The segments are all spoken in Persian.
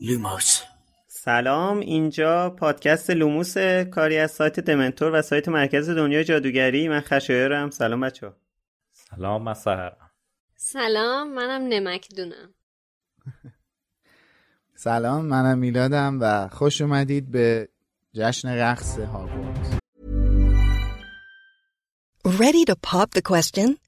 لوموس. سلام اینجا پادکست لوموس کاری از سایت دمنتور و سایت مرکز دنیا جادوگری. من خشایارم. سلام بچه سلام من سلام منم نمک دونم. سلام منم میلادم و خوش اومدید به جشن رقص هاگوارتس. Ready to pop the question?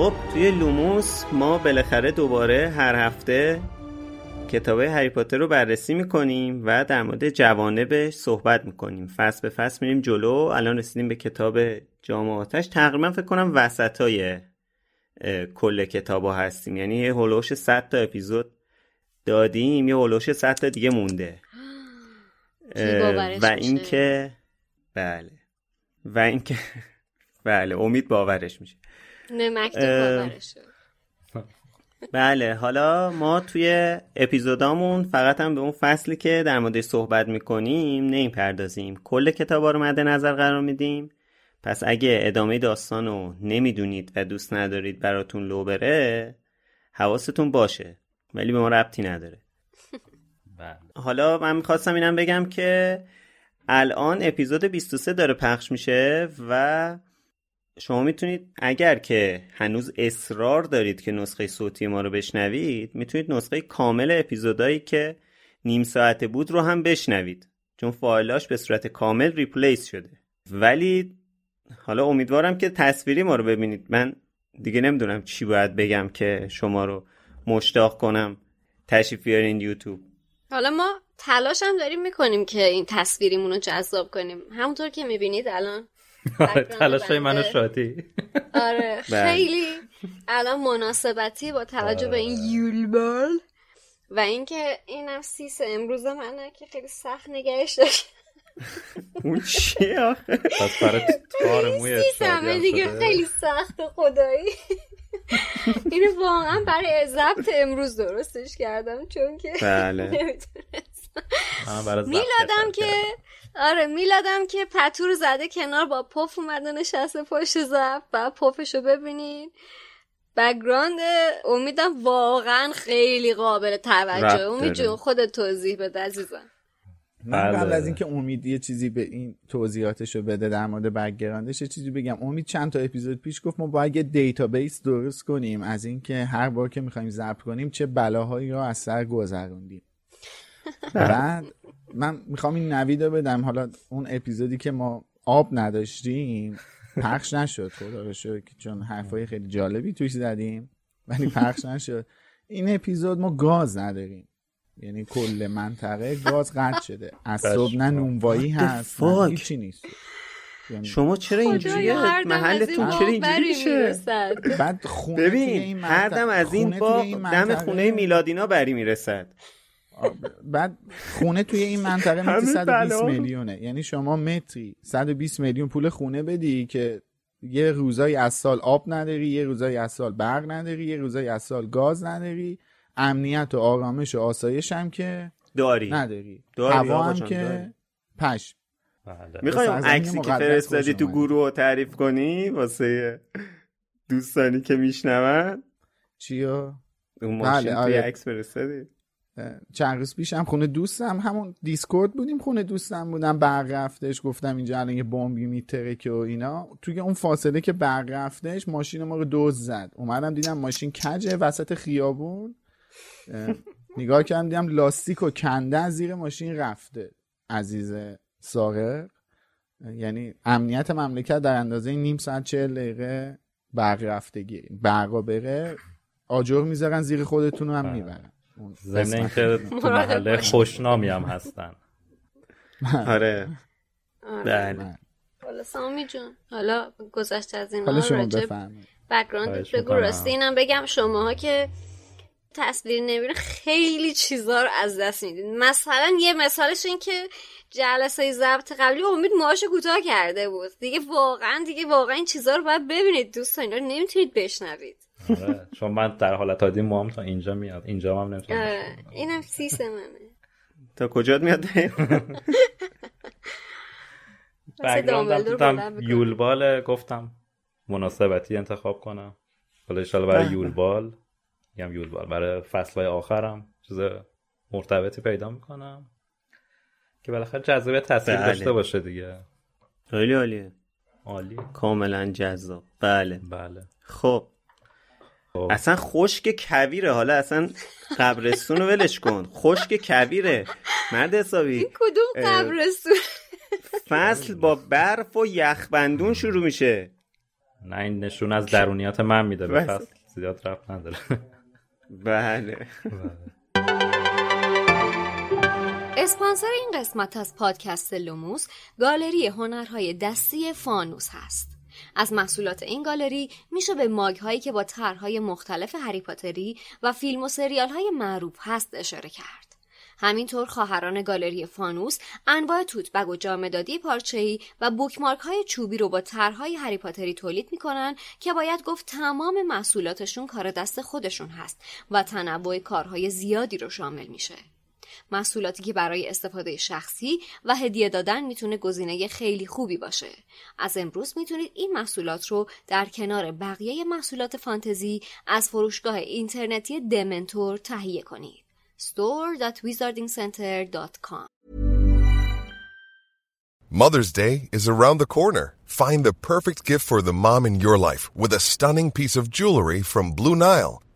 خب توی لوموس ما بالاخره دوباره هر هفته کتاب هری پاتر رو بررسی می‌کنیم و در مورد جوانبش صحبت می‌کنیم. فصل به فصل میریم جلو. الان رسیدیم به کتاب جامعاتش تقریبا فکر کنم وسطای کل کتاب ها هستیم. یعنی یه هلوش 100 تا اپیزود دادیم. یه هلوش 100 تا دیگه مونده. و اینکه بله. و اینکه بله امید باورش میشه. نمک بله حالا ما توی اپیزودامون فقط هم به اون فصلی که در موردش صحبت می‌کنیم نمی‌پردازیم. کل کتابا رو مد نظر قرار میدیم. پس اگه ادامه داستان رو نمی‌دونید و دوست ندارید براتون لو بره حواستون باشه ولی به ما ربطی نداره. حالا من می‌خواستم اینم بگم که الان اپیزود 23 داره پخش میشه و شما می‌تونید اگر که هنوز اصرار دارید که نسخه صوتی ما رو بشنوید می‌تونید نسخه کامل اپیزودایی که نیم ساعته بود رو هم بشنوید. چون فایلاش به صورت کامل ریپلیس شده. ولی حالا امیدوارم که تصویری ما رو ببینید. من دیگه نمی‌دونم چی باید بگم که شما رو مشتاق کنم. تشریف بیارین یوتیوب. حالا ما تلاش هم داریم می‌کنیم که این تصویریمون رو جذاب کنیم. همونطور که می‌بینید الان تلاش های منو شادی. آره خیلی الان مناسبتی با توجه به این یولبال و اینکه اینم سیس امروز منه که خیلی سخت نگهش داشت. اون چی آخه؟ پس برای تار موی دیگه خیلی سخت خدایی. اینو واقعا برای ضبط امروز درستش کردم چون که بله. میلادم که آره میلادم که پتو زده کنار با پف اومده نشسته پشت زب و پفشو ببینین. background امیدم واقعا خیلی قابل توجه. امید جون خودت توضیح بده عزیزم. من قبل از اینکه امید یه چیزی به این توضیحاتش رو بده در مورد background ش یه چیزی بگم. امید چند تا اپیزود پیش گفت ما باید یه database درست کنیم. از اینکه هر بار که می‌خوایم ضبط کنیم چه بلاهایی رو از سر گذروندیم. بعد من می‌خوام این نویدو بدم. حالا اون اپیزودی که ما آب نداشتیم پخش نشد. خدا رو چون حرفای خیلی جالبی توش زدیم ولی پخش نشد. این اپیزود ما گاز نداریم. یعنی کل منطقه گاز قطع شده. از صبح نه نونوایی هست هیچی نیست. یعنی شما چرا اینجوریه؟ محلتون چرا اینجوری میشه؟ بعد خونه ببین هر دم از این با دم خونه میلادینا بری می‌رسد. بعد خونه توی این منطقه متری 120 میلیونه. یعنی شما متری 120 میلیون پول خونه بدی که یه روزایی از سال آب نداری یه روزایی از سال برق نداری یه روزایی از سال گاز نداری. امنیت و آرامش و آسایش هم که داری. نداری. هوا هم که پش بله. می‌خوایم عکسی که فرستادی تو گروه تعریف کنی؟ واسه دوستانی که میشنون؟ چیا؟ اون ماشین بله، توی آره. عکس فرستادی؟ چند روز پیشم خونه دوستم همون دیسکورد بودیم خونه دوستم بودم برق رفتش گفتم اینجا الان یه بمبی میترکه و اینا. توی اون فاصله که برق رفتش ماشین ما رو دوز زد. اومدم دیدم ماشین کجه وسط خیابون. نگاه کردم دیدم لاستیک و کنده از زیر ماشین رفته عزیز ساغر یعنی امنیت مملکت در اندازه نیم ساعت چهل دقیقه برق رفتگی برقا بره آجر می‌ذارن زیر خودتون رو هم بله. می‌برن. ضمن اینکه تو محله خوشنامی هم هستن. آره. آره. بله. حالا سامی جون حالا گذشته از این حالا شما بفهمید بکراند بگو. راستی اینم بگم شماها که تصویر نمیره خیلی چیزا رو از دست می‌دید. مثلا یه مثالش این که جلسه ضبط قبلی امید ماهاشو کوتاه کرده بود. دیگه واقعا دیگه واقعا این چیزا رو باید ببینید دوستان رو نمی‌تونید بشنوید. آره. چون من در حالت عادی موام تا اینجا میاد. اینجا هم نمی‌تونم آره. اینم سیس منه. تا کجا میاد؟ بگراندم یولبال گفتم مناسبتی انتخاب کنم. حالا ایشالا برای بله. یولبال. میگم یولبال. برای فصلهای آخرم. چیز مرتبطی پیدا می‌کنم. که بالاخره جذابیت تصویر بله. داشته باشه دیگه. خیلی عالیه. عالی کاملا جذاب. بله. بله. خب. اصلا خشک کویره. حالا اصلا قبرستون رو ولش کن. خشک کویره. مرد حسابی. کدوم قبرستون؟ فصل با برف و یخبندون شروع میشه. نه این نشون از درونیات من میده به فصل. زیاد رفت نداره. بله. اسپانسر این قسمت از پادکست لوموس گالری هنرهای دستی فانوس هست. از محصولات این گالری میشه به ماگ هایی که با طرحهای مختلف هریپاتری و فیلم و سریال های معروف هست اشاره کرد. همینطور خواهران گالری فانوس انواع توت بگ و جامدادی پارچه‌ای و بوکمارک های چوبی رو با طرحهای هریپاتری تولید می‌کنن که باید گفت تمام محصولاتشون کار دست خودشون هست و تنوع کارهای زیادی رو شامل میشه. محصولاتی که برای استفاده شخصی و هدیه دادن می‌تونه گزینه خیلی خوبی باشه از امروز می‌تونید این محصولات رو در کنار بقیه محصولات فانتزی از فروشگاه اینترنتی دمنتور تهیه کنید store.wizardingcenter.com Mother's Day is around the corner. Find the perfect gift for the mom in your life with a stunning piece of jewelry from Blue Nile.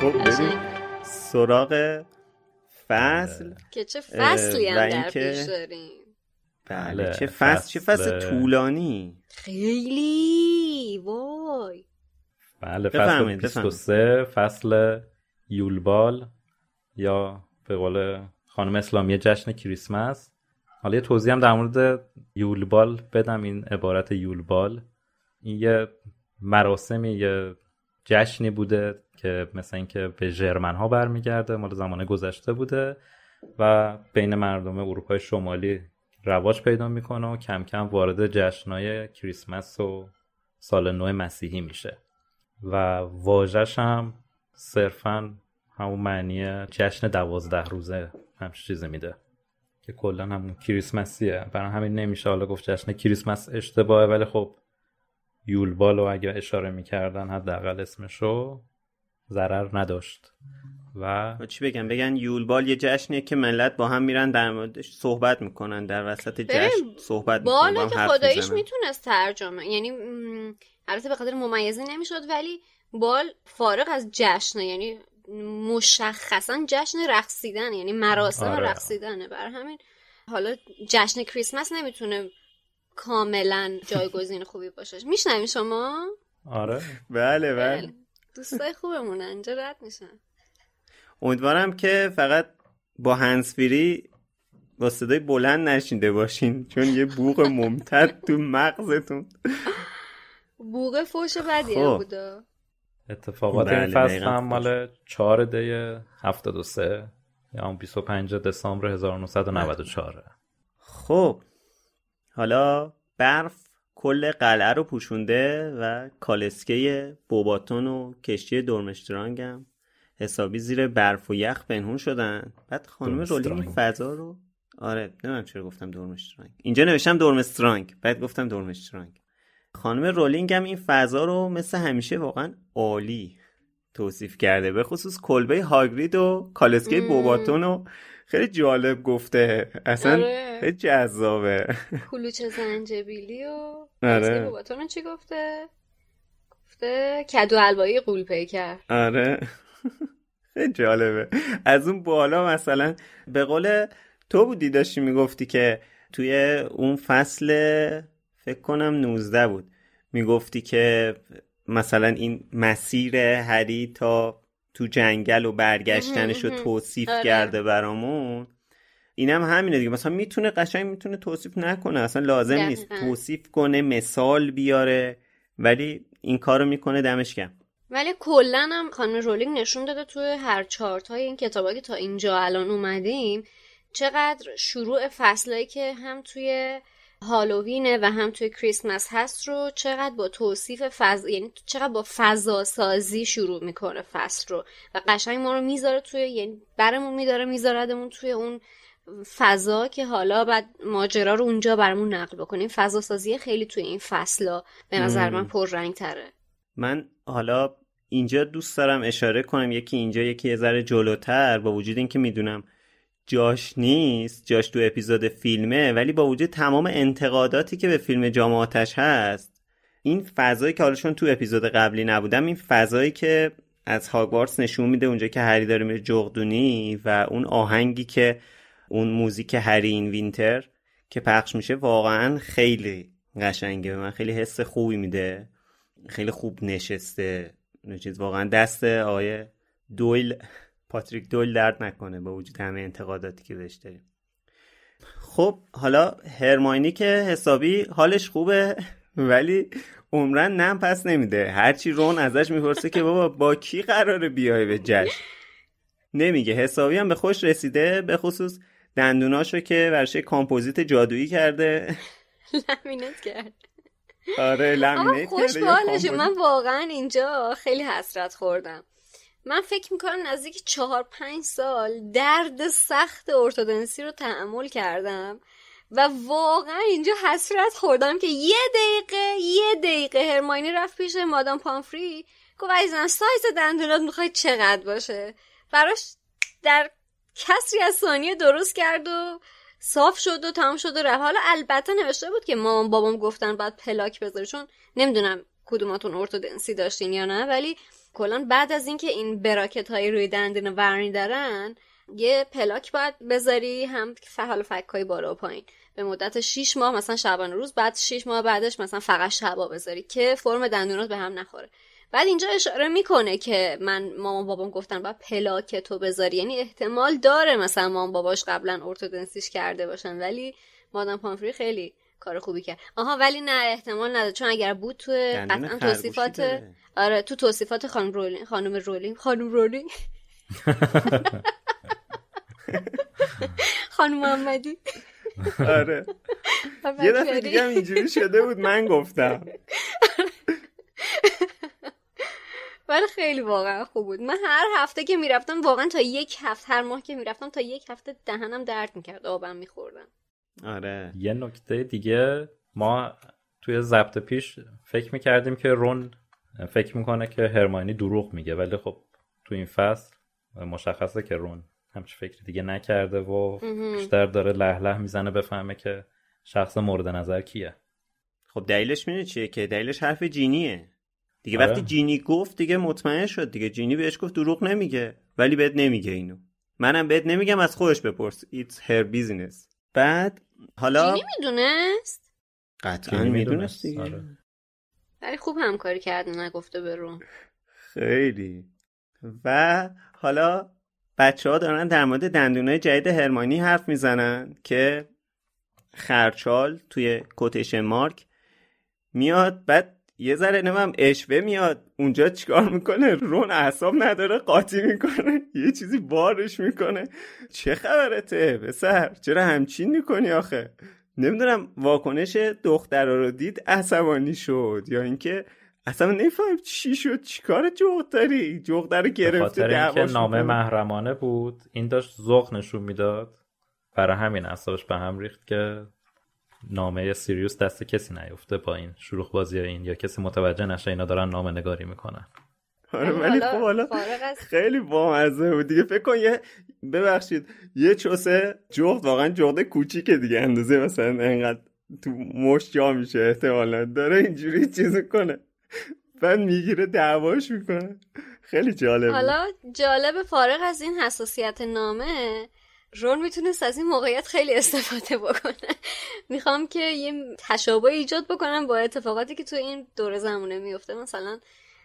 خب بریم سراغ فصل. که چه فصلی هم در پیش داریم. بله چه فصل چه فصل طولانی. خیلی وای. بله فصل 23 فصل یولبال یا به قول خانم اسلامی جشن کریسمس. حالا یه توضیح هم در مورد یولبال بدم این عبارت یولبال. این یه مراسمی یه جشنی بوده. که مثل اینکه به ژرمن ها برمیگرده مال زمان گذشته بوده و بین مردم اروپای شمالی رواج پیدا می‌کنه و کم کم وارد جشنهای کریسمس و سال نو مسیحی میشه. و واژش هم صرفا همون معنی جشن دوازده روزه همچین چیزی میده که کلا همون کریسمسیه. برای همین نمیشه حالا گفت جشن کریسمس اشتباهه ولی خب یولبال رو اگه اشاره می‌کردن حداقل اسمشو ضرر نداشت. و چی بگم؟ بگن یولبال یه جشنیه که ملت با هم میرن در موردش صحبت می‌کنن در وسط جشن صحبت بالا می‌کنن که خداییش می‌تونست ترجمه یعنی البته به خاطر ممیزی نمی‌شد ولی بال فارغ از جشنه یعنی مشخصا جشن رقصیدن یعنی مراسم آره. رقصیدنه. بر همین حالا جشن کریسمس نمی‌تونه کاملا جایگزین خوبی باشه. میشنوی شما؟ آره. بله. بله. دوستای خوبمون اینجا رد میشن. امیدوارم که فقط با هنسفیری با صدای بلند نشینده باشین چون یه بوغ ممتد تو مغزتون. بوغ فوش بدی خب. بوده اتفاقات این بله، فصل هم مال 4 دی 73 یا 25 دسامبر 1994 خب. حالا برف کل قلعه رو پوشونده و کالسکه بوباتون و کشتی دورمشترانگ هم حسابی زیر برف و یخ پنهون شدن. بعد خانم رولینگ فضا رو آره نمی‌دونم چرا گفتم دورمشترانگ. اینجا نوشتم دورمسترانگ بعد گفتم دورمشترانگ. خانم رولینگ هم این فضا رو مثل همیشه واقعا عالی توصیف کرده به خصوص کلبه هاگرید و کالسکه بوباتون رو خیلی جالب گفته. اصلا آره. خیلی جذابه. کلوچ زنجبیلی و آره. بوباتون چی گفته؟ گفته کدو حلوایی قول پیکر آره. خیلی جالبه. از اون بالا مثلا به قول تو بودی داشتی می‌گفتی که توی اون فصل فکر کنم 19 بود. می‌گفتی که مثلا این مسیر هری تا تو جنگل و برگشتنش رو توصیف آره. کرده برامون اینم هم همینه دیگه. مثلا می‌تونه قشنگ می‌تونه توصیف نکنه. اصلا لازم نیست. توصیف کنه مثال بیاره ولی این کارو می‌کنه دمش کم ولی کلا هم خانم رولینگ نشون داده توی هر چارت های این کتابایی که تا اینجا الان اومدیم چقدر شروع فصلایی که هم توی هالووینه و هم توی کریسمس هست رو چقدر با توصیف فض... یعنی چقدر با فضا سازی شروع می‌کنه فصل رو. و قشنگ ما رو می‌ذاره توی یعنی برمون میداره میذاردمون توی اون فضا که حالا بعد ماجرا رو اونجا برامون نقل بکنیم فضا سازی خیلی توی این فصلا به نظر من پررنگ تره من حالا اینجا دوست دارم اشاره کنم. یکی اینجا یکی یه ذره جلوتر با وجود اینکه می‌دونم جاش نیست جاش تو اپیزود فیلمه ولی با وجود تمام انتقاداتی که به فیلم جامعاتش هست این فضایی که حالشون تو اپیزود قبلی نبودم این فضایی که از هاگوارتس نشون میده اونجا که هری داره میره جغدونی و اون آهنگی که اون موزیک هری این وینتر که پخش میشه واقعا خیلی قشنگه به من خیلی حس خوبی میده خیلی خوب نشسته چیز واقعا دست آقای دویل پاتریک دویل درد نکنه با وجود همه انتقاداتی که بهش داریم. خب حالا هرماینی که حسابی حالش خوبه ولی عمرن نم پس نمیده. هرچی رون ازش می‌پرسه که بابا با کی قراره بیای به جشن؟ نمیگه. حسابی هم به خودش رسیده به خصوص دندوناشو که ورشه کامپوزیت جادویی کرده. لمینت کرد. آره لمینت خوش من واقعا اینجا خیلی حسرت خوردم. من فکر می‌کنم نزدیک چهار پنج سال درد سخت ارتودنسی رو تحمل کردم و واقعا اینجا حسرت خوردم که یه دقیقه یه دقیقه هرماینی رفت پیش مادام پامفری گفت عزیزم سایز دندونات می‌خوای چقدر باشه؟ براش در کسری از ثانیه درست کرد و صاف شد و تمام شد و رفت. حالا البته نوشته بود که مامان بابام گفتن بعد پلاک بذاری چون نمی‌دونم کدوماتون ارتودنسی داشتین یا نه ولی کلا بعد از اینکه این براکت های روی دندون ورنی دارن یه پلاک باید بذاری هم فعال فک های بالا و پایین. به مدت 6 ماه مثلا شبانه روز بعد 6 ماه بعدش مثلا فقط شبا بذاری که فرم دندونات به هم نخوره. بعد اینجا اشاره می‌کنه که من مامان بابام گفتن با پلاک تو بذاری. یعنی احتمال داره مثلا مامان باباش قبلا ارتودنسیش کرده باشن ولی مادام پامفری خیلی کار خوبی کرد. آها ولی نه احتمال نداره. چون اگر بود تو قطعا توصیفات آره تو توصیفات خانم رولینگ خانم رولینگ خانم رولینگ. خانم محمدی. آره. یه دفعه دیگه هم اینجوری شده بود من گفتم. ولی خیلی واقعا خوب بود. من هر هفته که می‌رفتم واقعا تا یک هفته هر ماه که می‌رفتم تا یک هفته دهنم درد می‌کرد. آبم میخوردم. آره. یه نکته دیگه ما توی ضبط پیش فکر می‌کردیم که رون فکر می‌کنه که هرمانی دروغ میگه ولی خب تو این فصل مشخصه که رون همچی فکر دیگه نکرده و بیشتر داره له له می‌زنه بفهمه که شخص مورد نظر کیه. خب دلیلش می‌دونی چیه که؟ دلیلش حرف جینیه. دیگه آره. وقتی جینی گفت دیگه مطمئن شد دیگه. جینی بهش گفت دروغ نمیگه ولی بهت نمیگه اینو. منم بهت نمیگم از خودش بپرس. It's her business. بعد حالا جینی می‌دونست؟ قطعا می‌دونست دیگه. آره. ولی خوب همکاری کرد نگفته به رون خیلی. و حالا بچه ها دارن در مورد دندونای جدید هرمانی حرف می‌زنن که خرچال توی کوتیشن مارک میاد. بعد یه ذره نمیم اشوه میاد. اونجا چیکار می‌کنه؟ رون اعصاب نداره قاطی می‌کنه یه چیزی بارش می‌کنه. چه خبرته پسر؟ چرا همچین می‌کنی آخه؟ نمی‌دونم واکنش دخترها رو دید عصبانی شد یا اینکه اصلا نمیفهم چی شد چیکار جغد داری؟ جغد رو گرفته دعواش نامه. محرمانه بود. این داشت ذوق نشون می‌داد. برای همین اعصابش به هم ریخت که نامه سیریوس دست کسی نیفته با این شروع بازی این یا کسی متوجه نشه اینا دارن نامه نگاری می‌کنن. آره ولی خب حالا خیلی بامزه بود دیگه. فکر کن یه ببخشید یه چوسه جغد واقعا جغد کوچیکه دیگه. اندازه مثلا انقدر تو مشت جا میشه احتمالا. داره اینجوری چیز کنه بعد می‌گیره دعواش می‌کنه. خیلی جالب. حالا جالب فارغ از این حساسیت نامه رون می‌تونست از این موقعیت خیلی استفاده بکنه. می‌خوام که یه تشابه ایجاد بکنم با اتفاقاتی که تو این دوره زمونه میفته. مثلا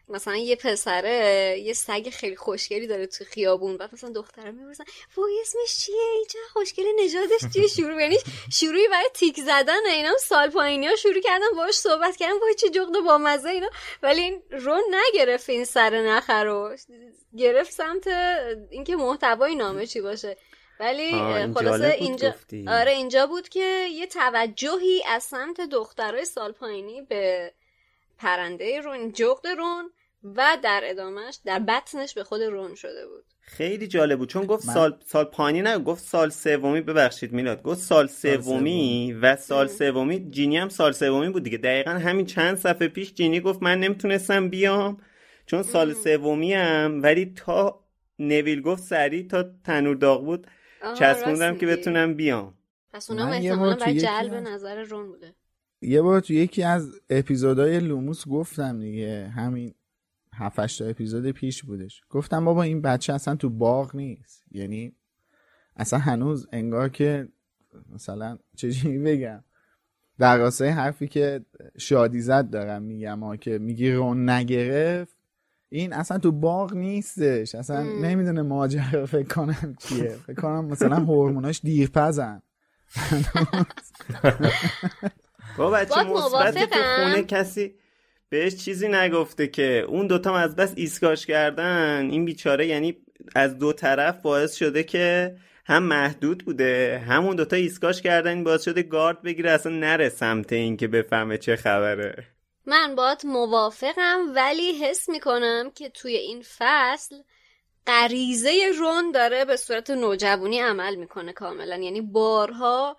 مثلا یه پسره یه سگ خیلی خوشگلی داره تو خیابون. بعد مثلا دختره می‌پرسن وای اسمش چیه؟ این چه خوشگله نژادش چیه؟ شروع یعنی شروعی برای تیک زدن اینا. سال پایینی ها شروع کردن باهاش صحبت کردن. وای چه جغد با مزه اینا. ولی این رون نگرفت این سر نخه رو گرفت سمت اینکه محتوای نامه چی باشه. ولی خلاصه اینجا گفتی. آره اینجا بود که یه توجهی از سمت دخترای سال پایینی به پرنده رون جغد رون و در ادامهش در بطنش به خود رون شده بود. خیلی جالب بود. چون گفت من- سال سال پایینی نه گفت سال سومی ببخشید میلاد گفت سال سومی. و سال سومی جینی هم سال سومی بود دیگه. دقیقا همین چند صفحه پیش جینی گفت من نمی‌تونستم بیام چون سال سومی هم ولی تا نویل گفت سریع تا تنور داغ بود چسبوندم که. بتونم بیام. پس یه احتمالا برای یکی جلب از- نظر رون بوده. یه بار تو یکی از اپیزودهای لوموس گفتم دیگه همین هفتش تا اپیزود پیش بودش. گفتم بابا این بچه اصلا تو باغ نیست. یعنی اصلا هنوز انگار که مثلا چجوری بگم در راستای حرفی که شادی زد دارم میگم ها که میگی رون نگرفت این اصلا تو باغ نیستش. اصلا ام. نمی‌دونه ماجرا فکر کنم چیه. فکر کنم مثلا هورموناش دیرپزن. با بچه باید مثبت تو. خونه کسی بهش چیزی نگفته که اون دوتا از بس ایسگاش کردن. این بیچاره یعنی از دو طرف باعث شده که هم محدود بوده همون دوتا ایسگاش کردن این باعث شده گارد بگیره اصلا نره سمت این که بفهمه چه خبره. من باید موافقم ولی حس می‌کنم که توی این فصل غریزه رون داره به صورت نوجوانی عمل می‌کنه کاملا. یعنی بارها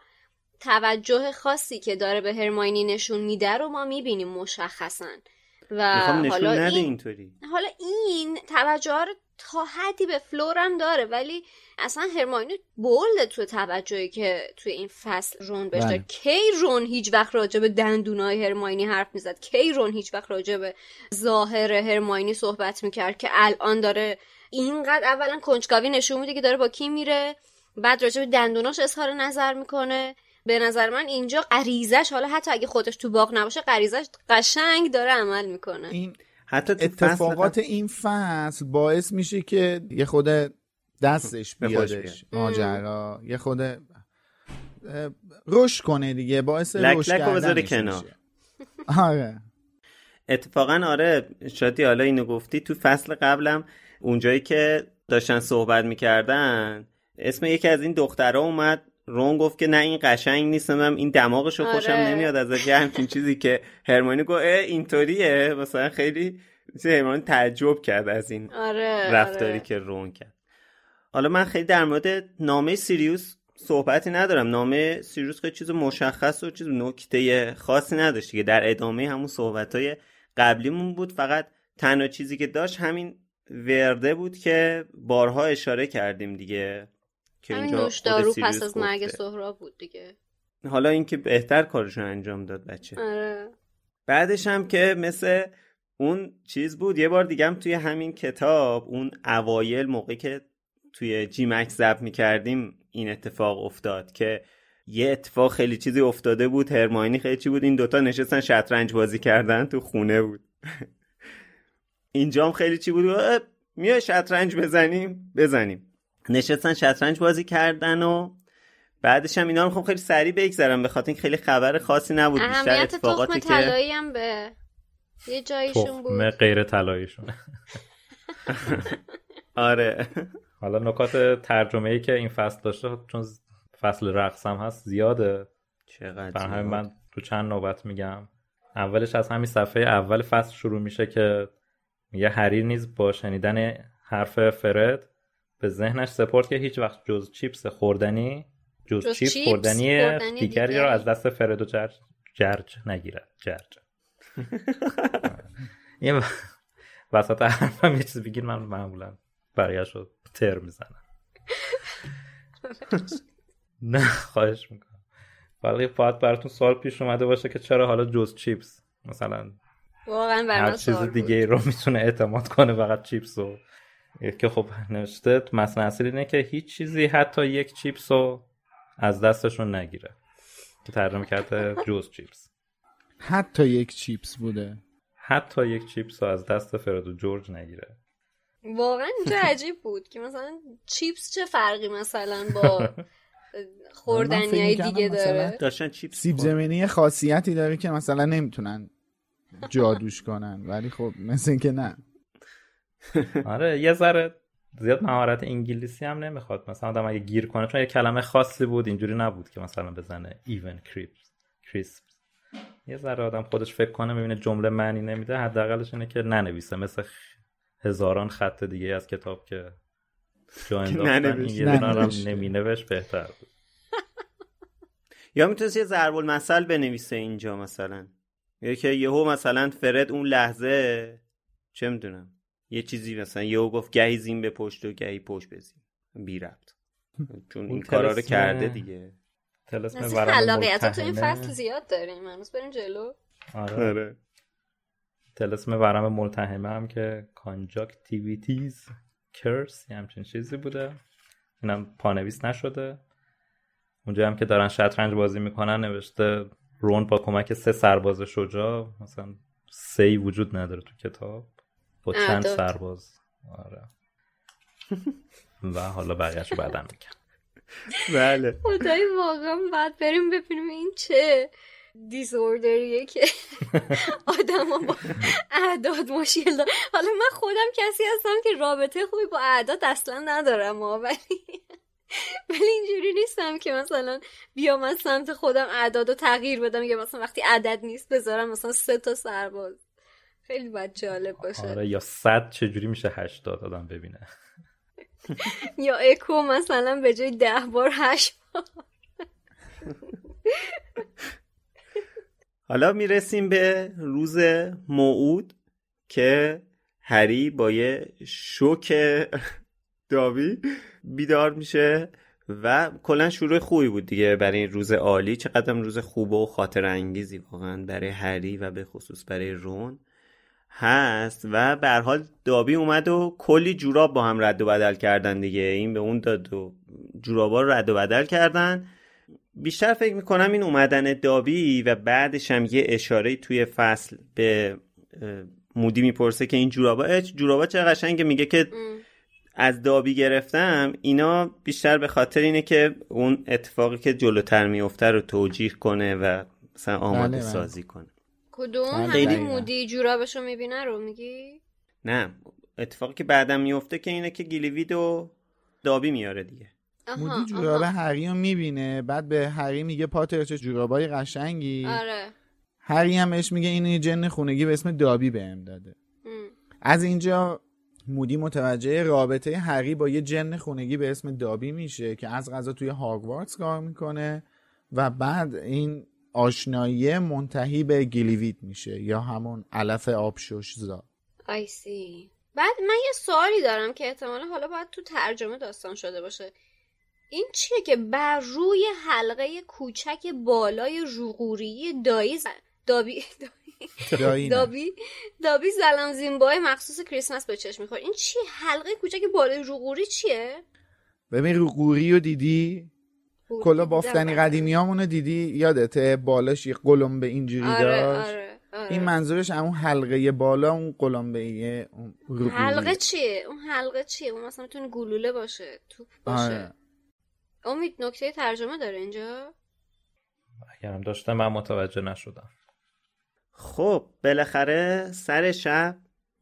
توجه خاصی که داره به هرماینی نشون میده رو ما می‌بینیم مشخصا. و حالا این اینطوری. حالا این توجه رو تا حدی به فلورم داره ولی اصلا هرماینی بولد تو توجهی که توی این فصل رون بهش داره بله. کی رون هیچ وقت راجع به دندونای هرماینی حرف می‌زد؟ کی رون هیچ وقت راجع به ظاهر هرماینی صحبت می‌کرد که الان داره اینقدر اولا کنجکاوی نشون میده که داره با کی میره بعد راجع به دندوناش اظهار نظر می‌کنه. به نظر من اینجا غریزش حالا حتی اگه خودش تو باغ نباشه غریزش قشنگ داره عمل می‌کنه. این حتی تو فصل اتفاقات قبل- این فصل باعث میشه که یه خود دستش بیادش ماجرا یه خود رشد کنه دیگه باعث لک رشد کردنش کنار. میشه. آره اتفاقا آره شادی حالا اینو گفتی تو فصل قبلم اونجایی که داشتن صحبت می‌کردن اسم یکی از این دخترها اومد رون گفت که نه این قشنگ نیست من این دماغشو خوشم آره. نمیاد از یه همچین چیزی که هرمانی گفت اینطوریه. مثلا خیلی هرمانی تعجب کرد از این آره رفتاری آره. که رون کرد. حالا من خیلی در مورد نامه سیریوس صحبتی ندارم. نامه سیریوس خیلی چیز مشخص و چیز نکته خاصی نداشت که در ادامه همون صحبت های قبلیمون بود. فقط تنها چیزی که داشت همین ورده بود که بارها اشاره کردیم دیگه. که اینجا نوشدارو پس از مرگ. سهراب بود دیگه. حالا اینکه بهتر کارشو انجام داد بچه. آره. بعدش هم که مثل اون چیز بود یه بار دیگه هم توی همین کتاب اون اوایل موقعی که توی جی مکس ضبط می‌کردیم این اتفاق افتاد که یه اتفاق خیلی چیزی افتاده بود. هرماینی خیلی چی بود؟ این دوتا نشستن شطرنج بازی کردن تو خونه بود. اینجا هم خیلی چی بود؟ میای شطرنج بزنیم؟ بزنیم. نشستن شطرنج بازی کردن و بعدش هم اینا رو می‌خوام خیلی سریع بگذرم. به خاطر اینکه خیلی خبر خاصی نبود بیشتر اهمیت اتفاقاتی تخم که طلایی هم به یه جایشون تخم بود. غیر طلاییشونه آره. حالا نکات ترجمه ای که این فصل داشته چون فصل رقص هم هست زیاده. چقدر همین. من تو چند نوبت میگم. اولش از همین صفحه اول فصل شروع میشه که میگه حریر نیز با شنیدن حرف فرد به ذهنش سپرد که هیچ وقت جز چیپس خوردنی جز, جز چیپس, چیپس خوردنی, خوردنی دیگری. را از دست فرد و جرج, جرج نگیرد. جرج. این و- وسط حرفم یه چیز بگیر من معمولا بقیهش رو تر می‌زنم. نه خواهش می‌کنم. ولی باید براتون سوال پیش اومده باشه که چرا حالا جز چیپس؟ مثلا واقعا هر چیز. دیگه رو می‌تونه اعتماد کنه فقط چیپس رو که خب نوشته متن اصلی اینه که هیچ چیزی حتی یک چیپس رو از دستشون نگیره. که ترجمه کرده جز چیپس. حتی یک چیپس بوده. حتی یک چیپس رو از دست فرد و جورج نگیره. واقعا اینجا عجیب بود که مثلا چیپس چه فرقی مثلا با خوردنی های من فکر دیگه مثلا داره؟ داشتن چیپس سیب. زمینی خاصیتی داره که مثلا نمی‌تونن جادوش کنن. ولی خب مثل اینکه نه. آره یه ذره زیاد مهارت انگلیسی هم نمی‌خواد. مثلا آدم اگه گیر کنه چون یه کلمه خاصی بود اینجوری نبود که مثلا بزنه ایون کریپس کریسپ یه ذره آدم خودش فکر کنه ببینه جمله معنی نمیده حداقلش اینه که ننویسه. مثل هزاران خط دیگه از کتاب که جا انداختن این. یه دونه بهتر بود. یا می‌تونست یه ضرب المثل بنویسه اینجا مثلا. یا که یهو مثلا فرد اون لحظه چه می‌دونم یه چیزی مثلا یهو گفت گهی زین به پشت و گهی پشت بزین بی ربط. چون این کارا رو کرده دیگه. تلسم خلاقیت تو این. فصل زیاد داریم. هنوز بریم جلو. آره. آره. تلسم ورم ملتهمه هم که کانجاکتیویتیز کرس یه همچین چیزی بوده. اینم پانویس نشده. اونجا هم که دارن شطرنج بازی می‌کنن نوشته رون با کمک سه سرباز شجاع. مثلا سه وجود نداره تو کتاب. با چند. سرباز. آره. و حالا بقیهش رو بعدم میگم. بله. خدای واقعا باید بریم ببینیم این چه دیسوردریه که آدم با اعداد مشکل دارن. حالا من خودم کسی هستم که رابطه خوبی با اعداد اصلا ندارم ها، ولی ولی اینجوری نیستم که مثلا بیام از سمت خودم اعداد رو تغییر بدم یا مثلا وقتی عدد نیست بذارم مثلا سه تا سرباز. خیلی باید جالب باشه. آره یا صد چجوری میشه هشتاد آدم ببینه؟ یا اکو مثلا به جای ده بار هشت بار. حالا می‌رسیم به روز موعود که هری با یه شوک داوی بیدار میشه و کلا شروع خوبی بود دیگه برای این روز عالی. چقدر روز خوب و خاطر انگیزی واقعا برای هری و به خصوص برای رون. هست و به هر حال دابی اومد و کلی جوراب با هم رد و بدل کردن دیگه. این به اون داد و جورابا رو رد و بدل کردن. بیشتر فکر می‌کنم این اومدن دابی و بعدش هم یه اشاره توی فصل به مودی می‌پرسه که این جورابا جورابا چه قشنگه. میگه که از دابی گرفتم. اینا بیشتر به خاطر اینه که اون اتفاقی که جلوتر میفته رو توجیه کنه و مثلا آماده بله، بله. سازی کنه. کدوم دقیقاً. مودی جورابشو می‌بینه رو میگی نه اتفاقی که بعدم میفته که اینه که گیلیوید و دابی میاره دیگه آها، مودی جوراب. هری رو می‌بینه بعد به هری میگه پاتر چه جورابای قشنگی آره هری هم بهش میگه این یه جن خونگی به اسم دابی بهم داده ام. از اینجا مودی متوجه رابطه هری با یه جن خونگی به اسم دابی میشه که از غذا توی هاگوارتس کار می‌کنه و بعد این آشنایی منتهی به گلیوید میشه یا همون علف آبشوشزا I see. بعد من یه سوالی دارم که احتمالا حالا باید تو ترجمه داستان شده باشه. این چیه که بر روی حلقه کوچک بالای روغوری دایی ز- دابی دایی نه. دابی دابی زلم زیمبای مخصوص کریسمس به چشم می‌خوره. این چیه حلقه کوچک بالای روغوری چیه؟ ببین رو قوری رو دیدی؟ کلا بافتنی دیدم. قدیمی دیدی؟ یادته بالاش یه قلمبه اینجوری آره داشت؟ آره آره. این منظورش همون حلقه بالا اون قلمبه اون رو حلقه. چیه؟ اون حلقه چیه؟ اون مثلا می‌تونه گلوله باشه توپ باشه. آره. امید نکته ترجمه داره اینجا؟ اگرم داشته من متوجه نشدم. خب بالاخره سر شب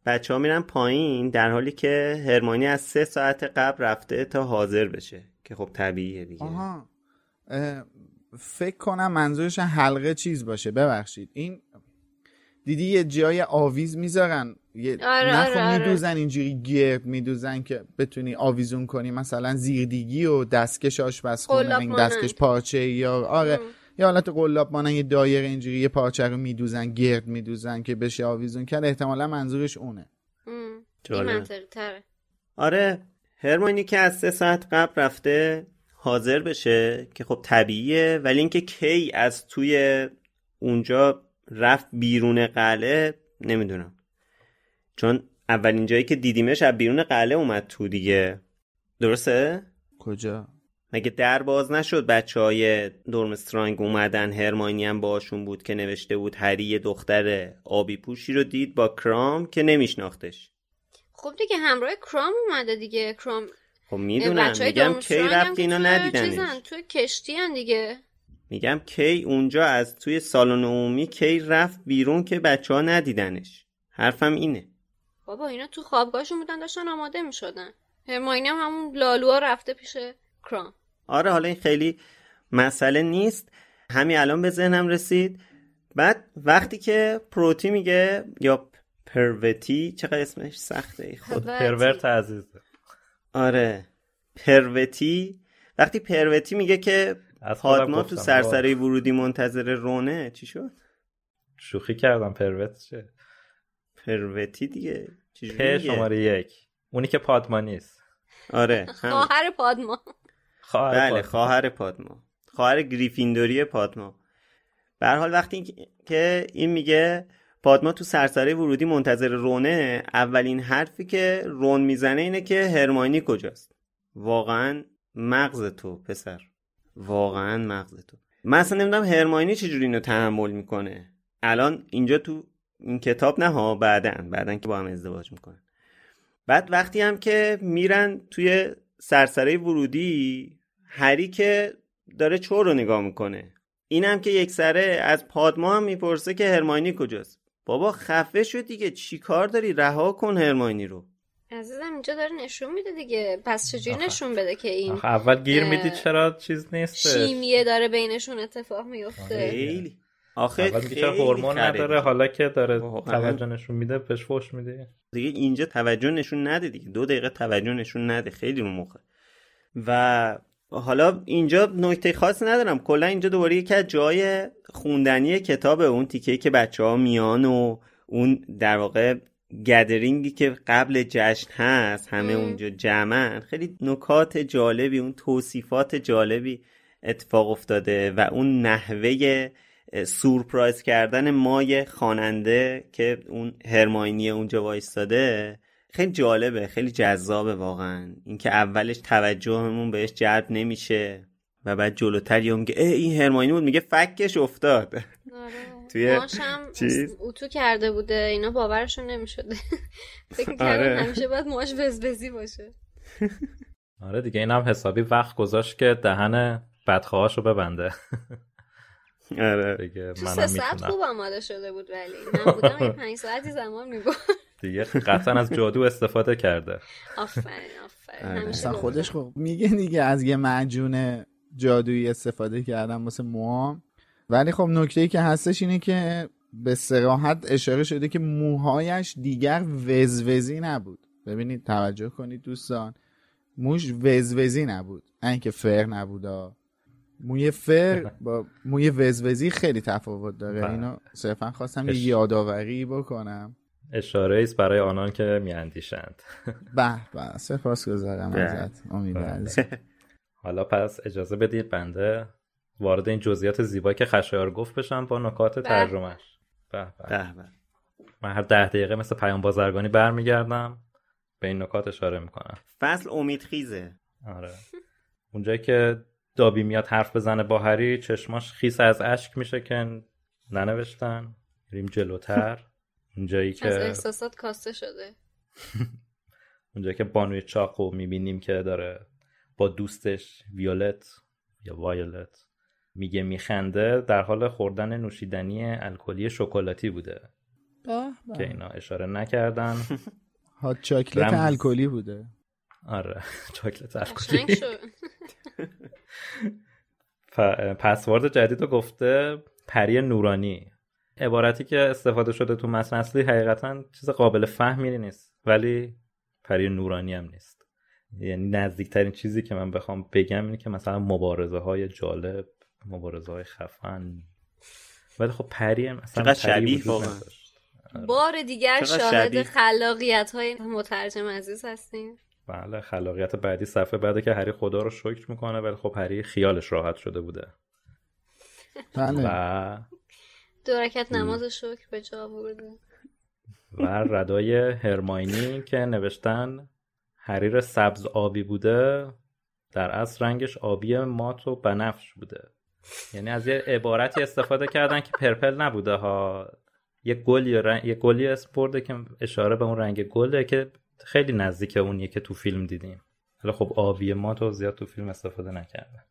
بچه ها میرن پایین در حالی که هرمانی از سه ساعت قبل رفته تا حاضر بشه که خب طبیعیه دیگه. آها. فکر کنم منظورش حلقه چیز باشه. ببخشید. این دیدی یه جای آویز می‌ذارن؟ یه آره، نخو آره، آره. میدوزن اینجوری گرد میدوزن که بتونی آویزون کنی. مثلا زیردیگی و دستکش آشپزخونه این. دستکش پارچه یا آره. یه حالت قلاب مانن یه دایره اینجوری یه پارچه رو میدوزن گرد میدوزن که بشه آویزون کرد. احتمالا منظورش اونه. ام. این. منطقی تره. آره هرمانی که از سه ساعت قبل رفته حاضر بشه که خب طبیعیه ولی اینکه کی از توی اونجا رفت بیرون قلعه نمی‌دونم. چون اولین جایی که دیدیمش از بیرون قلعه اومد تو دیگه. درسته؟ کجا؟ مگه در باز نشد بچه های دورمسترانگ اومدن هرماینی هم باشون بود که نوشته بود هری یه دختر آبی پوشی رو دید با کرام که نمیشناختش؟ خب دیگه همراه کرام اومده دیگه. کرام خب می‌دونم میگم کی رفت اینا ندیدنش. چیزن، توی کشتی هن دیگه. میگم کی اونجا از توی سالن عمومی کی رفت بیرون که بچه ها ندیدنش. حرفم اینه. بابا اینا تو خوابگاهشون بودن داشتن آماده می‌شدن. هرماینی هم همون لالوها رفته پیش کرام آره حالا این خیلی مسئله نیست. همین الان به ذهنم رسید. بعد وقتی که پروتی میگه یا پروتی چقدر اسمش سخته خود. پرورت عزیزه. آره. پروتی. وقتی پروتی میگه که پادما تو سرسره ورودی منتظر رونه چی شد؟ شوخی کردم. پرورت چه؟ پروتی دیگه. پ؟ شماره یک. اونی که پادما نیست. آره. خواهر پادما. خواهر بله پادما. خواهر پادما. خواهر گریفیندوری پادما. به هر حال وقتی که این میگه پادما تو سرسره ورودی منتظر رونه. اولین حرفی که رون می‌زنه اینه که هرماینی کجاست؟ واقعا مغز تو پسر. واقعا مغز تو. من اصلا نمی‌دونم هرماینی چجوری اینو تحمل می‌کنه. الان اینجا تو این کتاب نه ها بعدن بعدن که با هم ازدواج می‌کنن. بعد وقتی هم که میرن توی سرسره ورودی هری که داره چور رو نگاه می‌کنه. اینم که یک سره از پادما هم می‌پرسه که هرماینی کجاست. بابا خفه شد دیگه. چی کار داری؟ رها کن هرماینی رو. عزیزم اینجا داره نشون میده دیگه. پس چجوری آخه. نشون بده که این آخه اول گیر میدی چرا چیز نیست؟ شیمیه داره بینشون اتفاق میفته. خیلی. آخه اول خیلی هورمون نداره. حالا که داره. توجه نشون میده پش فوش میده دیگه اینجا توجه نشون نده دیگه. دو دقیقه توجه نشون نده. خیلی رو مخه. و حالا اینجا نکته خاصی ندارم کلا اینجا دوباره یکی از جای خوندنی کتاب اون تیکه که بچه ها میان و اون در واقع گدرینگی که قبل جشن هست همه ام. اونجا جمعن خیلی نکات جالبی اون توصیفات جالبی اتفاق افتاده و اون نحوه سورپرایز کردن مای خواننده که اون هرماینی اونجا وایستاده خیلی جالبه خیلی جذابه واقعا. اینکه اولش توجهمون بهش جلب نمیشه و بعد جلوتر یه میگه ای این هرماینی بود میگه فکش افتاد. آره. توی ماشم چیز؟ اتو کرده بوده اینا باورشون نمی‌شده. فکر می‌کردم آره. همیشه باید ماش وزوزی باشه. آره دیگه این هم حسابی وقت گذاشت که دهن بدخواهاشو ببنده. آره. بگه تو منم سه ساعت می‌تونم. خوب آماده شده بود ولی من بودم این پنج ساعتی زمان میبود دیگه قطعا از جادو استفاده کرده. آفرین آفرین. آره. همیشه اصلا. خودش خب میگه دیگه از یه معجون جادویی استفاده کردم واسه موهام ولی خب نکته ای که هستش اینه که به سراحت اشاره شده که موهایش دیگر وزوزی نبود. ببینید توجه کنید دوستان. موش وزوزی نبود. نه اینکه فر نبودا. موی فر با موی وزوزی خیلی تفاوت داره. بله. اینو صرفا خواستم یه اش- یادآوری بکنم. اشاره است برای آنان که میاندیشند. به به. سپاس گذارم بله. ازت. امید بله. حالا پس اجازه بدید بنده وارد این جزئیات زیبایی که خشایار گفت بشم با نکات. ترجمهش به به. من هر ده دقیقه مثل پیام بازرگانی برمیگردم. به این نکات اشاره می‌کنم. فصل امیدخیزه. آره. اونجایی که دابی میاد حرف بزنه با هری چشماش خیس از اشک میشه که ننوشتن. ریم جلوتر. اونجایی از که احساسات کاسته شده. اونجایی که بانوی چاقو می‌بینیم که داره با دوستش ویولت یا وایولت میگه میخنده در حال خوردن نوشیدنی الکلی شکلاتی بوده. که اینا اشاره نکردن. هات چاکلت. الکلی بوده. آره چاکلت الکلی. شد. پ- پسورد جدید رو گفته پری نورانی عبارتی که استفاده شده تو متن اصلی حقیقتا چیز قابل فهمی نیست ولی پری نورانی هم نیست یعنی نزدیکترین چیزی که من بخوام بگم اینه که مثلا مبارزه های جالب مبارزه های خفن ولی خب پری هم اصلا شبیه. نداشت. بار دیگر شاهد. خلاقیت های مترجم عزیز هستیم بله خلاقیت بعدی صفحه بعده که هری خدا رو شکر می‌کنه ولی خب هری خیالش راحت شده بوده. بله. و دورکت نماز شکر به جا برده. و ردای هرماینی که نوشتن حریر سبز آبی بوده در اصل رنگش آبی مات و بنفش بوده. یعنی از یه عبارتی استفاده کردن که پرپل نبوده ها. یه گلی رنگ... یه گلی اسم برده که اشاره به اون رنگ گله که خیلی نزدیک اونیه که تو فیلم دیدیم. ولی خب آبی مات رو زیاد تو فیلم استفاده نکردن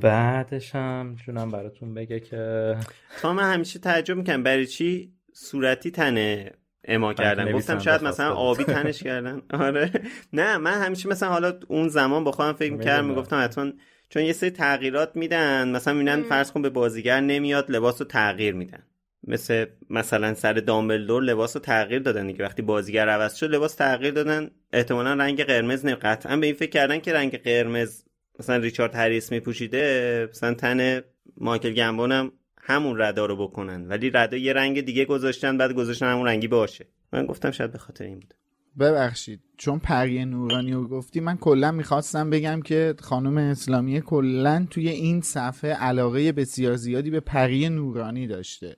بعدش هم جونم براتون بگه که تا من همیشه تعجب می‌کنم. برای چی صورتی تنه اما کردن؟ گفتم شاید مثلا. آبی تنش کردن. آره. نه من همیشه مثلا حالا اون زمان با خودم فکر می‌کردم. می‌گفتم حتما چون یه سری تغییرات میدن مثلا می‌بینن فرض کن به بازیگر نمیاد لباس رو تغییر میدن. مثل مثلا سر دامبلدور لباس رو تغییر دادن دیگه. وقتی بازیگر عوض شد لباس تغییر دادن. احتمالا رنگ قرمز نه. قطعا به این فکر کردن که رنگ قرمز مثلا ریچارد هریس میپوشیده مثلا تن مایکل گمبون هم همون ردا رو بکنن. ولی ردا یه رنگ دیگه گذاشتن بعد گذاشتن همون رنگی باشه. من گفتم شاید به خاطر این بود. ببخشید. چون پری نورانی رو گفتی من کلا می‌خواستم بگم که خانم اسلامی کلا توی این صفحه علاقه بسیار زیادی به پری نورانی داشته.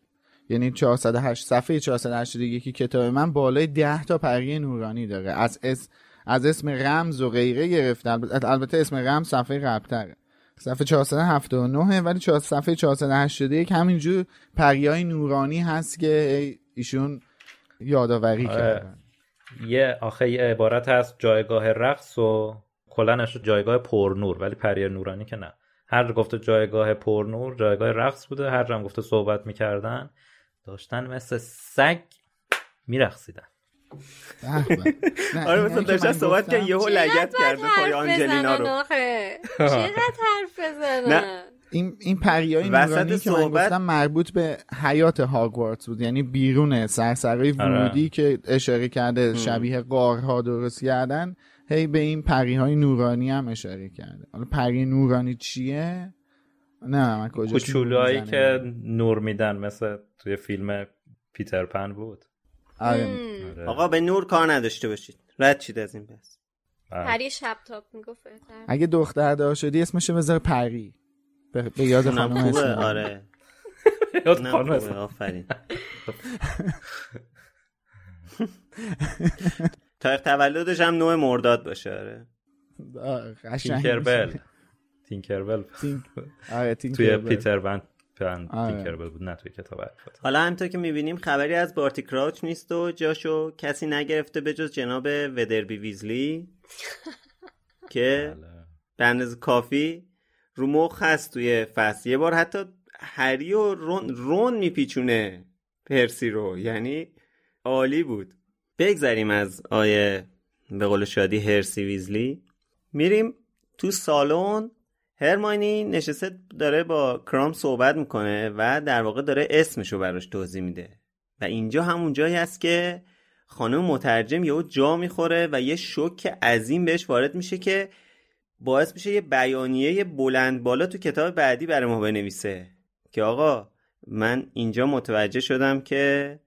یعنی 408 صفحه 481 کتاب من بالای 10 تا پری نورانی داره. از اس از اسم رمز و غیره گرفته. البته اسم رمز صفحه قبلتره. صفحه 479 ولی صفحه 481 همینجور پریای نورانی هست که ایشون یادآوری آره. کردن یه آخه یه عبارت هست جایگاه رقص و کلنش جایگاه پرنور ولی پریر نورانی که نه. هر جا گفته جایگاه پرنور جایگاه رقص بوده هر جا هم گفته صحبت می‌کردن داشتن مثل سگ. نه، آره مثلا داشتن صحبت که یهو لگت کرده پای آنجلینا رو. چقدر حرف بزنن. این این پریای نورانی که من گفتم مربوط به حیات هاگوارتس بود. یعنی بیرون سرسرای آره. ورودی که اشاره کرده شبیه قارها درست کردن هی به این پریهای نورانی هم اشاره کرده. حالا پری نورانی چیه؟ نه من کجا کوچولوهایی که نور میدن مثل توی فیلم پیتر پن بود. آره. آره. آقا به نور کار نداشته باشید. رد شید از این بس. پری شب تاپ می‌گفت اگه دختر دار شدی اسمشو بذار پری. به, یاد خانم. آره. یاد خانم. آفرین. تاریخ تولدش هم نوع مرداد باشه آره. قشنگ تینکربل تینکربل تینک- آره توی. پیتر پن پن آره. تینکربل بود نه توی کتاب الفات حالا همینطور که می‌بینیم خبری از بارتی کراوچ نیست و جاشو کسی نگرفته به جز جناب ودربی ویزلی که بله. به اندازه کافی رو مخ هست توی فصل. یه بار حتی هری و رون, رون میپیچونه پرسی رو. یعنی عالی بود. بگذریم از آیه به قول شادی هرسی ویزلی. میریم تو سالن. هرماینی نشسته داره با کرام صحبت می‌کنه و در واقع داره اسمشو براش توضیح میده. و اینجا همون جایی هست که خانم مترجم یهو جا می‌خوره و یه شوک عظیم بهش وارد میشه که باعث میشه یه بیانیه بلند بالا تو کتاب بعدی برای ما بنویسه که آقا من اینجا متوجه شدم که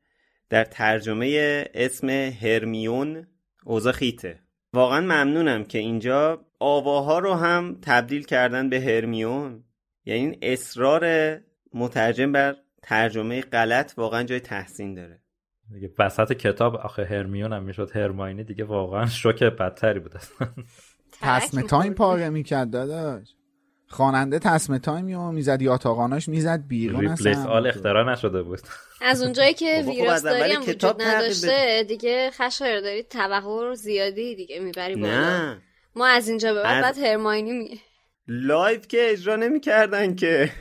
در ترجمه اسم هرمیون اوضاع خیته. واقعا ممنونم که اینجا آواها رو هم تبدیل کردن به هرمیون. یعنی این اصرار مترجم بر ترجمه غلط واقعا جای تحسین داره. دیگه وسط کتاب آخه هرمیون هم می‌شد هرماینی دیگه واقعا شوک بدتری بود اصلا. تایم پاره می‌کرد داداش. خواننده تسمه تایم رو می‌زد یاتاقاناش می‌زد بیرون replace اصلا. all اختراع نشده بود. از اونجایی که خب از اول ویراستاری هم کتاب وجود نداشته دیگه خشایر داری توقع زیادی دیگه می‌بری بالا. نه. ما از اینجا به بعد بعد هرماینی می live که اجرا نمی‌کردن که.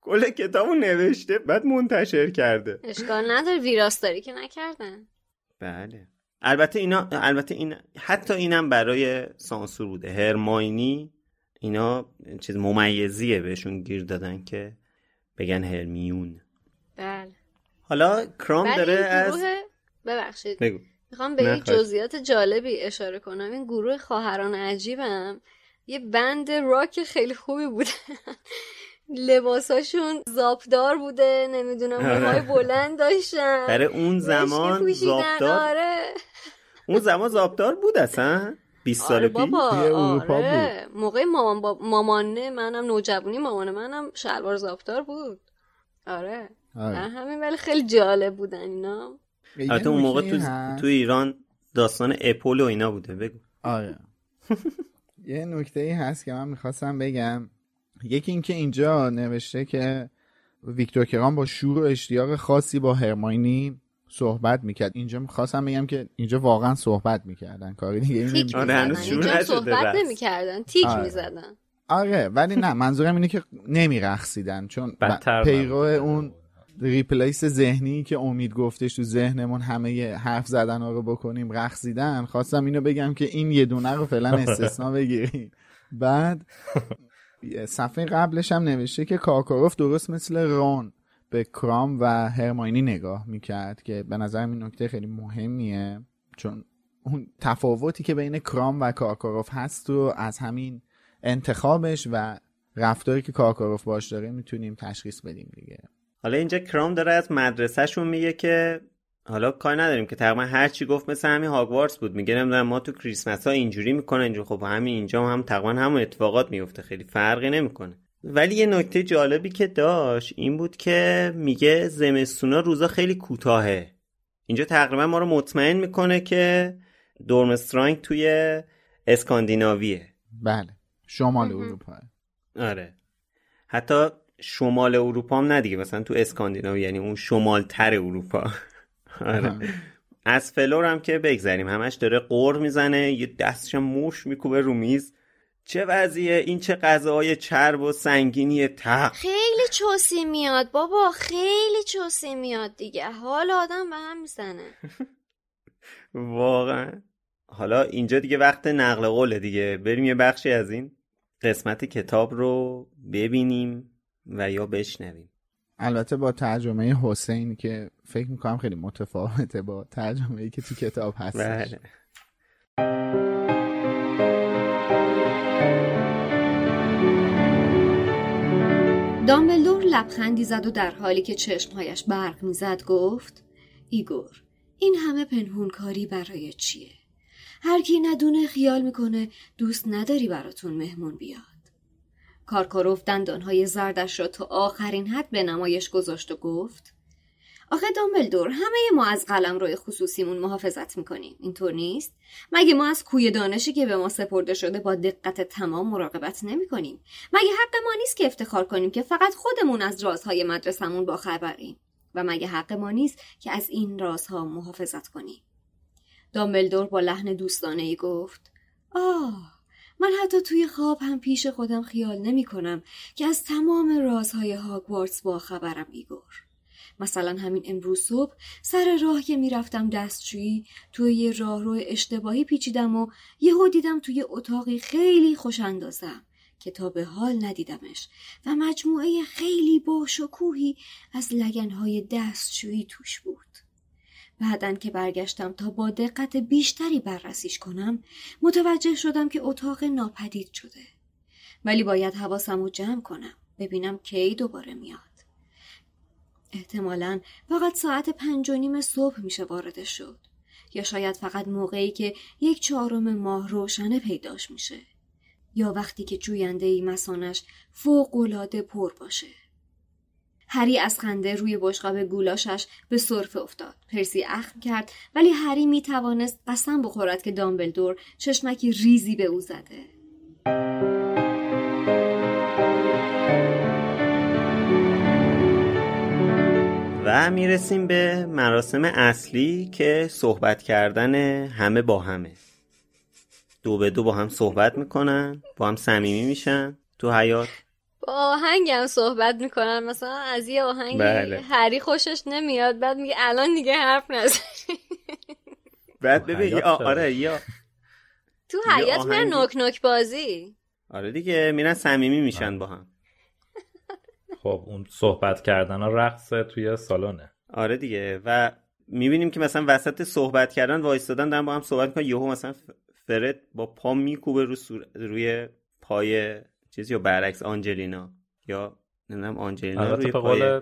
کل کتابو نوشته بعد منتشر کرده. اشکال نداره ویراستاری که نکردن. بله. البته اینا البته این حتی اینم برای سانسور بوده. هرماینی اینا چیز ممیزیه بهشون گیر دادن که بگن هرمیون. بله. حالا کرام داره از ببخشید. بگو. می‌خوام به یه. جزئیات جالبی اشاره کنم. این گروه خواهران عجیبم. یه بند راک خیلی خوبی بوده. لباساشون زاپدار بوده. نمی‌دونم آره. موهای بلند داشتن. برای اون زمان زابدار؟ آره. اون زمان زابدار بود اصلا؟ 20 سال آره پیش؟ بابا توی اروپا آره. موقع مامان با... مامانه منم نوجوانی مامان منم شلوار زاپدار بود. آره. آره. در همین ولی خیلی جالب بودن اینا. البته اون موقع تو, هست. تو ایران داستان اپول و اینا بوده بگو. آره. یه نکته ای هست که من می‌خواستم بگم. یکی اینکه اینجا نوشته که ویکتور کرام با شور و اشتیاق خاصی با هرماینی صحبت می‌کرد. اینجا می‌خواستم بگم که اینجا واقعا صحبت می‌کردن. کاری دیگه این تیک آره، اینجا صحبت. نمی‌کردن. تیک آره. می‌زدن. آره ولی نه منظورم اینه که نمیرقصیدن چون پیرو. اون ریپلیس ذهنی که امید گفتش تو ذهنمون همه حرف زدن ها رو بکنیم رقصیدن خواستم اینو بگم که این یه دونه رو فعلا استثنا بگیریم. بعد صفحه قبلش هم نوشته که کارکاروف درست مثل رون به کرام و هرماینی نگاه می‌کرد که به نظرم این نکته خیلی مهمیه. چون اون تفاوتی که بین کرام و کارکاروف هست رو از همین انتخابش و رفتاری که کارکاروف باش داره می‌تونیم تشخیص بدیم دیگه. حالا اینجا کرام داره از مدرسهشون میگه که حالا کار نداریم که تقریبا هر چی گفت مثل همین هاگوارتس بود. میگه نمی‌دونم ما تو کریسمس ها اینجوری می‌کنه اینجا خب همین اینجا هم تقریبا همون اتفاقات میفته خیلی فرقی نمی‌کنه. ولی یه نکته جالبی که داشت این بود که میگه زمستونا روزا خیلی کوتاهه. اینجا تقریبا ما رو مطمئن می‌کنه که دورمسترانگ توی اسکاندیناویه. بله. شمال. اروپا. آره. حتی شمال اروپا هم نه دیگه. مثلا تو اسکاندیناوی یعنی اون شمال تر اروپا. آره. از فلور هم که بگذریم. همش داره قور می‌زنه یه دستش هم موش میکوبه رو میز. چه وضعیه؟ این چه غذاهای چرب و سنگینی تق. خیلی چوسی میاد بابا. خیلی چوسی میاد دیگه. حال آدم به هم می‌زنه. واقعا. حالا اینجا دیگه وقت نقل قوله دیگه. بریم یه بخشی از این قسمت کتاب رو ببینیم. و یا بشنویم البته با ترجمه حسین که فکر می‌کنم خیلی متفاوته با ترجمه ای که تو کتاب هستش بله دامبلدور لبخندی زد و در حالی که چشمهایش برق می‌زد گفت ایگور این همه پنهونکاری برای چیه؟ هر کی ندونه خیال می‌کنه دوست نداری براتون مهمون بیاد. کارکاروف دندانهای زردش را تا آخرین حد به نمایش گذاشت و گفت آخه دامبلدور همه ما از قلم روی خصوصیمون محافظت می‌کنیم. اینطور نیست؟ مگه ما از کوی دانشی که به ما سپرده شده با دقت تمام مراقبت نمی‌کنیم؟ مگه حق ما نیست که افتخار کنیم که فقط خودمون از رازهای با خبریم و مگه حق ما نیست که از این رازها محافظت کنیم؟ دامبلدور با لحن دوستانه ای گفت آه! من حتی توی خواب هم پیش خودم خیال نمی کنم که از تمام رازهای هاگوارتس با خبرم ایگور مثلا همین امروز صبح سر راه که می‌رفتم دستشویی توی یه راهرو اشتباهی پیچیدم و یهو دیدم توی اتاقی خیلی خوش اندازم که تا به حال ندیدمش و مجموعه خیلی باشکوهی از لگنهای دستشویی توش بود. بعدن که برگشتم تا با دقت بیشتری بررسیش کنم متوجه شدم که اتاق ناپدید شده. ولی باید حواسم رو جمع کنم ببینم کی دوباره میاد. احتمالا فقط ساعت پنج و نیم صبح میشه وارد شد یا شاید فقط موقعی که یک چهارم ماه روشنه پیداش میشه یا وقتی که جوینده ای مسانش فوقالعاده پر باشه هری از خنده روی بشقاب گولاشش به صرف افتاد. پرسی اخم کرد ولی هری می توانست قسم بخورد که دامبلدور چشمکی ریزی به او زده. و می‌رسیم به مراسم اصلی که صحبت کردن همه با همه. دو به دو با هم صحبت می‌کنن با هم صمیمی میشن تو حیات با آهنگ هم صحبت می‌کنن. مثلا از یه آهنگ بله. هری خوشش نمیاد بعد میگه الان دیگه حرف نزنی. بعد ببین حیات یا شده. آره یا تو حیات میرن نوک نوک بازی. آره دیگه میرن صمیمی میشن با هم. خب اون صحبت کردن ها رقص توی سالنه. آره دیگه و می‌بینیم که مثلا وسط صحبت کردن وایستادن دارن با هم صحبت می‌کنن. یهو مثلا فرد با پا میکوبه رو سور... روی پای چیز یا برعکس آنجلینا یا نمی‌دونم آنجلینا روی پای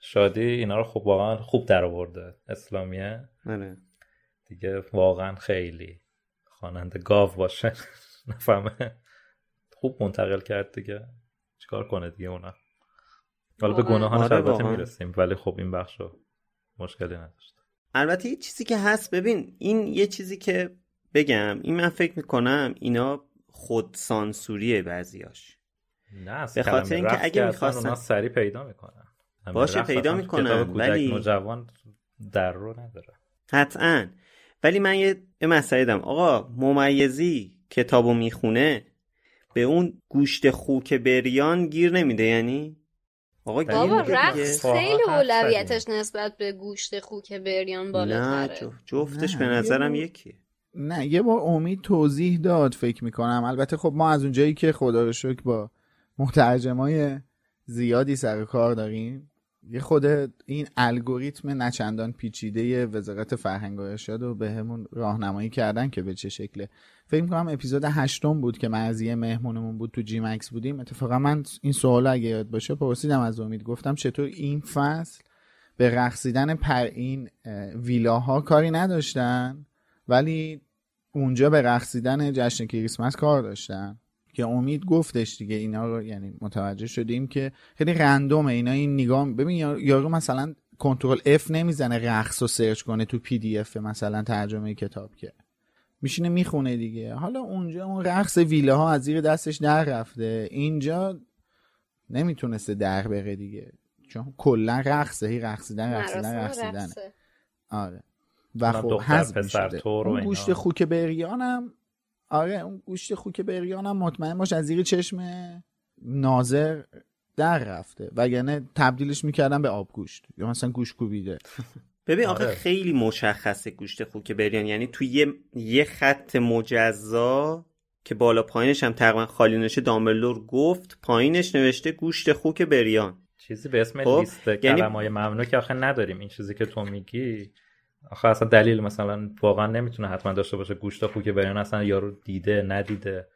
شادی اینا رو خوب واقعا خوب در آورده اسلامیه. آره. دیگه واقعا خیلی خواننده گاو باشه. نفهمه. خوب منتقل کرد دیگه. چیکار کنه دیگه اونا؟ حالا به آره، البته واقعا. می‌رسیم ولی خب این بخشو مشکلی نداشت. البته یه چیزی که هست ببین این یه چیزی که بگم این من فکر می‌کنم اینا خود سانسوریه بعضیاش. نه به خاطر اینکه اگه می‌خواستن- سریع پیدا می‌کنن. باشه، پیدا می‌کنن، ولی- نوجوان در رو نداره. قطعا. ولی من یه, مسئله دارم. آقا ممیزی کتابو می‌خونه به اون گوشت خوک بریان گیر نمیده یعنی؟ آقا بابا. رقص خیلی اولویتش نسبت به گوشت خوک بریان نه بالاتره. جو- جفتش نه، به نظرم یکیه. نه یه بار امید توضیح داد فکر می‌کنم. البته خب ما از اونجایی که خدا رو شکر با مترجمای زیادی سر کار داریم یه خود این الگوریتم نچندان پیچیده وزارت فرهنگ و ارشاد رو به همون راهنمایی کردن که به چه شکله. فکر می‌کنم اپیزود هشتم بود که مرزیه مهمونمون بود تو جی مکس بودیم. اتفاقا من این سوال اگه یادت باشه پرسیدم از امید. گفتم چطور این فصل به رقصیدن پر این اه، ویلاها کاری نداشتن؟ ولی اونجا به رقصیدن جشن کریسمس کار داشتن. که امید گفتش دیگه اینا رو یعنی متوجه شدیم که خیلی random ه اینا این نگاه ببین یا- یارو مثلا control F نمی‌زنه رقص رو search کنه تو PDF مثلا ترجمه کتاب که. میشینه می‌خونه دیگه. حالا اونجا اون رقص ویله ها از زیر دستش در رفته. اینجا نمی‌تونسته در بره دیگه. چون کلا رقصه هی رقصیدن رقصیدن رقصیدن. آره. و خب می‌شده. طور و اون. گوشت خوک بریانم آره اون گوشت خوک بریانم مطمئن باش از زیر چشم ناظر در رفته وگرنه تبدیلش می‌کردن به آبگوشت یا مثلا گوش کوبیده ببین آخه آره. خیلی مشخصه گوشت خوک بریان یعنی تو یه, یه خط مجزا که بالا پایینش هم تقریبا خالی نشه دامبلدور گفت پایینش نوشته گوشت خوک بریان چیزی به اسم خب، لیست یعنی- کلمای ممنوع که آخه نداریم این چیزی که تو میگی آخه اصلا دلیل مثلا واقعا نمی‌تونه حتما داشته باشه گوشت خوک بریان اصلا یارو دیده ندیده.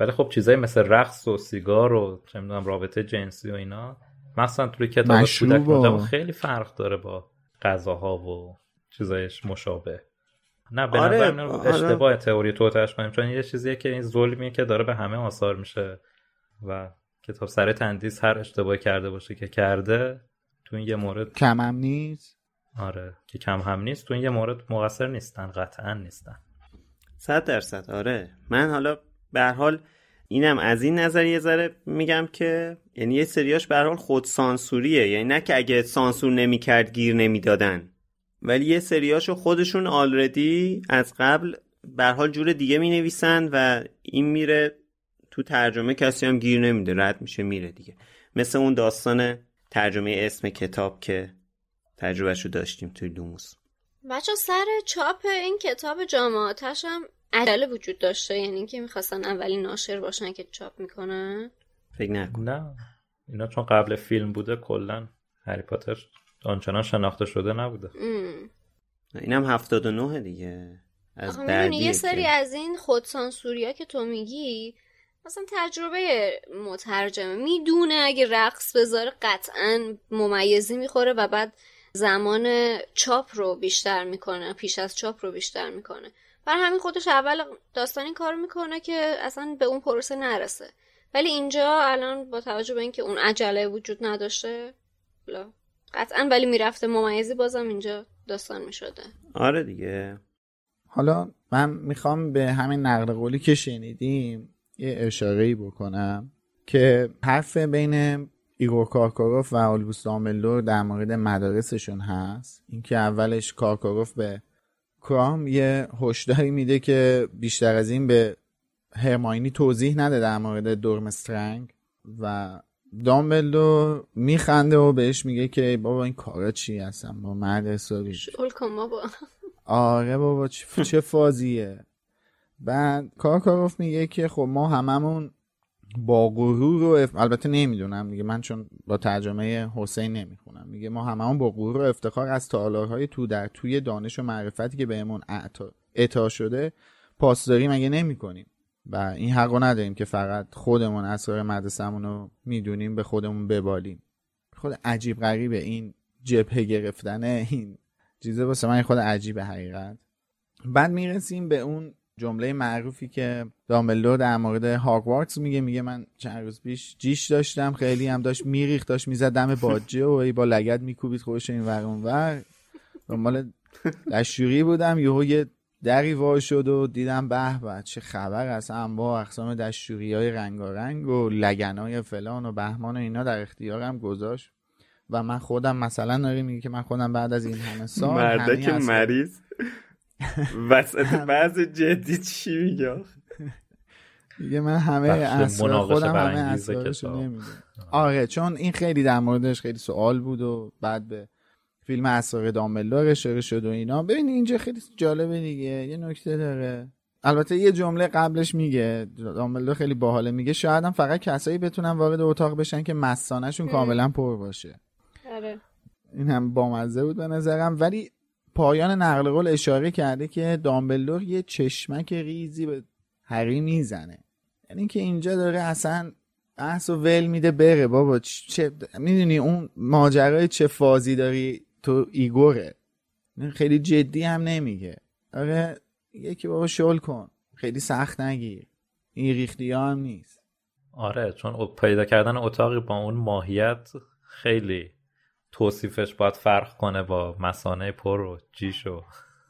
ولی خب چیزای مثل رقص و سیگار و چه می‌دونم رابطه جنسی و اینا مثلا توی کتاب کودک خیلی فرق داره با غذاها و چیزایش مشابه. نه به آره، نظر آره. اشتباه تئوری توتش کنیم چون یه چیزیه که این ظلمیه که داره به همه آثار میشه و کتاب سر تندیس هر اشتباهی کرده باشه که کرده تو این یه مورد کمم نیست. آره که کم هم نیست. تو این یه مورد مقصر نیستن قطعا نیستن. صد درصد. آره. من حالا به حال اینم از این نظر یه ذره میگم که یعنی یه سریاش به حال خود سانسوریه. یعنی نه که اگه سانسور نمی‌کرد گیر نمی‌دادن. ولی یه سریاشو خودشون آلردی از قبل به حال جور دیگه می نویسن و این میره تو ترجمه. کسی هم گیر نمیده. رد میشه میره دیگه. مثل اون داستان ترجمه اسم کتاب که تجربهشو داشتیم توی لوموس بچه سر چاپ این کتاب جامعاتش هم عجله وجود داشته. یعنی که می‌خواستن اولین ناشر باشن که چاپ می‌کنن. فکر نکن. نه. اینا چون قبل فیلم بوده کلا هری پاتر آنچنان شناخته شده نبوده. ام. اینم 79 دیگه. از بعدیه یه سری که- از این خودسانسوریا که تو میگی مثلا تجربه مترجمه می‌دونه اگه رقص بذاره قطعا ممیزی می‌خوره و بعد زمان چاپ رو بیشتر می‌کنه پیش از چاپ رو بیشتر می‌کنه. بر همین خودش اول داستان این کار می‌کنه که اصلا به اون پروسه نرسه. ولی اینجا الان با توجه به اینکه اون عجله وجود نداشته لا. قطعا ولی می‌رفته ممیزی بازم اینجا داستان می‌شده. آره دیگه. حالا من می‌خوام به همین نقل قولی که شنیدیم یه اشاره بکنم که حرف بین ایگور کارکاروف و آلبوس دامبلدور در مورد مدارسشون هست. اینکه اولش کارکاروف به کرام یه هشداری میده که بیشتر از این به هرماینی توضیح نده در مورد دورمسترنگ و دامبلدور میخنده و بهش میگه که بابا این کارا چی هستن؟ با مرد حسابی شل کن بابا. آره بابا چه, چه فازیه. بعد کارکاروف میگه که خب ما هممون با غرور و اف... البته نمی‌دونم میگه من چون با ترجمه حسین نمی‌خونم. میگه ما هممون با غرور و افتخار از تالارهای تو در توی دانش و معرفتی که بهمون اعطا شده پاسداری مگه نمی‌کنیم؟ و این حقو نداریم که فقط خودمون اسرار مدرسه‌مون رو می‌دونیم به خودمون ببالیم. خود عجیب غریبه این جبهه گرفتن این چیزه واسه من خود عجیبه حقیقت. بعد می‌رسیم به اون جمله معروفی که دامبلدور در مورد هاگوارتس میگه میگه من چند روز پیش جیش داشتم خیلی هم داشت میریخت داشت می‌زد دم باجه و ای با لگد میکوبید خودش این ور اون ور. دنبال دشوری بودم یهو یه دری وا شد و دیدم به به چه خبر از انواع اقسام دشوری های رنگارنگ و لگن های فلان و بهمان و اینا در اختیارم گذاشت. و من خودم مثلا داری میگه که من خودم بعد از این همه سال مرده که مریض. وسط بعض جدی چی میگه؟ دیگه من همه مناقشه خودم همه. نمی‌دونم. آره چون این خیلی در موردش خیلی سوال بود و بعد به فیلم اسرار دامبلدور اشاره شد و اینا. ببین اینجا خیلی جالبه دیگه یه نکته داره. البته یه جمله قبلش میگه دامبلدور خیلی باحاله میگه شاید هم فقط کسایی بتونن وارد اتاق بشن که مستانشون کاملا پر باشه. آره. این هم بامزه بود به نظرم. ولی پایان نقل قول اشاره کرده که دامبلدور یه چشمک ریزی به هری می‌زنه. یعنی که اینجا داره اصلا بحث و ول میده بره بابا. چه می‌دونی اون ماجرای چه فازی داری؟ تو ایگوره. خیلی جدی هم نمیگه. آره یکی بابا شل کن. خیلی سخت نگیر. این ریختی هم نیست. آره چون پیدا کردن اتاقی با اون ماهیت خیلی توصیفش باید فرق کنه با مسانه پر و جیش و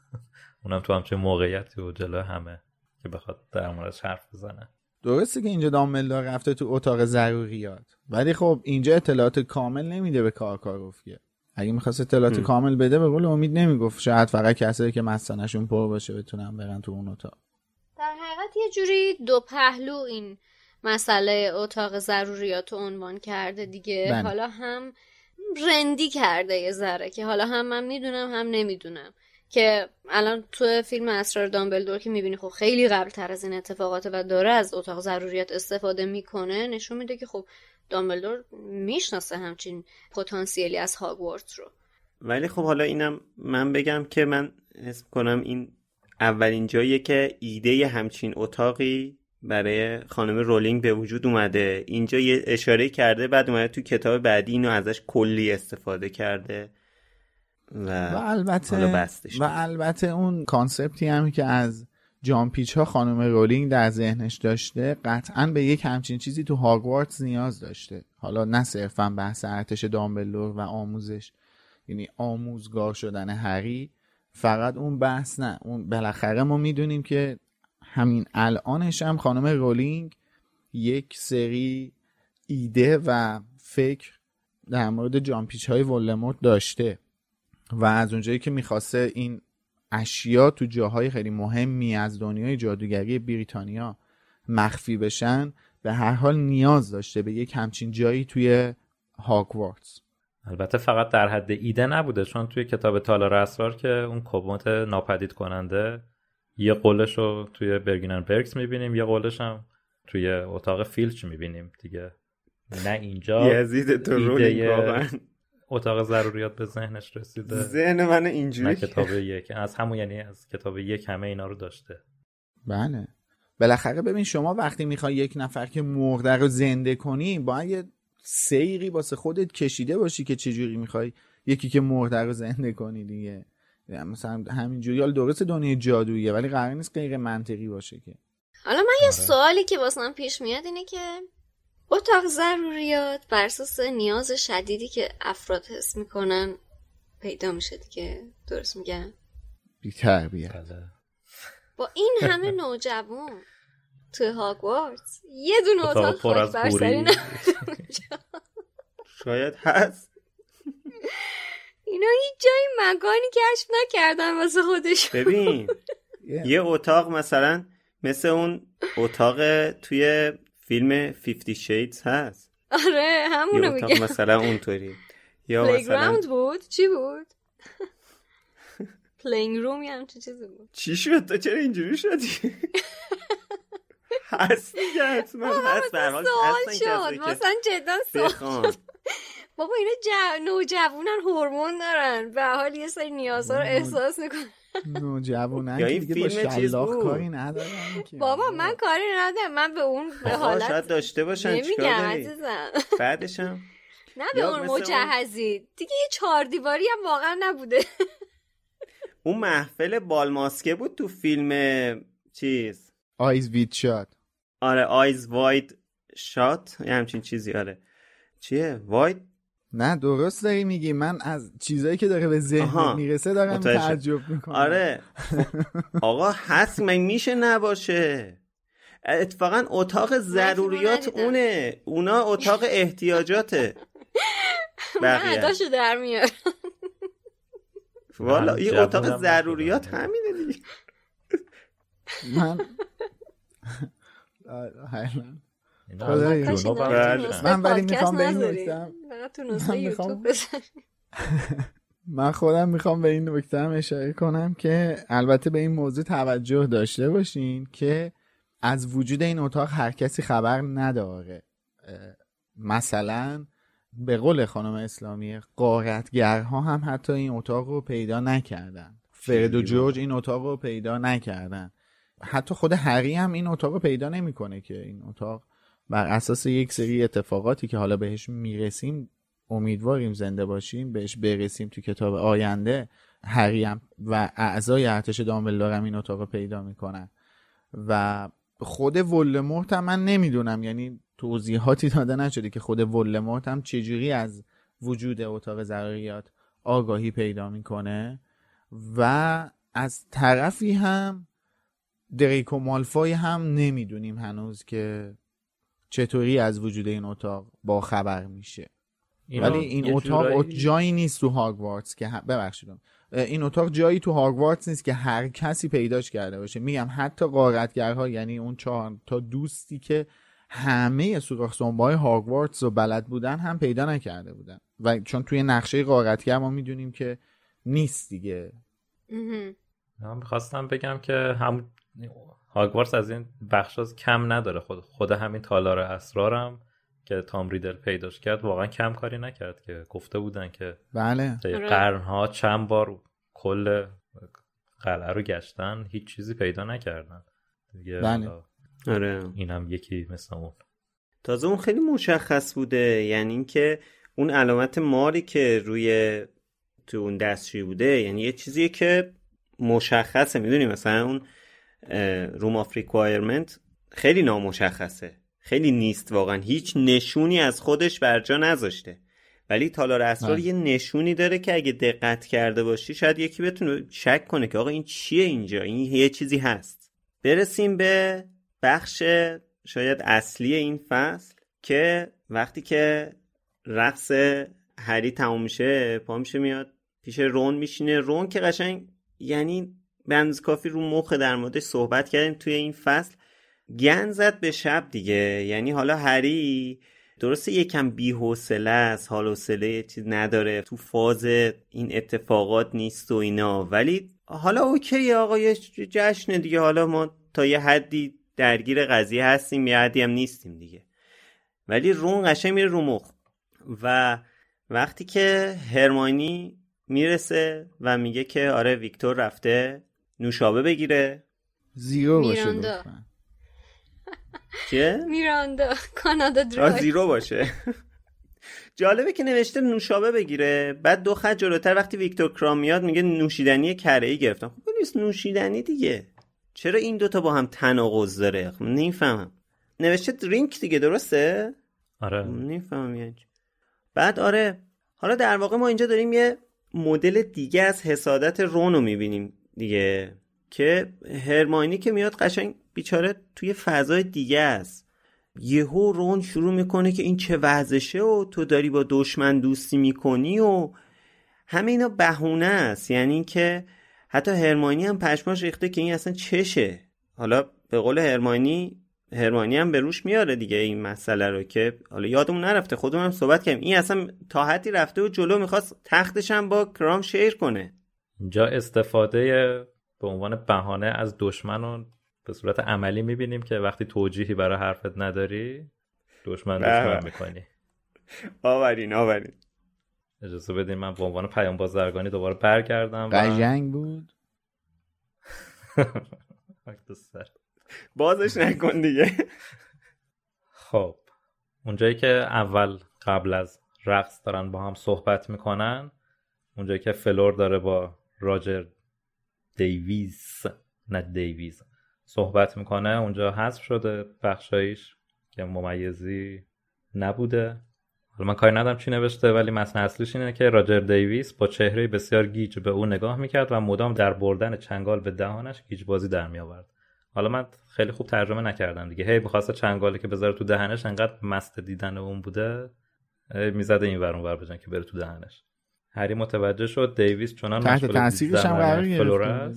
اونم تو همچه موقعیتی و جلو همه که بخواد در موردش حرف بزنه. درسته که اینجا دامبلدور رفته تو اتاق ضروریات. ولی خب اینجا اطلاعات کامل نمیده به کارکاروف که. اگه می‌خواست اطلاعات هم. کامل بده به قول امید نمی‌گفت. شاید فقط کسایی که مستانشون پر باشه بتونن برن تو اون اتاق. در حقیقت یه جوری دو پهلو این مسئله اتاق ضروریات رو عنوان کرده دیگه. بله. حالا هم رندی کرده یه ذره که حالا هم من می‌دونم هم نمی‌دونم. که الان تو فیلم اسرار دامبلدور که می‌بینی خب خیلی قبل تر از این اتفاقات و داره از اتاق ضروریات استفاده می‌کنه نشون میده که خب دامبلدور می‌شناسه همچین پتانسیلی از هاگوارتس رو. ولی خب حالا اینم من بگم که من حس کنم این اولین جاییه که ایده همچین اتاقی برای خانم رولینگ به وجود اومده. اینجا یه اشاره کرده بعد اومده تو کتاب بعدی اینو ازش کلی استفاده کرده و, و البته و البته اون concept ی هم که از جان پیچ ها خانم رولینگ در ذهنش داشته قطعا به یک همچین چیزی تو هاگوارتس نیاز داشته. حالا نه صرفا بحث ارتش دامبلدور و آموزش یعنی آموزگار شدن هری فقط اون بحث نه. اون بالاخره ما می‌دونیم که همین الانش هم خانم رولینگ یک سری ایده و فکر در مورد جامپیچ های داشته و از اونجایی که می‌خواسته این اشیا تو جاهای خیلی مهمی از دنیای جادوگری بریتانیا مخفی بشن به هر حال نیاز داشته به یک همچین جایی توی هاگوارتس البته فقط در حد ایده نبوده چون توی کتاب تالار اسرار که اون کموت ناپدید کننده یه قولش رو توی برگینن برکس می‌بینیم یه قولش هم توی اتاق فیلچ می‌بینیم دیگه. نه اینجا یزید تو رولینگ اتاق ضروریات به ذهنش رسیده. ذهن من اینجوری نه کتاب یک. از همون یعنی از کتاب یک همه اینا رو داشته. بله. بالاخره ببین شما وقتی می‌خوای یک نفر که مرده رو زنده کنی باید یه سیری واسه خودت کشیده باشی که چجوری می‌خوای یکی که مرده رو زنده کنی دیگه. مثلا همینجوری حالا درست دنیای جادوییه ولی قرار نیست غیر منطقی باشه که. حالا من یه آره. سوالی که واسم پیش میاد اینه که اتاق ضروریات بر اساس نیاز شدیدی که افراد حس می‌کنن پیدا میشه دیگه. درست میگن بی تربیت بله. با این همه نوجوان تو هاگوارتس یه دونه اتاق خاک بر شاید هست. اینا هیچ جایی مکانی کشف نکردن واسه خودش ببین یه اتاق مثلا مثل اون اتاق توی فیلم 50 شیدز هست. آره همونو میگم مثلا اونطوری. یا مثلا بود؟ چی بود؟ playing room یا چه چیزی بود. چی شد؟ تو چرا اینجوری شدی؟ هست دیگه حتما هست. در حال شد. مثلا جدا سوال بابا اینا جو... نوجوانن هورمون دارن. به حال یه سری نیازها رو احساس می‌کنن. نوجوانن که دیگه با شلاق کاری ندارن بابا من کاری ندارم. من به اون به حالت شاید داشته باشن. نمیگم عزیزم. بعدشم نه به اون مجهزی. دیگه یه چهار دیواری هم واقعا نبوده. اون محفل بالماسکه بود تو فیلم چیز؟ Eyes Wide Shut آره Eyes Wide Shut یه همچین چیزی آره. چیه؟ Wide نه درست داری میگی. من از چیزایی که داره به ذهن می‌رسه دارم تعجب می‌کنم. آره. آقا هست من میشه نباشه؟ اتفاقا اتاق ضروریات اونه. اونا اتاق احتیاجاته. من در میار والا یه اتاق ضروریات همینه دیگه. من من ولی می‌خوام به این نکته من می‌خوام من خودم می‌خوام به این نکته هم اشاره کنم که البته به این موضوع توجه داشته باشین که از وجود این اتاق هر کسی خبر نداره. مثلا به قول خانم اسلامی قارتگرها هم حتی این اتاق رو پیدا نکردن. فرد و جورج این اتاق رو پیدا نکردن. حتی خود هری هم این اتاق رو پیدا نمی‌کنه که این اتاق بر اساس یک سری اتفاقاتی که حالا بهش می‌رسیم امیدواریم زنده باشیم بهش برسیم تو کتاب آینده هریم و اعضای ارتش دامبلدور هم این اتاق پیدا می‌کنن. و خود ولمورت هم من نمی‌دونم یعنی توضیحاتی داده نشده که خود ولمورت هم چجوری از وجود اتاق ضروریات آگاهی پیدا می‌کنه. و از طرفی هم دریکو مالفای هم نمی‌دونیم هنوز که چطوری از وجود این اتاق با خبر میشه؟ ولی این اتاق جایی نیست تو هاگوارتس که ببخشید. این اتاق جایی تو هاگوارتس نیست که هر کسی پیداش کرده باشه. میگم حتی قارتگرها یعنی اون چهار تا دوستی که همه سوراخ های هاگوارتس رو بلد بودن هم پیدا نکرده بودن. و چون توی نقشه قارتگر ما می‌دونیم که نیست دیگه. من می‌خواستم بگم که هم هاگوارتس از این بخش کم نداره. خود خود همین تالار اسرارم که تام ریدل پیداش کرد واقعا کم کاری نکرد که گفته بودن که بله. آره. قرنها چند بار کل قلعه رو گشتن هیچ چیزی پیدا نکردن. دیگه بله. آره. اینم یکی مثل اون. تازه اون خیلی مشخص بوده یعنی اینکه اون علامت ماری که روی تو اون دستشویی بوده یعنی یه چیزیه که مشخصه. می‌دونی مثلا اون Room of Requirement خیلی نامشخصه. خیلی نیست واقعا. هیچ نشونی از خودش بر جا نذاشته. ولی تالار اسرار یه نشونی داره که اگه دقت کرده باشی شاید یکی بتونه شک کنه که آقا این چیه اینجا؟ این یه چیزی هست. برسیم به بخش شاید اصلی این فصل که وقتی که رقص هری تموم میشه پا میشه میاد پیش رون میشینه. رون که قشنگ یعنی بنز کافی رو مخ در موردش صحبت کردیم توی این فصل. گن زد به شب دیگه. یعنی حالا هری درسته یکم بی‌حوصله است حال حوصله چیز نداره تو فاز این اتفاقات نیست و اینا. ولی حالا اوکی آقا یه جشن دیگه. حالا ما تا یه حدی درگیر قضیه هستیم یه حدی هم نیستیم دیگه. ولی رون قشنگ میره رو مخ. و وقتی که هرمانی می‌رسه و میگه که آره ویکتور رفته نوشابه بگیره. زیرو باشه میراندا. لطفاً. چیه؟ میراندا کانادا آه، درایو. زیرو باشه. جالبه که نوشته نوشابه بگیره. بعد دو خط جلوتر وقتی ویکتور کرام میاد میگه نوشیدنی کره ای گرفتم. خب نیست نوشیدنی دیگه. چرا این دوتا با هم تناقض داره؟ خب نمی‌فهمم. نوشته درینک دیگه درسته؟ آره. نمی‌فهمم یعنی. بعد آره حالا در واقع ما اینجا داریم یه مدل دیگه از حسادت رون رو می‌بینیم. دیگه که هرماینی که میاد قشنگ بیچاره توی فضای دیگه است. یهو رون شروع می‌کنه که این چه وضعشه و تو داری با دشمن دوستی می‌کنی و همه اینا بهونه است. یعنی که حتی هرمانی هم پشماش ریخته که این اصلا چشه. حالا به قول هرمانی هرمانی هم به روش میاره دیگه این مسئله رو که حالا یادمون نرفته خودمون هم صحبت کردیم. این اصلا تا حدی رفته و جلو می‌خواست تختش هم با کرام شیر کنه. اینجا استفاده به عنوان بهانه از دشمن رو به صورت عملی می‌بینیم که وقتی توجیهی برای حرفت نداری دشمن بله. دشمن می‌کنی آورین آورین اجازه بدین من به عنوان پیام بازرگانی دوباره برگردم قشنگ بود. بازش نکن دیگه خب اونجایی که اول قبل از رقص دارن با هم صحبت می‌کنن اونجایی که فلور داره با راجر دیویز نه دیویز. صحبت می‌کنه اونجا حذف شده بخشایش که ممیزی نبوده. حالا من کاری ندارم چی نوشته ولی متن اصلیش اینه که راجر دیویس با چهره بسیار گیج به او نگاه می‌کرد و مدام در بردن چنگال به دهانش گیج بازی در میآورد. حالا من خیلی خوب ترجمه نکردم دیگه. هی می‌خواسته چنگالی که بذاره تو دهنش انقدر مست دیدن اون بوده می‌زده این ور اونور بجن که بره تو دهنش. هری متوجه شد دیویس چنان تحت مشغول دید تاثیرش هم زدن قرار.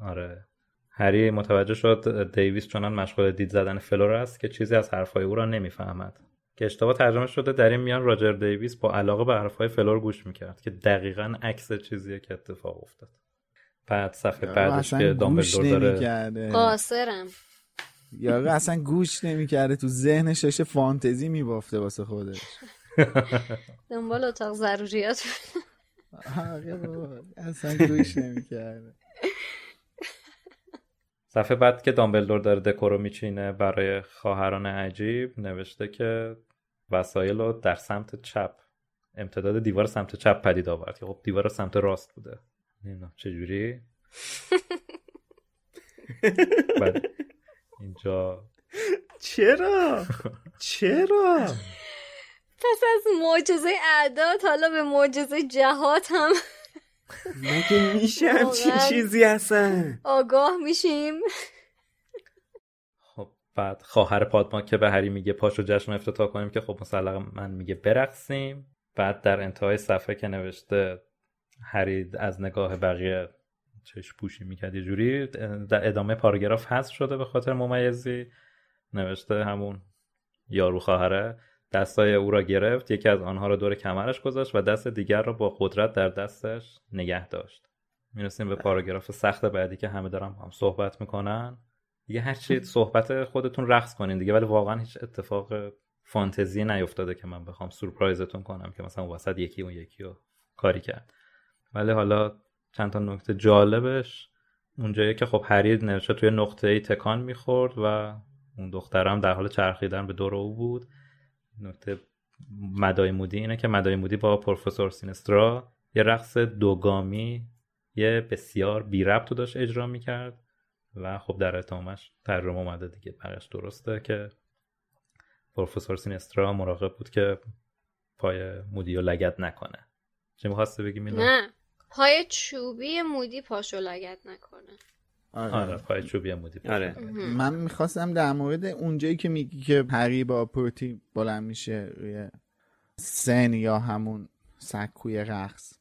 آره. هری متوجه شد دیویس چنان مشغول دید زدن فلور است که چیزی از حرفهای او را نمی‌فهمد. که اشتباه ترجمه شده در این میان راجر دیویس با علاقه به حرفهای فلور گوش می‌کرد که دقیقا عکس چیزیه که اتفاق افتاد. بعد صفحه بعدش اصلا که گوش دامبلدور داره نمی‌کرده. قاصرم. یارو اصلا گوش نمی‌کرده تو ذهنش داشته فانتزی میبافته واسه خودش. دنبال اتاق ضروریات. بابا، اصلا گوش نمی‌کرده. صفحه بعد که دامبلدور داره دکورو میچینه برای خواهران عجیب نوشته که وسایل رو در سمت چپ امتداد دیوار سمت چپ پدید آورد. که خب دیوار سمت راست بوده. نمی‌دونم چجوری؟ بعد اینجا چرا؟ چرا؟ پس از معجزه اعداد حالا به معجزه جهات هم مگه میشه همچین واقعا. چیزی هستن آگاه میشیم. خب بعد خواهر پادما که به هری میگه پاشو جشن رو افتتاح کنیم که خب مسلقا من میگه برقصیم. بعد در انتهای صفحه که نوشته هری از نگاه بقیه چشم پوشی می‌کرد یه جوری در ادامه پاراگراف حذف شده به خاطر ممیزی. نوشته همون یارو خواهره. دستای او را گرفت یکی از آنها را دور کمرش گذاشت و دست دیگر را با قدرت در دستش نگه داشت. می‌رسیم به پاراگراف سخت بعدی که همه دارن با هم صحبت می‌کنن. دیگه هر چی صحبت خودتون رقص کنین دیگه ولی واقعا هیچ اتفاق فانتزی نیفتاده که من بخوام سورپرایزتون کنم که مثلا وسط یکی اون یکی رو کاری کرد. ولی حالا چند تا نکته جالبش اونجایی که خب هری نوشته توی نقطه ای تکان می‌خورد و اون دخترم در حال چرخیدن به دور او بود. نکته مدای مودی اینه که مدای مودی با پروفسور سینسترا یه رقص دوگامی یه بسیار بی ربط داشت اجرا می‌کرد و خب در اتمامش ترجمه اومده دیگه. بقیش درسته که پروفسور سینسترا مراقب بود که پای مودی رو لگت نکنه. چه می‌خواسته بگی میلا نه پای چوبی مودی پاشو لگت نکنه. آره. آره پای چوبی مودی آره. من می‌خواستم در مورد اونجایی که میگی که هری با پروتی بلند میشه روی سن یا همون سکوی رقص.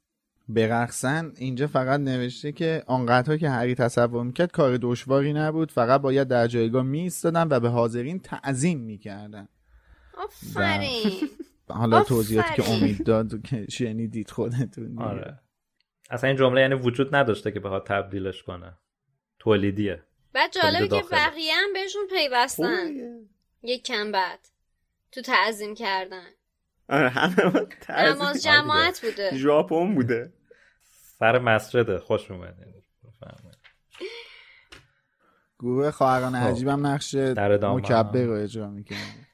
برقصن اینجا فقط نوشته که آنقدرها که هری تصور می‌کرد کار دشواری نبود فقط باید در جایگاه میستادن و به حاضرین تعظیم می‌کردن. آفرین. حالا توضیحاتی که. امید داد که شنیدید خودتون. آره. اصلا این جمله یعنی وجود نداشته که بخواد تبدیلش کنه. تولیدیه بعد جالبه که. بقیه هم بهشون پیوستن. یک کم بعد. تو تعظیم کردن. آره همه نماز جماعت بوده. ژاپن بوده. سر مسجده. خوش بفرمایید. گروه خواهران خب. عجیبم نقش مکبر هم. رو اجرا می‌کنه.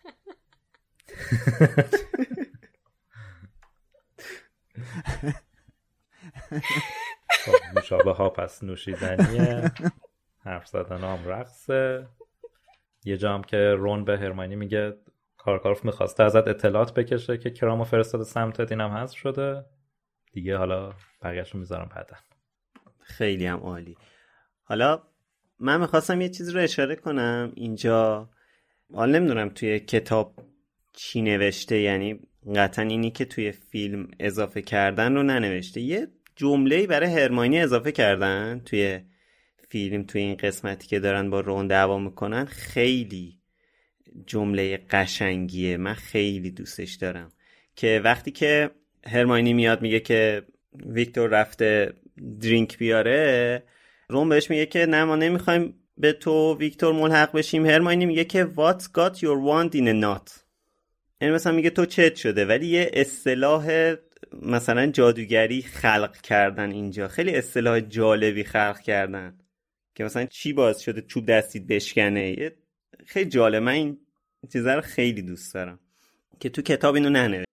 خب نوشابه ها پس نوشیدنیه. حرف زدن هم رقصه. یه جام که رون به هرمانی میگه کارکاروف می‌خواسته ازت اطلاعات بکشه که کرامو فرستاده سمتت اینم هست شده. دیگه حالا بقیهشو می‌ذارم بعدا. خیلی هم عالی. حالا من می‌خواستم یه چیز رو اشاره کنم. اینجا حالا نمی‌دونم توی کتاب چی نوشته یعنی قطعا اینی که توی فیلم اضافه کردن رو ننوشته. یه جمله برای هرمانی اضافه کردن توی فیلم توی این قسمتی که دارن با رون دعوا می‌کنن خیلی جمله قشنگیه. من خیلی دوستش دارم. که وقتی که هرماینی میاد میگه که ویکتور رفته درینک بیاره رون بهش میگه که نه ما نمی‌خوایم به تو ویکتور ملحق بشیم. هرماینی میگه که what got your wand in a knot یعنی مثلا میگه تو چت شده ولی یه اصطلاح مثلا جادوگری خلق کردن اینجا. خیلی اصطلاح جالبی خلق کردن. که مثلا چی باز شده چوب دستید بشکنه؟ خیلی جالب من این چیزا رو خیلی دوست دارم. که تو کتاب اینو ننوشته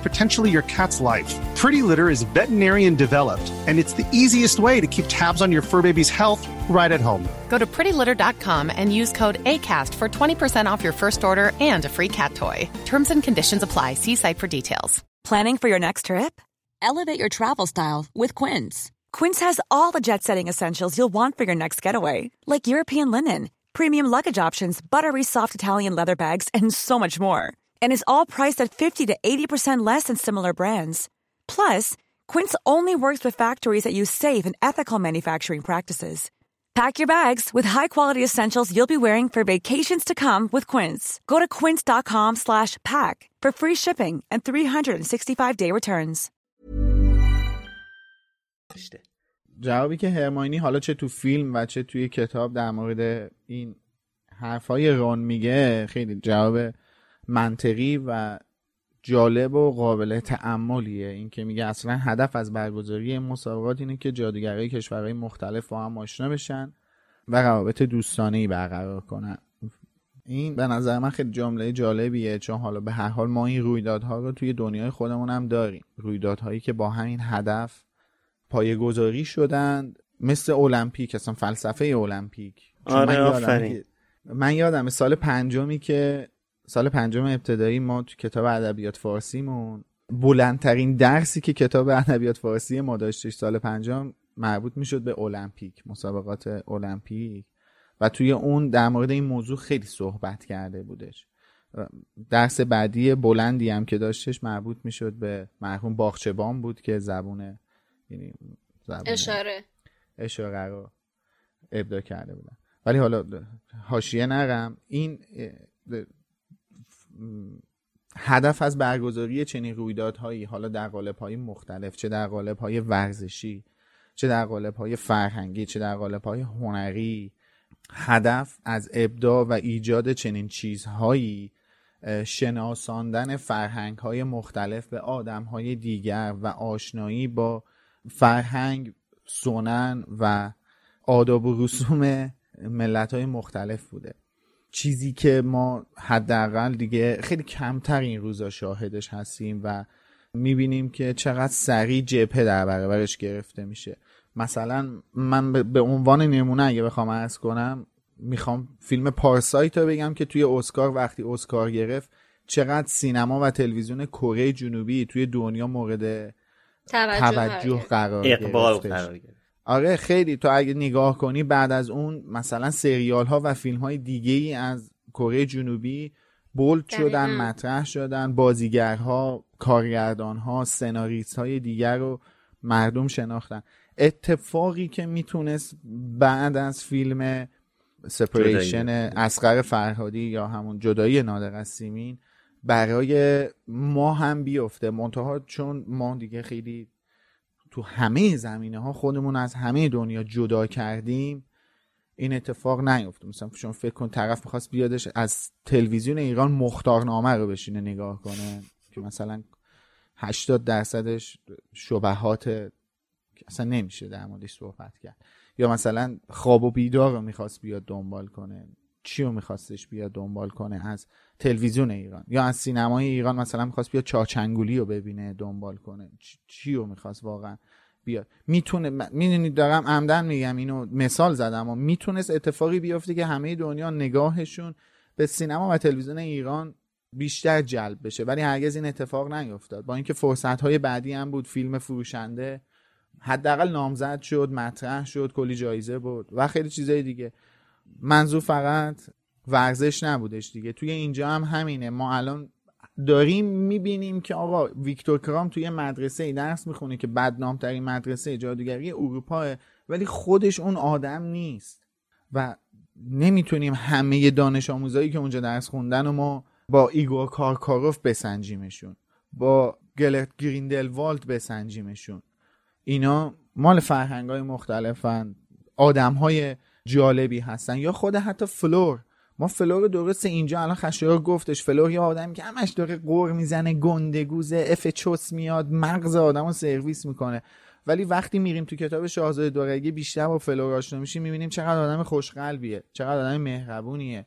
potentially your cat's life. Pretty Litter is veterinarian developed, and it's the easiest way to keep tabs on your fur baby's health right at home. Go to prettylitter.com and use code ACAST for 20% off your first order and a free cat toy. Terms and conditions apply. See site for details. Planning for your next trip? Elevate your travel style with Quince. Quince has all the jet setting essentials you'll want for your next getaway, like European linen, premium luggage options, buttery soft Italian leather bags, and so much more And is all priced at 50 to 80% less than similar brands. Plus, Quince only works with factories that use safe and ethical manufacturing practices. Pack your bags with high-quality essentials you'll be wearing for vacations to come with Quince. Go to quince.com slash pack for free shipping and 365-day returns. جوابی که هرماینی حالا چه تو فیلم و چه توی کتاب در مورد این حرفای رون میگه خیلی جواب منطقی و جالب و قابل تعملیه این که میگه اصلا هدف از برگزاری این مسابقات اینه که جادوگرای کشورهای مختلف با هم آشنا بشن و روابط دوستانه ای برقرار کنن. این به نظر من خیلی جمله جالبیه چون حالا به هر حال ما این رویدادها رو توی دنیای خودمون هم داریم. رویدادهایی که با همین هدف پایه‌گذاری شدن مثل المپیک اصلا فلسفه المپیک. آره، من آفرین. که- من یادم سال پنجمی که سال پنجم ابتدایی ما تو کتاب ادبیات فارسیمون بلندترین درسی که کتاب ادبیات فارسی ما داشتش سال پنجم مربوط می‌شد به المپیک مسابقات المپیک. و توی اون در مورد این موضوع خیلی صحبت کرده بودش. درس بعدی بلندی هم که داشتش مربوط می‌شد به مرحوم باغچبان بود که زبون یعنی زبون اشاره. اشاره رو ابدا کرده بودن. ولی حالا حاشیه نرم. این هدف از برگزاری چنین رویدادهایی حالا در قالب‌های مختلف چه در قالب‌های ورزشی چه در قالب‌های فرهنگی چه در قالب‌های هنری هدف از ابداع و ایجاد چنین چیزهایی شناساندن فرهنگ های مختلف به آدم های دیگر و آشنایی با فرهنگ سنن و آداب و رسوم ملت های مختلف بوده. چیزی که ما حداقل دیگه خیلی کمتر این روزا شاهدش هستیم و می‌بینیم که چقدر سریع جبهه در برابرش گرفته میشه. مثلا من به عنوان نمونه اگه بخوام ارز کنم می‌خوام فیلم پارسایت رو بگم که توی اسکار وقتی اسکار گرفت چقدر سینما و تلویزیون کره جنوبی توی دنیا مورد توجه, قرار اقبال قرار گرفت. آره خیلی تو اگه نگاه کنی بعد از اون مثلا سریال ها و فیلم های دیگه ای از کره جنوبی بولد شدن مطرح شدن بازیگرها کارگردانها سناریست های دیگر رو مردم شناختن. اتفاقی که می‌تونست بعد از فیلم سپریشن اسقر فرهادی یا همون جدایی نادر از سیمین برای ما هم بیفته. منتها چون ما دیگه خیلی تو همه زمینه ها خودمون از همه دنیا جدا کردیم این اتفاق نیفته مثلا شما فکر کن طرف می‌خواست بیادش از تلویزیون ایران مختارنامه رو بشینه نگاه کنه که مثلا 80 درصدش شبهات اصلا نمیشه در موردش صحبت کرد. یا مثلا خواب و بیدار رو می‌خواست بیاد دنبال کنه چی رو میخواستش بیاد دنبال کنه از تلویزیون ایران. یا از سینمای ایران مثلا می‌خواست بیاد چاچنگولی رو ببینه دنبال کنه. چی رو می‌خواست واقعا بیاد؟ می‌تونه می‌دونید دارم عمدن میگم اینو مثال زدم و می‌تونست اتفاقی بیفته که همه دنیا نگاهشون به سینما و تلویزیون ایران بیشتر جلب بشه. ولی هرگز این اتفاق نیفتاد. با اینکه فرصت های بعدی هم بود فیلم فروشنده حداقل نامزد شد مطرح شد کلی جایزه بود و خیلی چیزای دیگه. منظور فقط ورزش نبودش دیگه. توی اینجا هم همینه. ما الان داریم می‌بینیم که آقا ویکتور کرام توی مدرسه ای درس می‌خونه که بدنامترین مدرسه جادوگری اروپا ولی خودش اون آدم نیست. و نمی‌تونیم همه دانش آموزایی که اونجا درس خوندن و ما با ایگور کارکاروف بسنجیمشون با گلرت گریندلوالد بسنجیمشون. اینا مال فرهنگ های مختلفن آدم های جالبی هستن یا خود حتی فلور. ما فلور درست اینجا الان خشایار گفتش فلور یه آدمی که همش داره غر می‌زنه گندگوزه اف چوس میاد مغز آدم رو سرویس می‌کنه. ولی وقتی میریم تو کتاب شاهزاده دورگه بیشتر با فلور آشنا میشیم می‌بینیم چقدر آدم خوشقلبیه چقدر آدم مهربونیه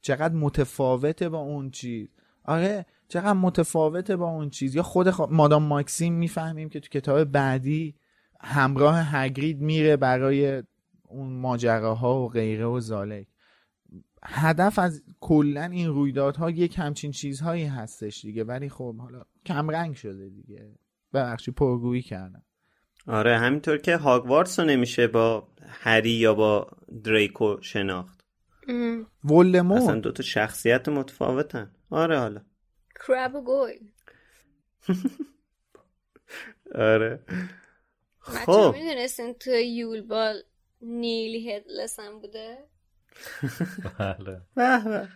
چقدر متفاوته با اون چیز. آره چقدر متفاوته با اون چیز. یا خود مادام ماکسیم می‌فهمیم که تو کتاب بعدی همراه هگرید میره برای اون ماجراها و غیره و زالک. هدف از کلا این رویدادها یک همچین چیزهایی هستش دیگه ولی خب حالا کمرنگ شده دیگه. ببخشی پرگویی کردم. آره همینطور که هاگوارتس رو نمیشه با هری یا با دریکو شناخت. ولدمورت. اصلا دوتا شخصیت متفاوتن. آره حالا. کراب گوی آره. خب. می‌دونستین تو یول بال نیلی هدلس هم بوده؟ بله.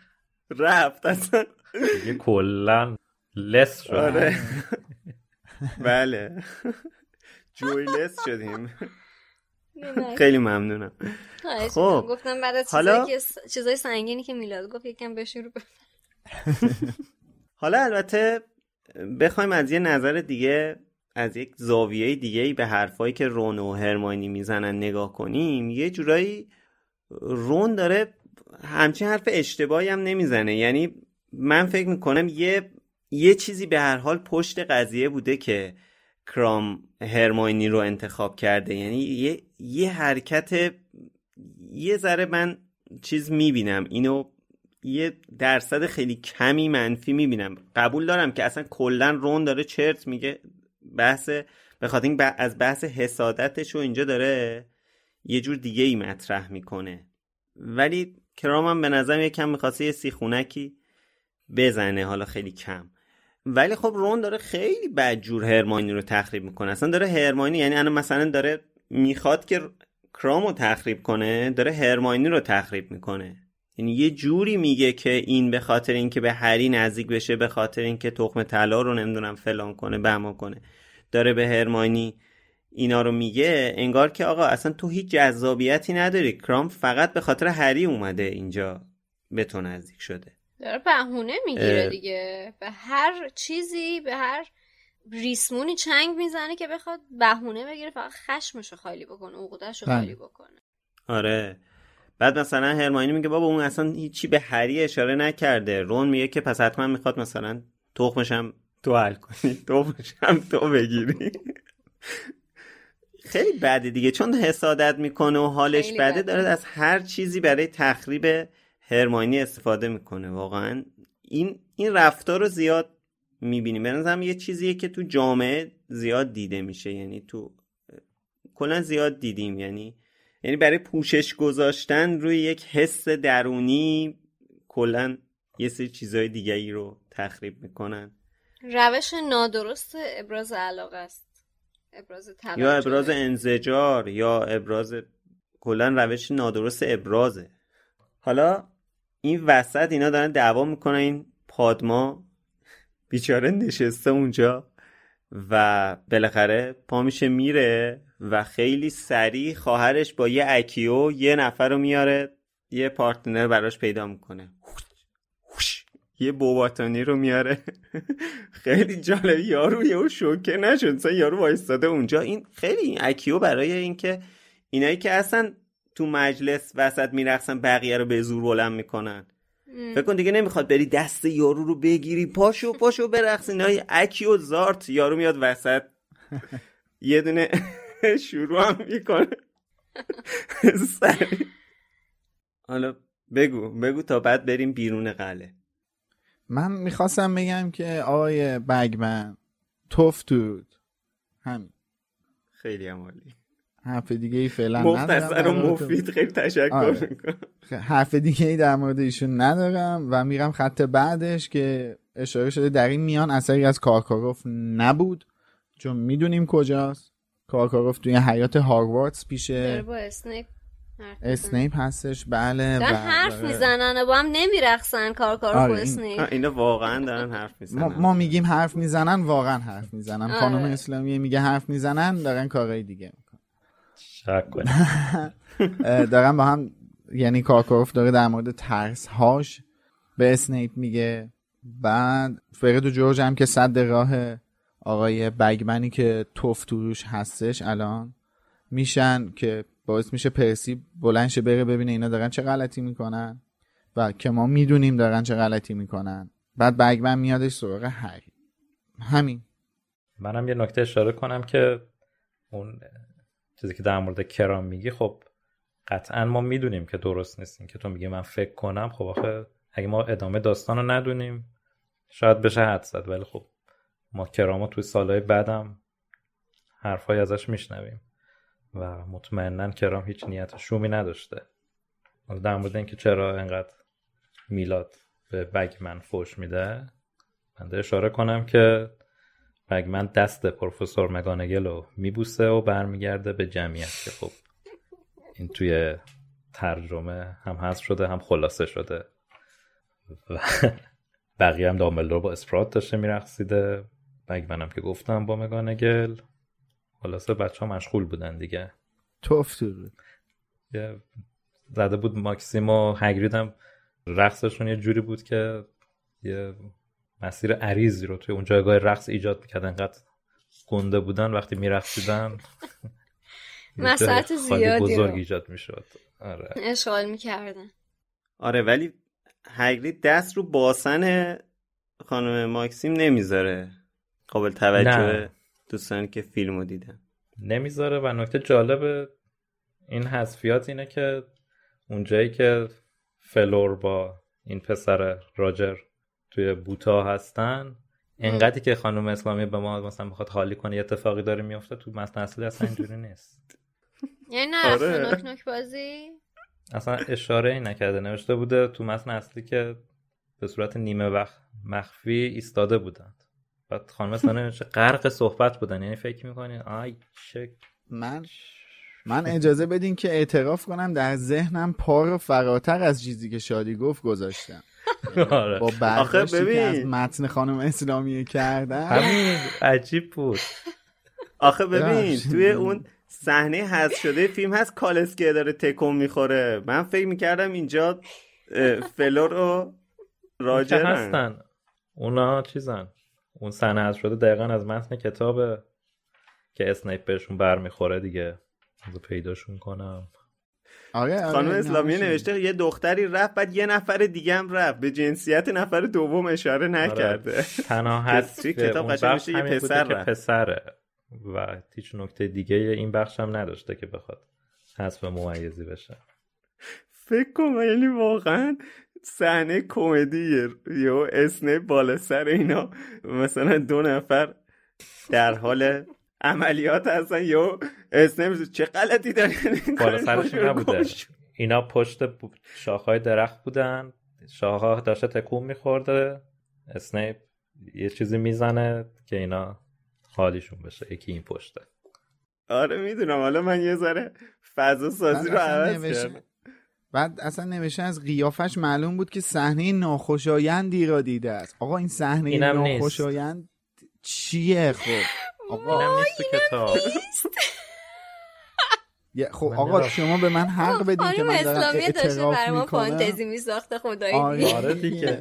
رفت. اصلا دیگه کلا لس شد. آره. بله. جوی لس شدیم. خیلی ممنونم. خب. گفتم بعد از حالا... چیزای سنگینی که میلاد گفت یکم بشورو حالا البته بخوایم از یه نظر دیگه از یک زاویه دیگه به حرفایی که رون و هرماینی می‌زنن نگاه کنیم یه جورایی رون داره همچین حرف اشتباهی هم نمی‌زنه. یعنی من فکر می‌کنم یه یه چیزی به هر حال پشت قضیه بوده که کرام هرماینی رو انتخاب کرده. یعنی یه, یه حرکت یه ذره من چیز می‌بینم. اینو یه درصد خیلی کمی منفی می‌بینم. قبول دارم که اصلا کلا رون داره چرت میگه. بحث به خاطر از بحث حسادتش رو اینجا داره. یه جور دیگه ای مطرح می‌کنه. ولی کرام هم به نظرم یکم می‌خواسته یه سیخونکی بزنه حالا خیلی کم. ولی خب رون داره خیلی بدجور هرماینی رو تخریب می‌کنه. اصلا داره هرماینی یعنی الان مثلا داره می‌خواد که کرام رو تخریب کنه داره هرماینی رو تخریب می‌کنه. یعنی یه جوری میگه که این به خاطر اینکه به هری نزدیک بشه به خاطر اینکه تخم طلا رو نمی‌دونم فلان کنه بما کنه داره به هرماینی اینا رو میگه انگار که آقا اصلا تو هیچ جذابیتی نداری. کرام فقط به خاطر هری اومده اینجا به تو نزدیک شده. داره بهونه می‌گیره دیگه. به هر چیزی به هر ریسمونی چنگ می‌زنه که بخواد بهونه بگیره. فقط خشمشو خالی بکنه عقدهشو بله. خالی بکنه. آره. بعد مثلا هرماینی میگه بابا اون اصلا هیچی به هری اشاره نکرده. رون میگه که پس حتما می‌خواد مثلا تخمشم تو حل کنی. تخمشم تو بگیری. خیلی بده دیگه چون حسادت می‌کنه و حالش بده بده. داره از هر چیزی برای تخریب هرماینی استفاده می‌کنه. واقعا این این رفتار رو زیاد می‌بینیم. به نظرم یه چیزیه که تو جامعه زیاد دیده میشه. یعنی تو کلا زیاد دیدیم. یعنی یعنی برای پوشش گذاشتن روی یک حس درونی کلا یه سری چیزای دیگری رو تخریب می‌کنن. روش نادرست ابراز علاقه است. ابراز یا ابراز انزجار یا ابراز کلا روش نادرست ابرازه. حالا این وسط اینا دارن دعوا می‌کنن این پادما بیچاره نشسته اونجا و بالاخره پا میشه میره و خیلی سریع خواهرش با یه اکیو یه نفر رو میاره یه پارتنر براش پیدا می‌کنه. یه بوباتانی رو میاره. خیلی جالب یارو یهو شوکه نشد. مثلا یارو وایستاده اونجا. این خیلی این اکیو برای اینکه اینایی که اصلا تو مجلس وسط میرقصن بقیه رو به زور بلند می‌کنن. فکر کن دیگه نمی‌خواد بری دست یارو رو بگیری. پاشو پاشو برقص اینا اکیو زارت. یارو میاد وسط. یه دونه شروع هم می‌کنه. حالا بگو بگو تا بعد بریم بیرون قله من می‌خواستم بگم که آقای بگمن توف دود همین خیلی هم عالی حرف دیگه ای فعلا مختصر و ندارم. مفید خیلی تشکر آره. می‌کنم حرف دیگه ای در مورد ایشون ندارم و میرم خط بعدش که اشاره شده در این میان اثری از کارکاروف نبود چون می‌دونیم کجاست کارکاروف توی حیات هاگوارتس پیش داره با اسنیپ. اسنیپ هستش. بله دارن و حرف می‌زنن و با هم نمیرقصن کارکار آره، و این- اسنیپ. اینا واقعا دارن حرف می‌زنن. ما, ما میگیم حرف می‌زنن واقعا حرف می‌زنن. آره. خانم اسلامی میگه حرف می‌زنن دارن کارهای دیگه می‌کنن. دارن با هم یعنی کارکاروف داره در مورد ترس هاش به اسنیپ میگه. بعد فرد و جورج هم که صد راه آقای بگمنی که توف توش هستش الان میشن که باعث میشه پرسی بلنشه بره ببینه اینا دارن چه غلطی می‌کنن و که ما می‌دونیم دارن چه غلطی می‌کنن. بعد بگمن میادش سراغ هری همین. منم یه نکته اشاره کنم که اون چیزی که در مورد کرام میگی خب قطعا ما می‌دونیم که درست نیستیم که تو میگی من فکر کنم. خب آخه اگه ما ادامه داستان رو ندونیم شاید بشه حد زد. ولی خب ما کرامو توی سالهای بعدم حرفای ازش میشنویم. و مطمئنا کرام هیچ نیت شومی نداشته. در مورد اینکه چرا انقدر میلاد به بگمن فوش میده من اشاره کنم که بگمن دست پروفسور مگانگل رو میبوسه و برمیگرده به جمعیت که خب این توی ترجمه هم هست شده هم خلاصه شده. و بقیه هم دامبلدور با اسپرات داشته میرقصیده. بگمنم که گفتم با مگانگل. خلاصه بچه ها مشغول بودن دیگه. توف تو یه زده بود ماکسیم و هگرید هم رقصشون یه جوری بود که یه مسیر عریضی رو توی اون جایگاه رقص ایجاد می‌کرد. انقدر گنده بودن وقتی میرقصیدن. مساحت زیادی بزرگ رو. ایجاد می‌شد. آره. اشغال می‌کردن. آره ولی هگرید دست رو باسن خانم ماکسیم نمی‌ذاره. قابل توجه. دوستانی که فیلمو دیدن. نمی‌ذاره و نکته جالب این حذفیات اینه که اونجایی که فلور با این پسر راجر توی بوتا هستن انقدری که خانم اسلامی به ما مثلا می‌خواد خالی کنه یه اتفاقی داره میفته تو متن اصلی اصلا اینجوری نیست. یعنی نرفته آره. نوک نوک بازی؟ اصلا اشاره ای نکرده. نوشته بوده تو متن اصلی که به صورت نیمه وقت مخفی ایستاده بودند. بعد خانم نوشته غرق صحبت بودن. یعنی فکر می‌کنی؟ آی چه من من اجازه بدین که اعتراف کنم در ذهنم پا رو فراتر از چیزی که شادی گفت گذاشتم. آره. با برداشتی که از. متن خانم اسلامی کردن همین عجیب بود. آخه ببین. توی اون صحنه حذف شده فیلم هست کالسکه داره تکون می‌خوره. من فکر می‌کردم اینجا فلور رو راجر هستن. اونا چیزن. اون سنه شده دقیقا از متن کتاب که اسنیپ بهشون برمیخوره دیگه. پیداشون کنم. آره, آره خانم اسلامی نوشته یه دختری رفت بعد یه نفر دیگه هم رفت. به جنسیت نفر دوم اشاره نکرده. آره. تنها هست کتاب قشنگ یه پسر که پسره. و هیچ نکته دیگه این بخش هم نداشته که بخواد حسب ممیزی بشه. فکر کنم یعنی واقعا صحنه کمدی یا اسنه بالا سر اینا. مثلا دو نفر در حال عملیات هستن. یا اسنه چه غلطی داری بالا سرش نبوده. اینا پشت شاخهای درخت بودن. شاخها داشته تکون میخورده. اسنیپ یه چیزی می‌زنه که اینا خالیشون بشه. یکی این پشته. آره می‌دونم. حالا من یه ذره فضا سازی رو عوض کردم. بعد اصلا نوشته از قیافش معلوم بود که صحنه ناخوشایندی را دیده است. آقا این صحنه ناخوشایند چیه خب؟ آقا اینم نیست تو کتاب. خب آقا شما به من حق بدین که من دارم اعتراف می‌کنم. فانتزی میساخته خدایی. آره, آره دیگه.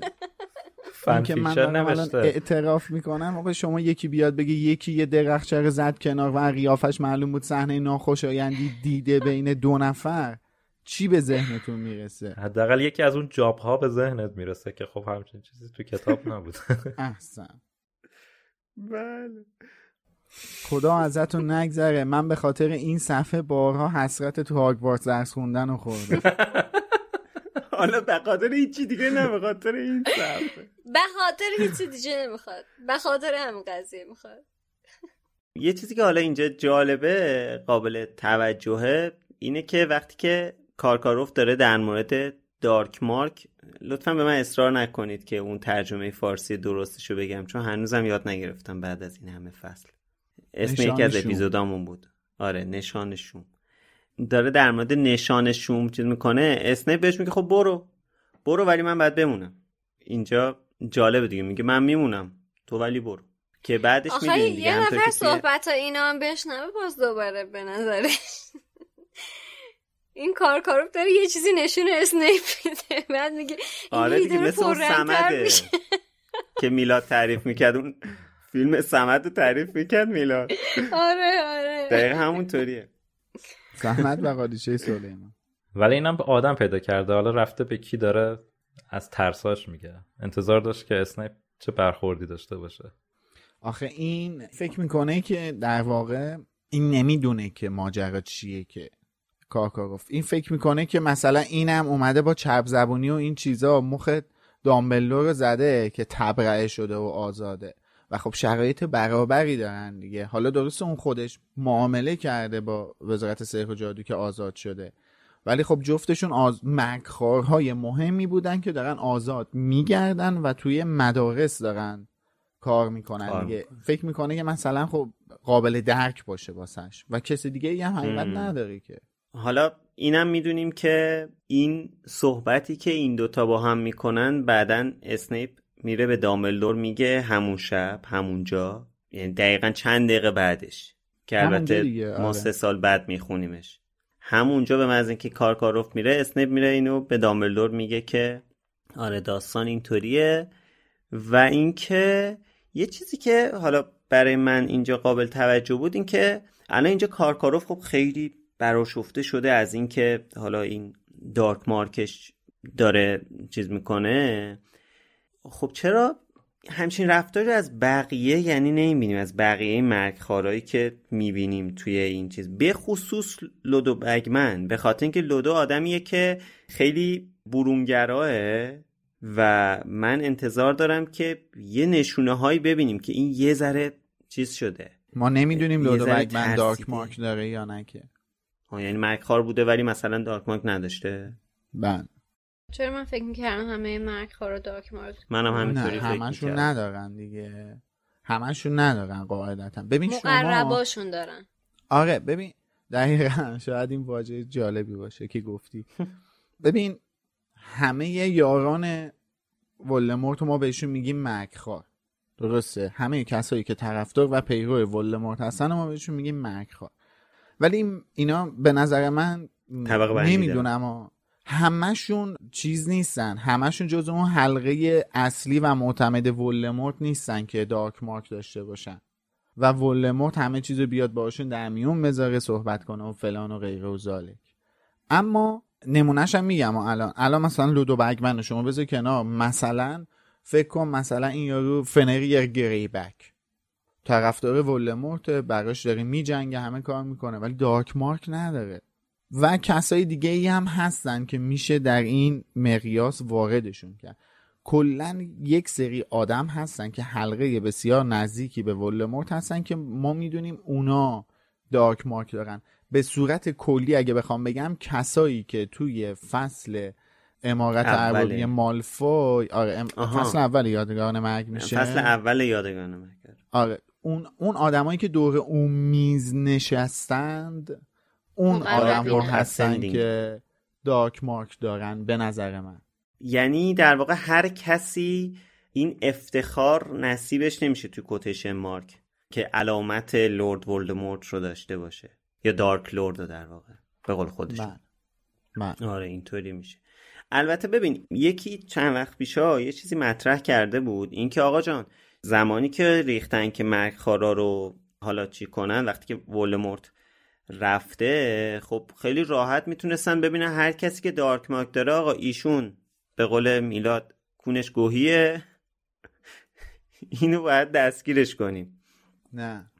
که من دارم اعتراف می‌کنم. آقا شما یکی بیاد بگه یکی یه درخچه زد کنار و قیافش معلوم بود صحنه ناخوشایندی دیده بین دو نفر. چی به ذهنتون می‌رسه؟ حداقل یکی از اون جاب ها به ذهنت می‌رسه که خب همچین چیزی تو کتاب نبود. احسن. بله. خدا ازتون نگذره. من به خاطر این صفحه بارها حسرت تو هاگوارتس درس خوندن رو خوردم. حالا به خاطر هیچی دیگه نه به خاطر این صفحه. به خاطر هیچی دیگه نمی‌خواد. به خاطر همین قضیه می‌خواد. یه چیزی که حالا اینجا جالبه قابل توجهه اینه که وقتی که کارکاروف داره در مورد دارک مارک لطفا به من اصرار نکنید که اون ترجمه فارسی درستشو بگم چون هنوزم یاد نگرفتم بعد از این همه فصل. اسم یکی از اپیزودامون بود. آره نشان شوم داره در مورد نشان شوم چیز می‌کنه. اسنیپ بهش میگه خب برو. برو ولی من باید بمونم. اینجا جالبه دیگه میگه من میمونم. تو ولی برو. که بعدش می‌دونی دیگه یه نفر صحبت ها اینا هم بشنوه باز دوباره به نظرش. این کار کارو داره یه چیزی نشون اسنیپ میده. بعد میگه آره دیگه مثل اون سمده. که میلاد تعریف می‌کرد. اون فیلم سمد رو تعریف می‌کرد میلاد. آره آره. دقیقا همونطوریه. سمد و قادیچه سلیمان. ولی اینم به آدم پیدا کرده. حالا رفته به کی داره از ترساش میگه. انتظار داشت که اسنیپ چه برخوردی داشته باشه. آخه این فکر می‌کنه که در واقع این نمی‌دونه که ماجرا چیه که کاکا گفت. این فکر می‌کنه که مثلا اینم اومده با چپ زبونی و این چیزا مخ دامبلو رو زده که تبرعه شده و آزاده. و خب شرایط برابری دارن دیگه. حالا درست اون خودش معامله کرده با وزارت سحر و جادو که آزاد شده. ولی خب جفتشون آز... مکخارهای مهمی بودن که دارن آزاد میگردن و توی مدارس دارن کار می‌کنن دیگه. فکر می‌کنه که مثلا خب قابل درک باشه واسش. و کسی دیگه یه حقیقت نداره که. حالا اینم می‌دونیم که این صحبتی که این دوتا با هم می‌کنن بعدا اسنیپ میره به داملدور میگه همون شب همونجا یعنی دقیقا چند دقیقه بعدش که البته ما آره. سه سال بعد میخونیمش همونجا به از اینکه کارکاروف میره اسنیپ میره اینو به داملدور میگه که آره داستان اینطوریه و اینکه یه چیزی که حالا برای من اینجا قابل توجه بود این که الان اینجا کارکاروف خب خیلی براشفته شده از اینکه حالا این دارک مارکش داره چیز می‌کنه. خب چرا همچین رفتاری از بقیه یعنی نمی‌بینیم از بقیه مرگخارایی که می‌بینیم توی این چیز؟ به خصوص لودو بگمن به خاطر اینکه لودو آدمیه که خیلی برونگراه و من انتظار دارم که یه نشونه هایی ببینیم که این یه ذره چیز شده. ما نمی‌دونیم لودو بگمن دارک مارک داره یا نه که. یعنی مرگخوار بوده ولی مثلا دارک مارک نداشته؟ بله. چرا من فکر می‌کردم همه مرگ رو دارک مارک منم همینطوری فکر همشون ندارن دیگه. همشون ندارن قاعدتا. ببین شما مقرباشون دارن. آره ببین دقیقا شاید این واژه جالبی باشه که گفتی. ببین همه یاران ولمورت ما بهشون میگیم مرگخوار درسته؟ همه کسایی که طرفدار و پیرو ولمورت هستن ما بهشون میگیم مرگخوار ولی اینا به نظر من نمی‌دونم همشون چیز نیستن. همشون جز اون حلقه اصلی و معتمد ولمورت نیستن که دارک مارک داشته باشن. و ولمورت همه چیزو بیاد باشون در میون بذاره صحبت کنه و فلان و غیره و زالک. اما نمونهش هم میگم الان الان مثلا لودو بگمن شما بذار کنار. مثلا فکر کن مثلا این یارو فنریر گری بک طرفدار ولمورت براش داره میجنگه همه کار می‌کنه ولی دارک مارک نداره. و کسای دیگه ای هم هستن که میشه در این مقیاس واردشون کرد. کلا یک سری آدم هستن که حلقه بسیار نزدیکی به ولمورت هستن که ما می‌دونیم اونا دارک مارک دارن. به صورت کلی اگه بخوام بگم کسایی که توی فصل امارت اربابی مالفوی آره ام... فصل اول یادگان مرگ میشه. فصل اول یادگان مرگ. آره. اون اون آدمایی که دور اون میز نشستند اون آدم ها هستن که دارک مارک دارن به نظر من. یعنی در واقع هر کسی این افتخار نصیبش نمیشه تو کوتیشن مارک که علامت لورد ولدمورت رو داشته باشه. یا دارک لورد رو در واقع به قول خودش. من. من. آره اینطوری میشه. البته ببین یکی چند وقت پیشا یه چیزی مطرح کرده بود. اینکه آقا جان زمانی که ریختن که مرگ خارا رو حالا چی کنن وقتی که ولدمورت رفته خب خیلی راحت می‌تونستن ببینن هر کسی که دارک مارک داره آقا ایشون به قول میلاد کونش گوهیه. اینو باید دستگیرش کنیم. نه.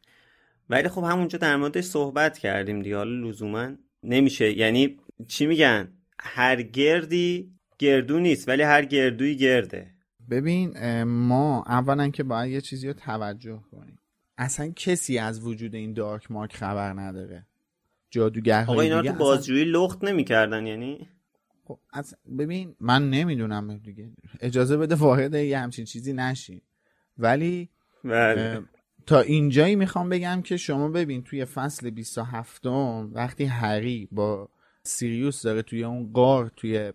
ولی خب همونجا در موردش صحبت کردیم دیگه. حالا لزوما نمیشه. یعنی چی میگن؟ هر گردی گردو نیست ولی هر گردوی گرده. ببین ما اولا که باید یه چیزی رو توجه کنیم. اصلا کسی از وجود این دارک مارک خبر نداره. جادوگر آقا اینا تو بازجویی لخت نمی‌کردن یعنی؟ خب ببین من نمی‌دونم دیگه. اجازه بده وارد یه همچین چیزی نشین ولی بله. تا اینجایی می‌خوام بگم که شما ببین توی فصل 27 وقتی هری با سیریوس داره توی اون قار توی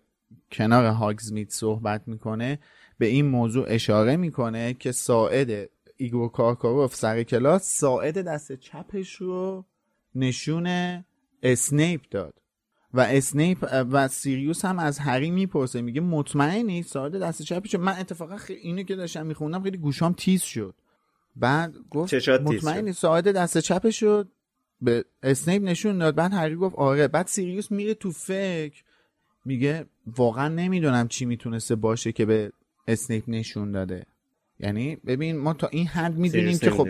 کنار هاگزمیت صحبت می‌کنه به این موضوع اشاره می‌کنه که ساعد ایگور کارکاروف سر کلاس ساعد دست چپش رو نشون اسنیپ داد. و اسنیپ و سیریوس هم از هری می‌پرسه میگه مطمئنی ساعد دست چپش من اتفاقا خیلی اینو که داشتم میخوندم خیلی گوشام تیز شد. بعد گفت مطمئنی ساعد دست چپش شد به اسنیپ نشون داد. بعد هری گفت آره. بعد سیریوس میره تو فکر میگه واقعا نمی‌دونم چی می‌تونسته باشه که به اسنیپ نشون داده. یعنی ببین ما تا این حد می‌دونیم که خب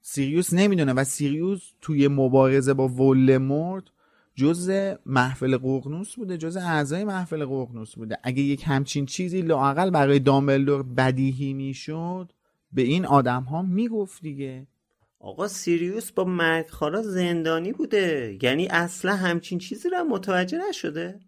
سیریوس نمی‌دونه و سیریوس توی مبارزه با ولمورت جز محفل قرقنوس بوده جز اعضای محفل قرقنوس بوده. اگه یک همچین چیزی لاقل برای دامبلدور بدیهی می‌شد به این آدم ها می‌گفت دیگه. آقا سیریوس با مرگخارا زندانی بوده. یعنی اصلا همچین چیزی رو متوجه نشده.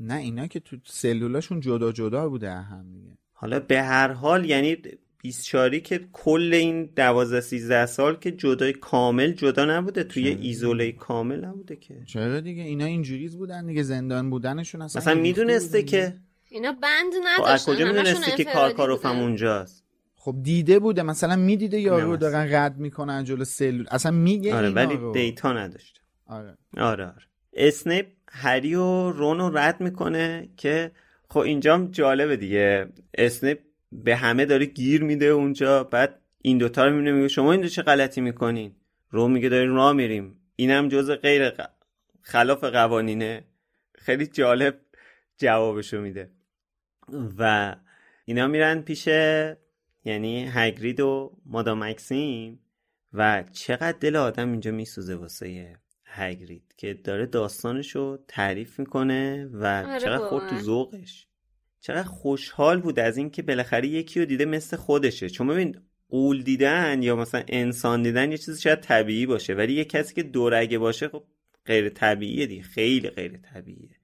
نه اینا که تو سلولاشون جدا جدا بوده هم دیگه. حالا به هر حال یعنی بیسچاری که کل این دوازده سیزده سال که جدای کامل جدا نبوده توی ایزوله کامل نبوده که. چرا دیگه؟ اینا اینجوریز بودن دیگه زندان بودنشون اصلا مثلا می‌دونسته که اینا بند نداشتن کجا می‌دونسته که کارکاروفم اونجاست خب دیده بوده مثلا می‌دیده یارو رو دارن رد می‌کنن جلو سلول. اصلا میگه آره ولی رو. دیتا نداشته. آره. آره آره. اسنیپ هری و رون رو رد می‌کنه که خب اینجام جالبه دیگه. اسنیپ به همه داره گیر میده اونجا. بعد این دوتا رو می‌بینه میگه شما این دو چه غلطی می‌کنین؟ رو میگه داریم راه میریم. اینم جز غیر. خلاف قوانینه. خیلی جالب جوابشو میده. و اینا میرن پیش یعنی هگرید و مادام مکسیم و چقدر دل آدم اینجا میسوزه واسه هگرید که داره داستانشو تعریف می‌کنه و آره چقدر. خورد تو ذوقش. چقدر خوشحال بود از اینکه بالاخره یکی رو دیده مثل خودشه. چون ببین قول دیدن یا مثلا انسان دیدن یه چیز شاید طبیعی باشه ولی یه کسی که دورگه باشه خب غیر طبیعیه دیگه خیلی غیر طبیعیه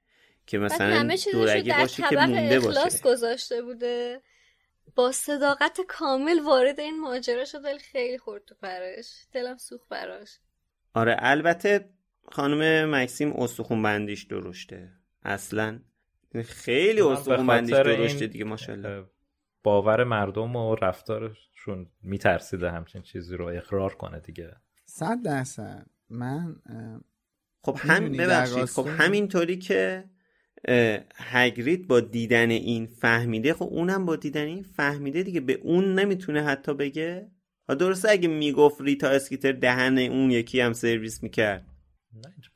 که مثلا همه دورگه باشه که مونده باشه. گذاشته بوده. با صداقت کامل وارد این ماجرا شد ولی خیلی خورد تو پرش. دلم سوخت براش. آره البته خانم مکسیم استخون بندیش درشته. اصلا خیلی استخون بندیش درشته دیگه ماشاءالله. باور مردم و رفتارشون میترسیده همچین چیزی رو اقرار کنه دیگه. صد درصد. من خب هم ببخشید. خب همینطوری که هگرید با دیدن این فهمیده خب اونم با دیدن این فهمیده دیگه. به اون نمی‌تونه حتی بگه. درسته اگه می‌گفت ریتا اسکیتر دهن اون یکی هم سرویس می‌کرد.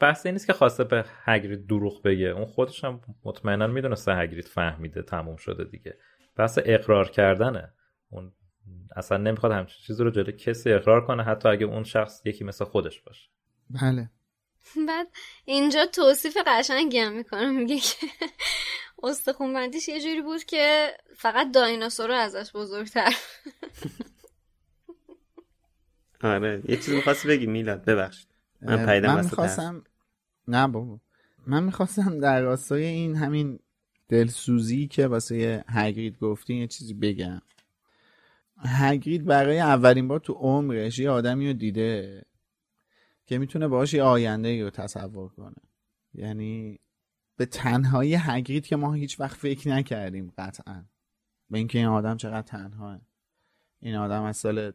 بحث این نیست که خواسته به هگرید دروغ بگه. اون خودش هم مطمئنا می‌دونسته هگرید فهمیده تموم شده دیگه. بحث اقرار کردنه. اون اصلا نمی‌خواد همچین چیزی رو جلوی کسی اقرار کنه حتی اگه اون شخص یکی مثل خودش باشه. بله. بعد اینجا توصیف قشنگی هم می‌کنه. میگه که استخون بندیش یه جوری بود که فقط دایناسور ازش بزرگتر. آره یه چیزی می‌خواستی بگی میلاد؟ ببخشید. من پیدم من می‌خواستم نه بابا. من می‌خواستم در راستای این همین دلسوزی که واسه هگرید گفتی یه چیزی بگم. هگرید برای اولین بار تو عمرش یه آدمی رو دیده که می‌تونه باهاش یه آینده رو تصور کنه. یعنی به تنهایی هگرید که ما هیچ وقت فکر نکردیم قطعا. به اینکه این آدم چقدر تنهاه. این آدم از سال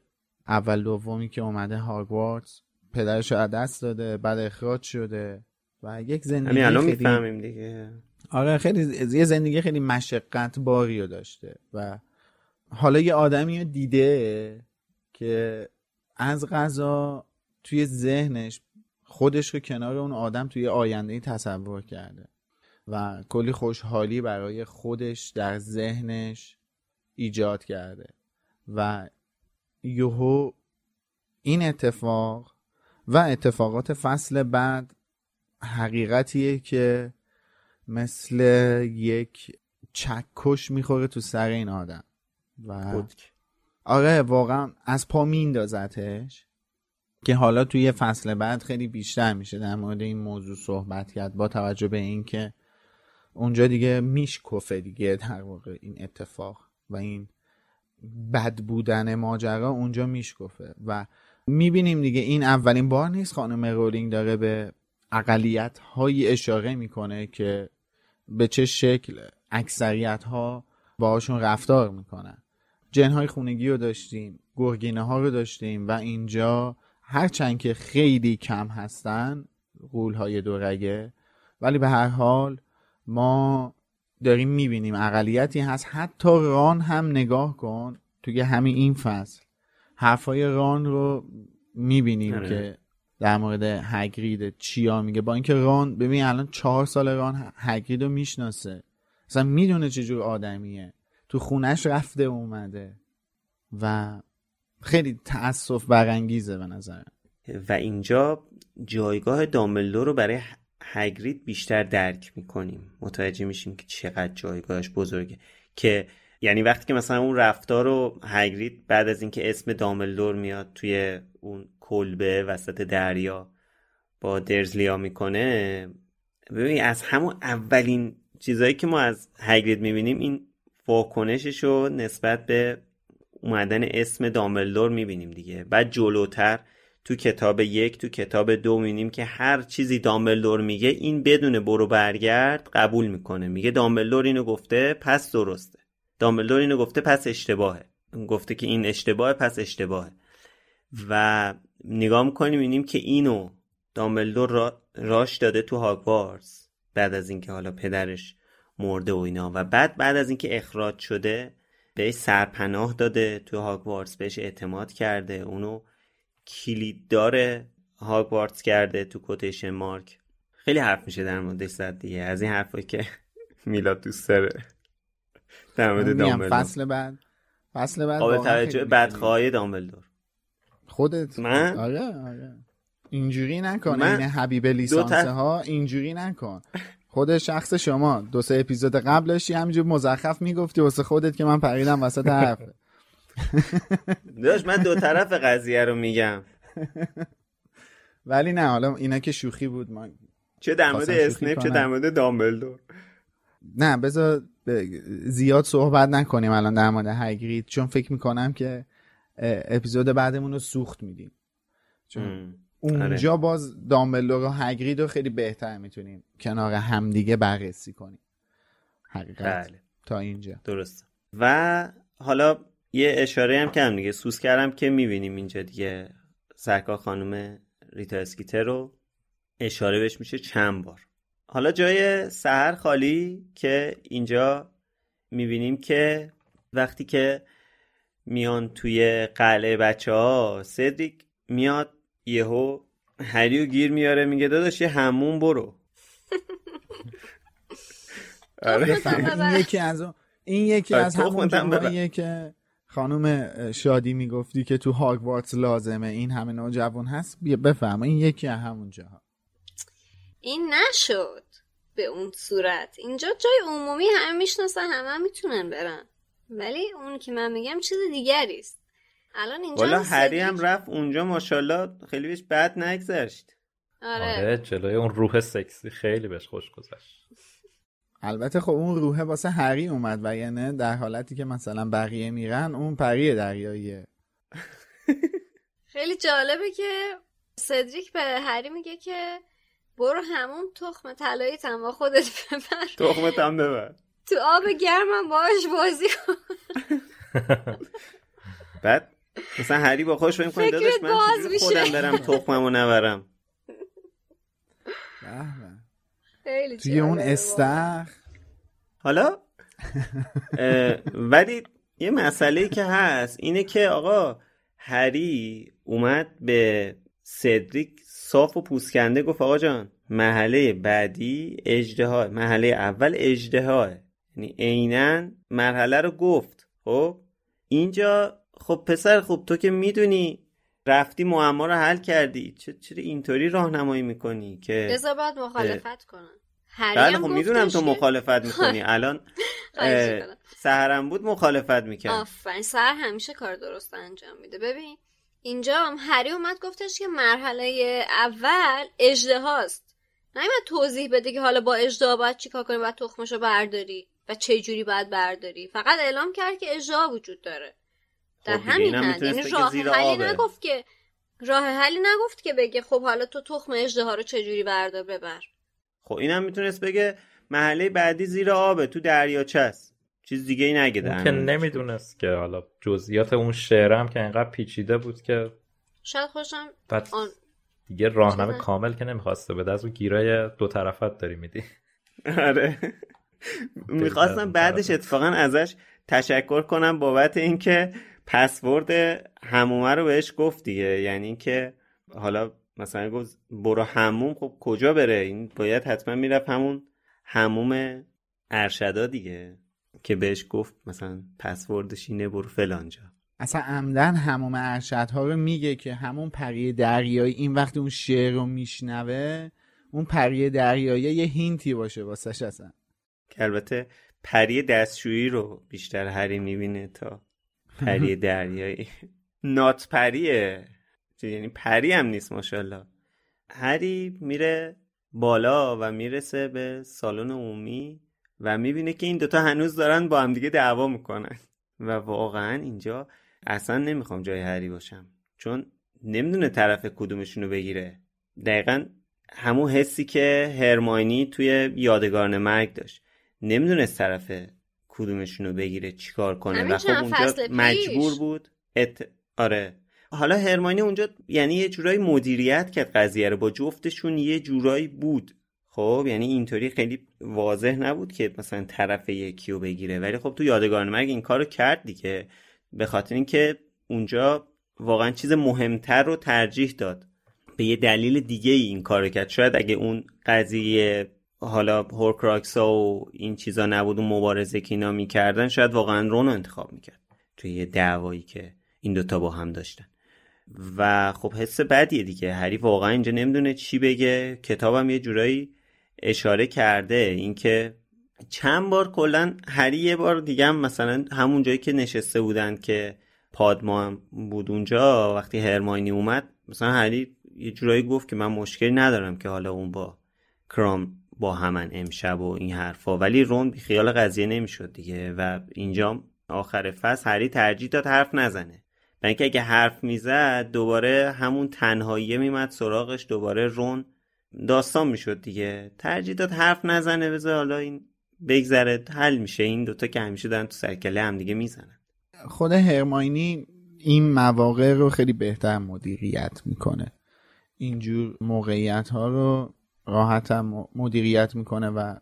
اول دومی که اومده هاگوارتس پدرش رو دست داده بعد اخراج شده و یک زندگی الان می‌فهمیم دیگه. آره خیلی یه زندگی خیلی مشقت باری رو داشته و حالا یه آدمی رو دیده که از غذا توی ذهنش خودش رو کنار اون آدم توی آینده تصور کرده و کلی خوشحالی برای خودش در ذهنش ایجاد کرده و یوهو این اتفاق و اتفاقات فصل بعد حقیقتیه که مثل یک چکش می‌خوره تو سر این آدم. و آره واقعا از پا میندازتش که حالا توی فصل بعد خیلی بیشتر میشه در مورد این موضوع صحبت کرد با توجه به اینکه اونجا دیگه میشکفه دیگه در واقع این اتفاق و این بد بودن ماجرا اونجا میشکفه. و می‌بینیم دیگه. این اولین بار نیست خانم رولینگ داره به اقلیت هایی اشاره می‌کنه که به چه شکل اکثریت ها باهاشون رفتار می‌کنن. جن های خونگی رو داشتیم گرگینه ها رو داشتیم و اینجا هرچند که خیلی کم هستن قول های دورگه ولی به هر حال ما داریم می‌بینیم اقلیتی هست. حتی ران هم نگاه کن توی همین این فصل. حرفای ران رو می‌بینیم آره. که در مورد هگرید چیا میگه. با اینکه ران ببین الان چهار سال ران هگرید رو می‌شناسه. اصلا می‌دونه چجور آدمیه. تو خونش رفته اومده. و خیلی تأصف برانگیزه به نظرم. و اینجا جایگاه دامبلدور رو برای هگرید بیشتر درک می‌کنیم. متوجه میشیم که چقدر جایگاهش بزرگه. که یعنی وقتی که مثلا اون رفتار رو هگرید بعد از اینکه اسم داملدور میاد توی اون کلبه وسط دریا با درزلیا می‌کنه ببین از همون اولین چیزایی که ما از هگرید می‌بینیم این واکنشش رو نسبت به اومدن اسم داملدور می‌بینیم دیگه. بعد جلوتر تو کتاب یک تو کتاب دو می‌بینیم که هر چیزی دامبلدور میگه این بدون برو برگرد قبول می‌کنه. میگه دامبلدور اینو گفته پس درسته. دامبلدور اینو گفته پس اشتباهه. گفته که این اشتباهه پس اشتباهه. و نگاه می‌کنیم می‌بینیم که اینو دامبلدور را راش داده تو هاگوارز بعد از اینکه حالا پدرش مرده و اینا. و بعد بعد از اینکه اخراج شده بهش سرپناه داده تو هاگوارتس بهش اعتماد کرده. اونو کلیددار هاگوارتس کرده تو کوتیشن مارک. خیلی حرف میشه در مورد صد دیگه. از این حرفایی که میلاد دوست داره. در مورد دامبلدور. فصل بعد. فصل بعد قابل توجه بدخواهی دامبلدور. خودت؟ من؟ آره آره. اینجوری نکن این حبیب لیسانس ها اینجوری نکن. خود شخص شما دو سه اپیزود قبلش همینجور مزخرف می‌گفتی واسه خودت که من پریدم وسط حرف. داشت من دو طرف قضیه رو میگم. ولی نه حالا اینا که شوخی بود من چه در مورد اسنیپ چه در مورد دامبلدور. نه بذار زیاد صحبت نکنیم الان در مورد هگرید چون فکر می‌کنم که اپیزود بعدمون رو سوخت میدیم. چون اونجا آره. باز دامبلدور و هگرید رو خیلی بهتر می‌تونیم کنار همدیگه بررسی کنیم. حقیقت. بله. تا اینجا. درست و حالا یه اشاره هم کم دیگه. سوس کردم که می‌بینیم اینجا دیگه سرکار خانم ریتا اسکیتر رو. اشاره بهش میشه چند بار. حالا جای سهر خالی که اینجا می‌بینیم که وقتی که میان توی قلعه بچه ها سدریک میاد یهو هری و گیر میاره میگه داداش یه همون برو. آره. این یکی از اون این یکی از همون که خانم شادی می‌گفتی که تو هاگوارتس لازمه. این همه نوجوان هست. بیا بفهم این یکی از همون جاها. این نشد. به اون صورت. اینجا جای عمومی همه می‌شناسن همه هم می‌تونن برن. ولی اون که من میگم چیز دیگری است. الان اینجا والا هری هم رفت اونجا ماشاءالله خیلی بهش بد نگذشت. آره. آره جلوی اون روح سکسی خیلی بهش خوش گذشت. البته خب اون روحه واسه هری اومد و یعنی در حالتی که مثلا بقیه میرن اون پری دریاییه. خیلی جالبه که سدریک به هری میگه که برو همون تخم طلایی با خودت ببر. تخمت هم ببر. تو آب گرمم باش بازی کن. بعد مثلا هری با خوش فکر کنید داداش من خودم برم تخممو نبرم؟ توی اون استخ. حالا ولی یه مسئله که هست اینه که آقا هری اومد به سدریک صاف و پوسکنده گفت آقا جان محله بعدی اجده محله اول اجده یعنی عینا مرحله رو گفت. خب؟ اینجا خب پسر خب تو که می‌دونی رفتی معما رو حل کردی. چرا اینطوری راهنمایی می‌کنی که؟ لذا باید مخالفت کنن بله خب می‌دونم تو مخالفت می‌کنی. الان سهرم بود مخالفت می‌کرد. آفرین سهر همیشه کار درست انجام میده. ببین اینجا هم هری اومد گفتش که مرحله اول اجده هاست. نمیاد توضیح بده که حالا با اجده باید چیکار کنی؟ باید تخمشو برداری و چه جوری باید برداری؟ فقط اعلام کرد که اجده وجود داره. در خب همین حد. یعنی راه حلی نگفت که راه حلی نگفت که بگه خب حالا تو تخم اجده ها رو چجوری بردار ببر. خب اینم می‌تونست بگه محله بعدی زیر آبه تو دریاچه است چیز دیگه ای نگه که نمی‌دونست که حالا جزئیات اون شعرم که انقدر پیچیده بود که شاید خوشم آن... دیگه راهنمه کامل که نمی‌خواسته بده. از اون گیرای دو طرفت داری میدی. آره. می‌خواستم بعدش اتفاقا ازش تشکر کنم بابت اینکه پسورد همومه رو بهش گفت دیگه. یعنی اینکه حالا مثلا گفت برو هموم خب کجا بره؟ این باید حتما می‌رفت همون هموم ارشدا دیگه. که بهش گفت مثلا پسوردش اینه برو فلانجا. اصلا عمدن هموم ارشدها رو میگه که همون پری دریایی این وقتی اون شعر رو میشنوه اون پری دریایی یه هینتی باشه واسش اصلا. که البته پری دستشویی رو بیشتر هری می‌بینه تا پری دریایی. نات پریه. یعنی پری هم نیست ماشاءالله. هری میره بالا و می‌رسه به سالن عمومی. و می‌بینه که این دوتا هنوز دارن با هم دیگه دعوا می‌کنن. و واقعا اینجا اصلا نمی‌خوام جای هری باشم. چون نمی‌دونه طرف کدومشونو بگیره. دقیقا همون حسی که هرماینی توی یادگارن مرگ داشت. نمی‌دونست طرف کدومشونو بگیره چیکار کنه و خب اونجا مجبور بود. ات... آره. حالا هرمانی اونجا یعنی یه جورایی مدیریت کرد قضیه رو. با جفتشون یه جورایی بود. خب یعنی اینطوری خیلی واضح نبود که مثلا طرف یکی رو بگیره. ولی خب تو یادگار مرگ این کارو کرد دیگه. به خاطر اینکه اونجا واقعا چیز مهمتر رو ترجیح داد. به یه دلیل دیگه ای این کارو کرد. شاید اگه اون قضیه حالا هورکراکسا و این چیزا نبود و مبارزه که اینا می‌کردن شاید واقعا رون رو انتخاب می‌کرد توی یه دعوایی که این دوتا با هم داشتن. و خب حس بدیه دیگه. هری واقعا اینجا نمی‌دونه چی بگه. کتابم یه جورایی اشاره کرده اینکه چند بار کلا هری یه بار دیگه هم مثلا همون جایی که نشسته بودن که پادما هم بود اونجا وقتی هرماینی اومد مثلا هری یه جورایی گفت که من مشکلی ندارم که حالا اون با کرام با همن امشب و این حرفا. ولی رون بی خیال قضیه نمی‌شد دیگه و اینجا آخر فصل هری ترجیح داد حرف نزنه. و اینکه اگه حرف می‌زد دوباره همون تنهاییه میمد سراغش دوباره رون داستان می‌شد دیگه. ترجیح داد حرف نزنه بذار حالا این بگذره حل میشه. این دوتا که همیشه دارن تو سرکله هم دیگه می‌زنن. خود هرماینی این مواقع رو خیلی بهتر مدیریت می‌کنه. اینجور موقعیت ها رو راحتم مدیریت می‌کنه و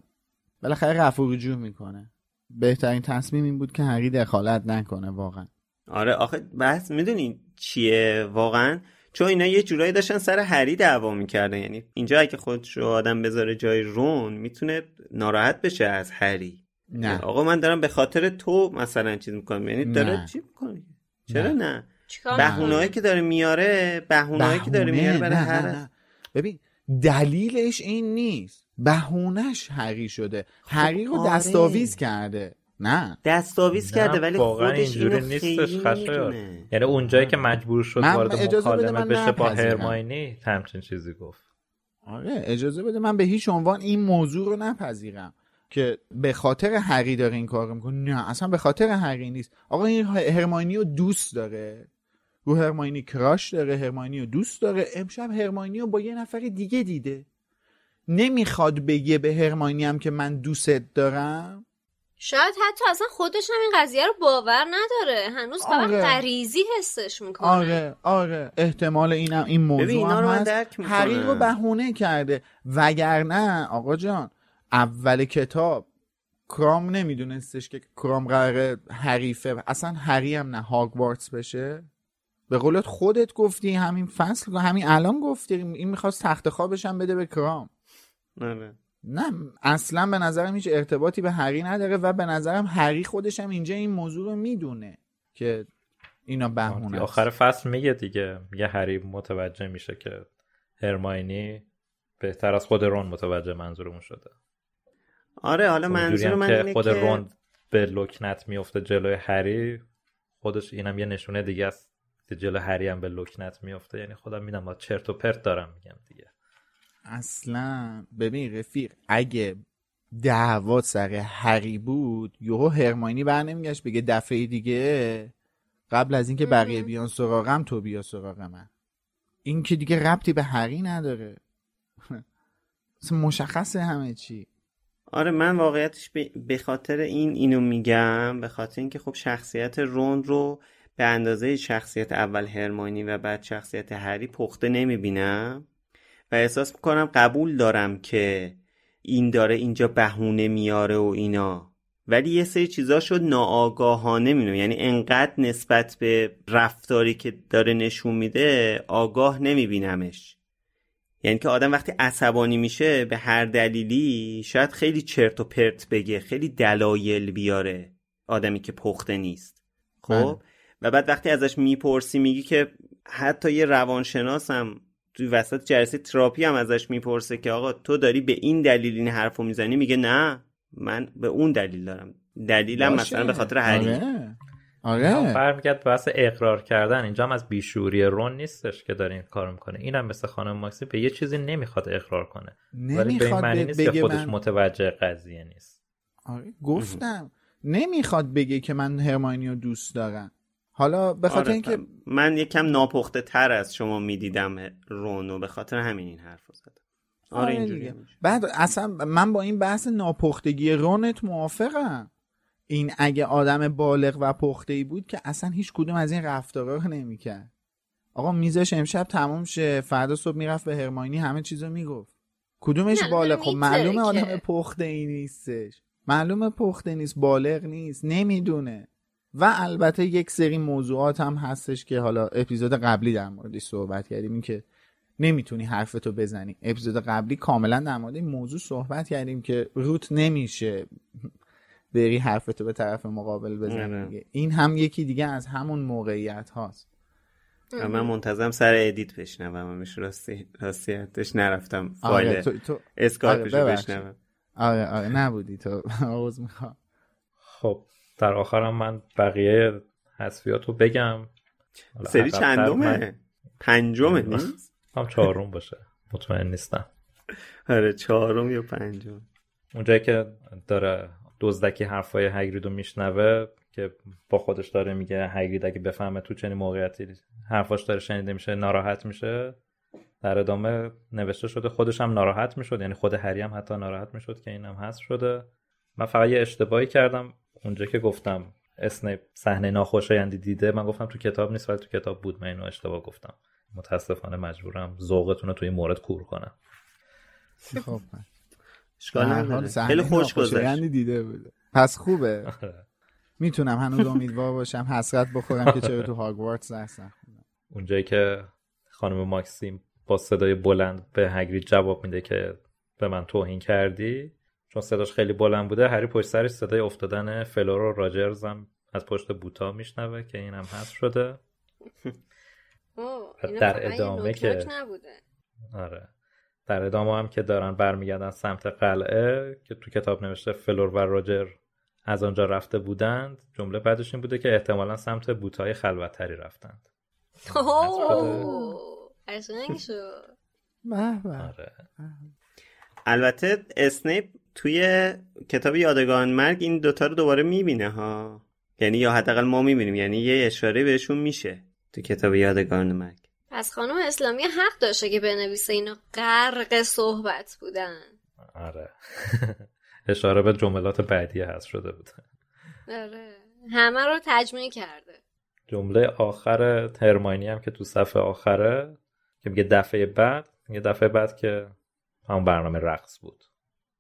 بالاخره رفع رجوع می‌کنه. بهترین تصمیم این بود که هری دخالت نکنه واقعا. آره آخه بحث می‌دونی چیه؟ واقعا چون اینا یه جورایی داشتن سر هری دعوا می‌کردن. یعنی اینجا اگه خودش رو آدم بذاره جای رون می‌تونه ناراحت بشه از هری. نه. آقا من دارم به خاطر تو مثلا چیز می‌کنم. یعنی داره نه. چی می‌کنی؟ چرا نه. بهونه‌ای که داره میاره بهونه‌ای که داره بهونه؟ میاره برای نه، هر نه، نه. ببین دلیلش این نیست. بهونهش هری شده. هری رو آره. دستاویز کرده. نه. دستاویز کرده ولی واقعا خودش اینجوری اینو نیستش خیلی خشایار می‌دونه. یعنی اونجایی که مجبور شد وارد مکالمه من بشه با. هرماینی همچین چیزی گفت. آره اجازه بده من به هیچ عنوان این موضوع رو نپذیرم که به خاطر هری داره این کار رو می‌کنه. نه اصلا به خاطر هری نیست. آقا این هرماینی رو دوست داره. رو هرماینی کراش داره هرماینی رو دوست داره. امشب هرماینی رو با یه نفر دیگه دیده. نمی‌خواد بگه به هرماینی هم که من دوستت دارم. شاید حتی اصلا خودش هم این قضیه رو باور نداره. هنوز فقط آره. غریزی حسش می‌کنه. آره آره. احتمال اینم این موضوع ببین، اینا هم رو درک رو بهونه کرده. وگرنه آقا جان اول کتاب کرام نمیدونستش که کرام قراره حریفه. اصلا هری هم نه هاگوارتس بشه. به قولت خودت گفتی همین فصل همین الان گفتی. این می‌خواست تخت خوابش هم بده به کرام. آره. نه اصلا به نظرم هیچ ارتباطی به هری نداره و به نظرم هری خودش هم اینجا این موضوع رو می‌دونه که اینا بهونه است. آخر فصل میگه دیگه میگه هری متوجه میشه که هرماینی بهتر از خود رون متوجه منظورمون شده. آره حالا اونجوری منظور من که اینه خود که رون به لکنت میفته جلوی هری خودش اینم یه نشونه دیگه است که جلو هری هم به لکنت میفته یعنی خودم میدم با چرت و پرت دارم میگم دیگه. اصلا ببین رفیق اگه دعوا سر هری بود یهو هرماینی بر نمیگشت بگه دفعه دیگه قبل از اینکه بقیه بیان سراغم تو بیا سراغ من. این که دیگه ربطی به هری نداره. مشخصه همه چی. آره من واقعیتش به- به خاطر این اینو میگم به خاطر اینکه خب شخصیت رون رو به اندازه شخصیت اول هرمانی و بعد شخصیت هری پخته نمی‌بینم. و احساس می‌کنم قبول دارم که این داره اینجا بهونه میاره و اینا. ولی یه سری چیزاشو ناآگاهانه می‌بینم یعنی انقدر نسبت به رفتاری که داره نشون میده آگاه نمیبینمش. یعنی که آدم وقتی عصبانی میشه به هر دلیلی شاید خیلی چرت و پرت بگه خیلی دلایل بیاره آدمی که پخته نیست. بله. خب و بعد وقتی ازش می‌پرسی میگی که حتی یه روانشناس هم توی وسط جلسه تراپی هم ازش می‌پرسه که آقا تو داری به این دلیل این حرفو می‌زنی؟ میگه نه من به اون دلیل دارم. دلیلم باشه. مثلا به خاطر هری آره. آره. برمیگرد به بحث اقرار کردن. اینجا هم از بیشوری رون نیستش که داره این کار می‌کنه. اینم مثل خانم ماکسی به یه چیزی نمی‌خواد اقرار کنه. ولی به این نمی‌خواد معنی نیست که بگه خودش من متوجه قضیه نیست. آره گفتم. نمی‌خواد بگه که من هرماینی رو دوست دارم. حالا به خاطر آره، اینکه من یکم ناپخته تر از شما می‌دیدم رونو به خاطر همین این حرف زدم. آره آره اینجوری. بعد اصلا من با این بحث ناپختگی رونت موافقم. این اگه آدم بالغ و پخته ای بود که اصلا هیچ کدوم از این رفتارا رو نمی‌کرد. آقا میزش امشب تموم شه فردا صبح می‌رفت به هرماینی همه چیزو می‌گفت. کدومش بالغ؟ خب معلومه. آدم پخته ای نیستش. معلومه پخته نیست بالغ نیست نمی‌دونه. و البته یک سری موضوعات هم هستش که حالا اپیزود قبلی در موردش صحبت کردیم. این که نمی‌تونی حرفتو بزنی. اپیزود قبلی کاملا در مورد این موضوع صحبت کردیم که روت نمیشه بری حرفتو به طرف مقابل آره. بزنی دیگه. این هم یکی دیگه از همون موقعیت هاست. من منتظرم سر edit بشنومش راستی راستیتش نرفتم. فایل آره تو, تو... اسکایپش آره،. بشنوم. آره آره نبودی تو. عذر می‌خوام. خب. در آخرم من بقیه حذفیات رو بگم سری چندمه؟ من- پنجمه نیست؟ هم چهارم باشه. مطمئن نیستم. آره چهارم یا پنجم. اونجایی که داره دزدکی حرفای هگرید رو میشنوه که با خودش داره میگه هگرید اگه بفهمه تو چنین موقعیتی حرفاش داره شنیده میشه ناراحت میشه. در ادامه نوشته شده خودش هم ناراحت می‌شد یعنی خود هری هم حتی ناراحت می‌شد که اینم هست شده. من فقط یه اشتباهی کردم. اونجا که گفتم اسنیپ صحنه ناخوشایندی دیده من گفتم تو کتاب نیست ولی تو کتاب بود. من اینو اشتباه گفتم. متاسفانه مجبورم ذوقتون رو توی این مورد کور کنم. خب. اشکال خیلی خوش گذشت. دیده بوده پس خوبه. می‌تونم هنوز امیدوار باشم حسرت بخورم که چرا تو هاگوارتس درس اونجایی که خانم ماکسیم با صدای بلند به هگرید جواب میده که به من توهین کردی چون صداش خیلی بلند بوده هری پشت سرش صدای افتادن فلور و راجرز هم از پشت بوتا میشنوه که این هم هست شده در ادامه که- آره. در ادامه هم که دارن برمیگردن سمت قلعه که تو کتاب نوشته فلور و راجر از آنجا رفته بودند جمله بعدش این بوده که احتمالا سمت بوتهای خلوتتری رفتند. اوه، قشنگ شد. آره. البته اسنیپ توی کتاب یادگان مرگ این دوتا رو دوباره می‌بینه ها. یعنی یا حداقل ما می‌بینیم یعنی یه اشاره بهشون میشه تو کتاب یادگان مرگ. پس خانم اسلامی حق داشته که بنویسه اینا غرق صحبت بودن. آره. اشاره به جملات بعدی هست شده بود. آره. همه رو تجمیع کرده. جمله آخر هرماینی هم که تو صفحه آخره که میگه دفعه بعد یه دفعه بعد که همون برنامه رقص بود.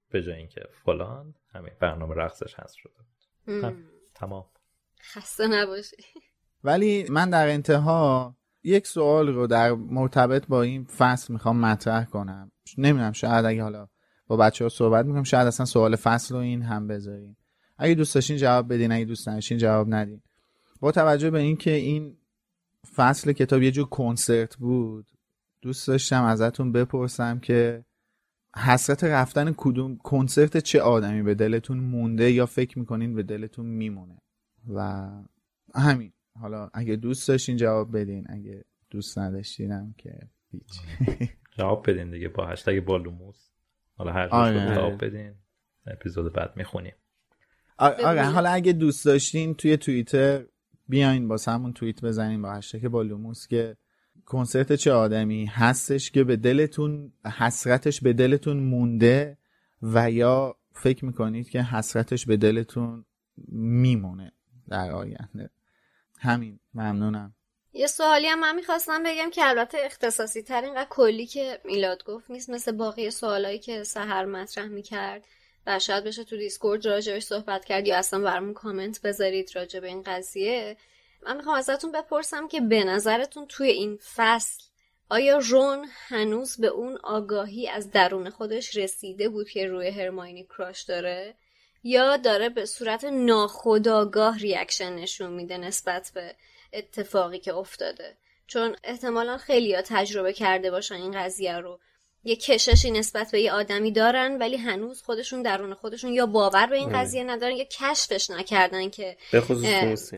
به جای اینکه فلان همین برنامه رقصش هست شده بود. هم، تمام. خسته نباشی. ولی من در انتها یک سوال رو در مرتبط با این فصل می‌خوام مطرح کنم. نمی‌دونم شاید اگه حالا با بچه ها صحبت می‌کنم شاید اصلا سوال فصل رو این هم بذارین. اگه دوست داشتین جواب بدین اگه دوست نداشتین جواب ندین. با توجه به اینکه این فصل کتاب یه جور کنسرت بود دوست داشتم ازتون بپرسم که حسرت رفتن کدوم کنسرت چه آدمی به دلتون مونده یا فکر می‌کنین به دلتون میمونه؟ و همین. حالا اگه دوست داشتین جواب بدین. اگه دوست نداشتینم که هیچ. جواب بدین دیگه با هشتگ بالوموس حالا هر آره. جواب بدین. اپیزود بعد می‌خونیم. آره آره،. حالا اگه دوست داشتین توی توییتر بیاین با همون توییت بزنین با هشتگ بالوموس که کنسرت چه آدمی؟ هستش که به دلتون حسرتش به دلتون مونده و یا فکر می‌کنید که حسرتش به دلتون میمونه در آینده. همین. ممنونم. یه سوالی هم من می‌خواستم بگم که البته اختصاصی تر اینقدر کلی که میلاد گفت نیست مثل باقی سوالایی که سهر مطرح می‌کرد و شاید بشه تو دیسکورد راجبش صحبت کرد یا اصلا برامون کامنت بذارید راجب این قضیه. من می‌خوام ازتون بپرسم که به نظرتون توی این فصل آیا رون هنوز به اون آگاهی از درون خودش رسیده بود که روی هرماینی کراش داره؟ یا داره به صورت ناخودآگاه ریاکشن نشون میده نسبت به اتفاقی که افتاده؟ چون احتمالا خیلی ها تجربه کرده باشن این قضیه رو. یه کششی نسبت به یه آدمی دارن ولی هنوز خودشون درون خودشون یا باور به این آره. قضیه ندارن یا کشفش نکردن که به خصوص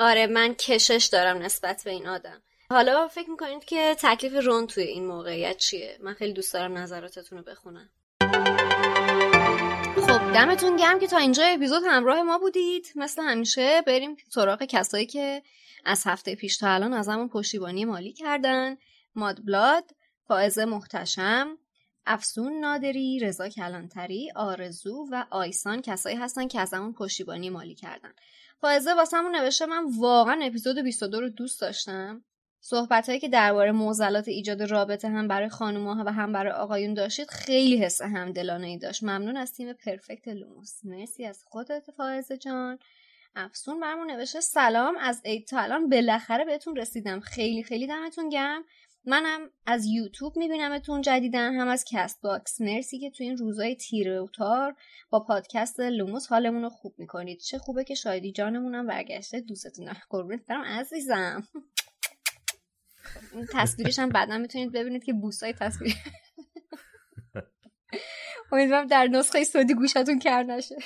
آره من کشش دارم نسبت به این آدم. حالا فکر می‌کنید که تکلیف رون توی این موقعیت چیه؟ من خیلی دوست دارم نظراتتون رو بخونم. خب دمتون گرم که تا اینجا اپیزود همراه ما بودید. مثل همیشه بریم سراغ کسایی که از هفته پیش تا الان از همون پشتیبانی مالی کردن. مادبلاد فائزه محتشم افسون نادری رضا کلانتری آرزو و آیسان کسایی هستن که از همون پشتیبانی مالی کردن. فائزه واسمون نوشته من واقعا اپیزود 22 رو دوست داشتم. صحبت هایی که درباره معضلات ایجاد رابطه هم برای خانوما و هم برای آقایون داشتید خیلی حس همدلانه ای داشت. ممنون از تیم perfect لوموس. مرسی از خودت فائزه جان. افسون برمون نوشته سلام از عید تا الان. بالاخره بهتون رسیدم. خیلی خیلی دمتون گرم. منم از یوتیوب میبینمتون جدیدا هم از Castbox مرسی که تو این روزای تیره و تار با پادکست لوموس حالمون رو خوب می‌کنید. چه خوبه که شادی جانمونم برگشته. دوستتونم قربونت برم عزیزم. تصویرش هم بعدا می‌تونید ببینید که بوسای تصویر. امیدوارم در نسخه صوتی گوشتون کر نشه.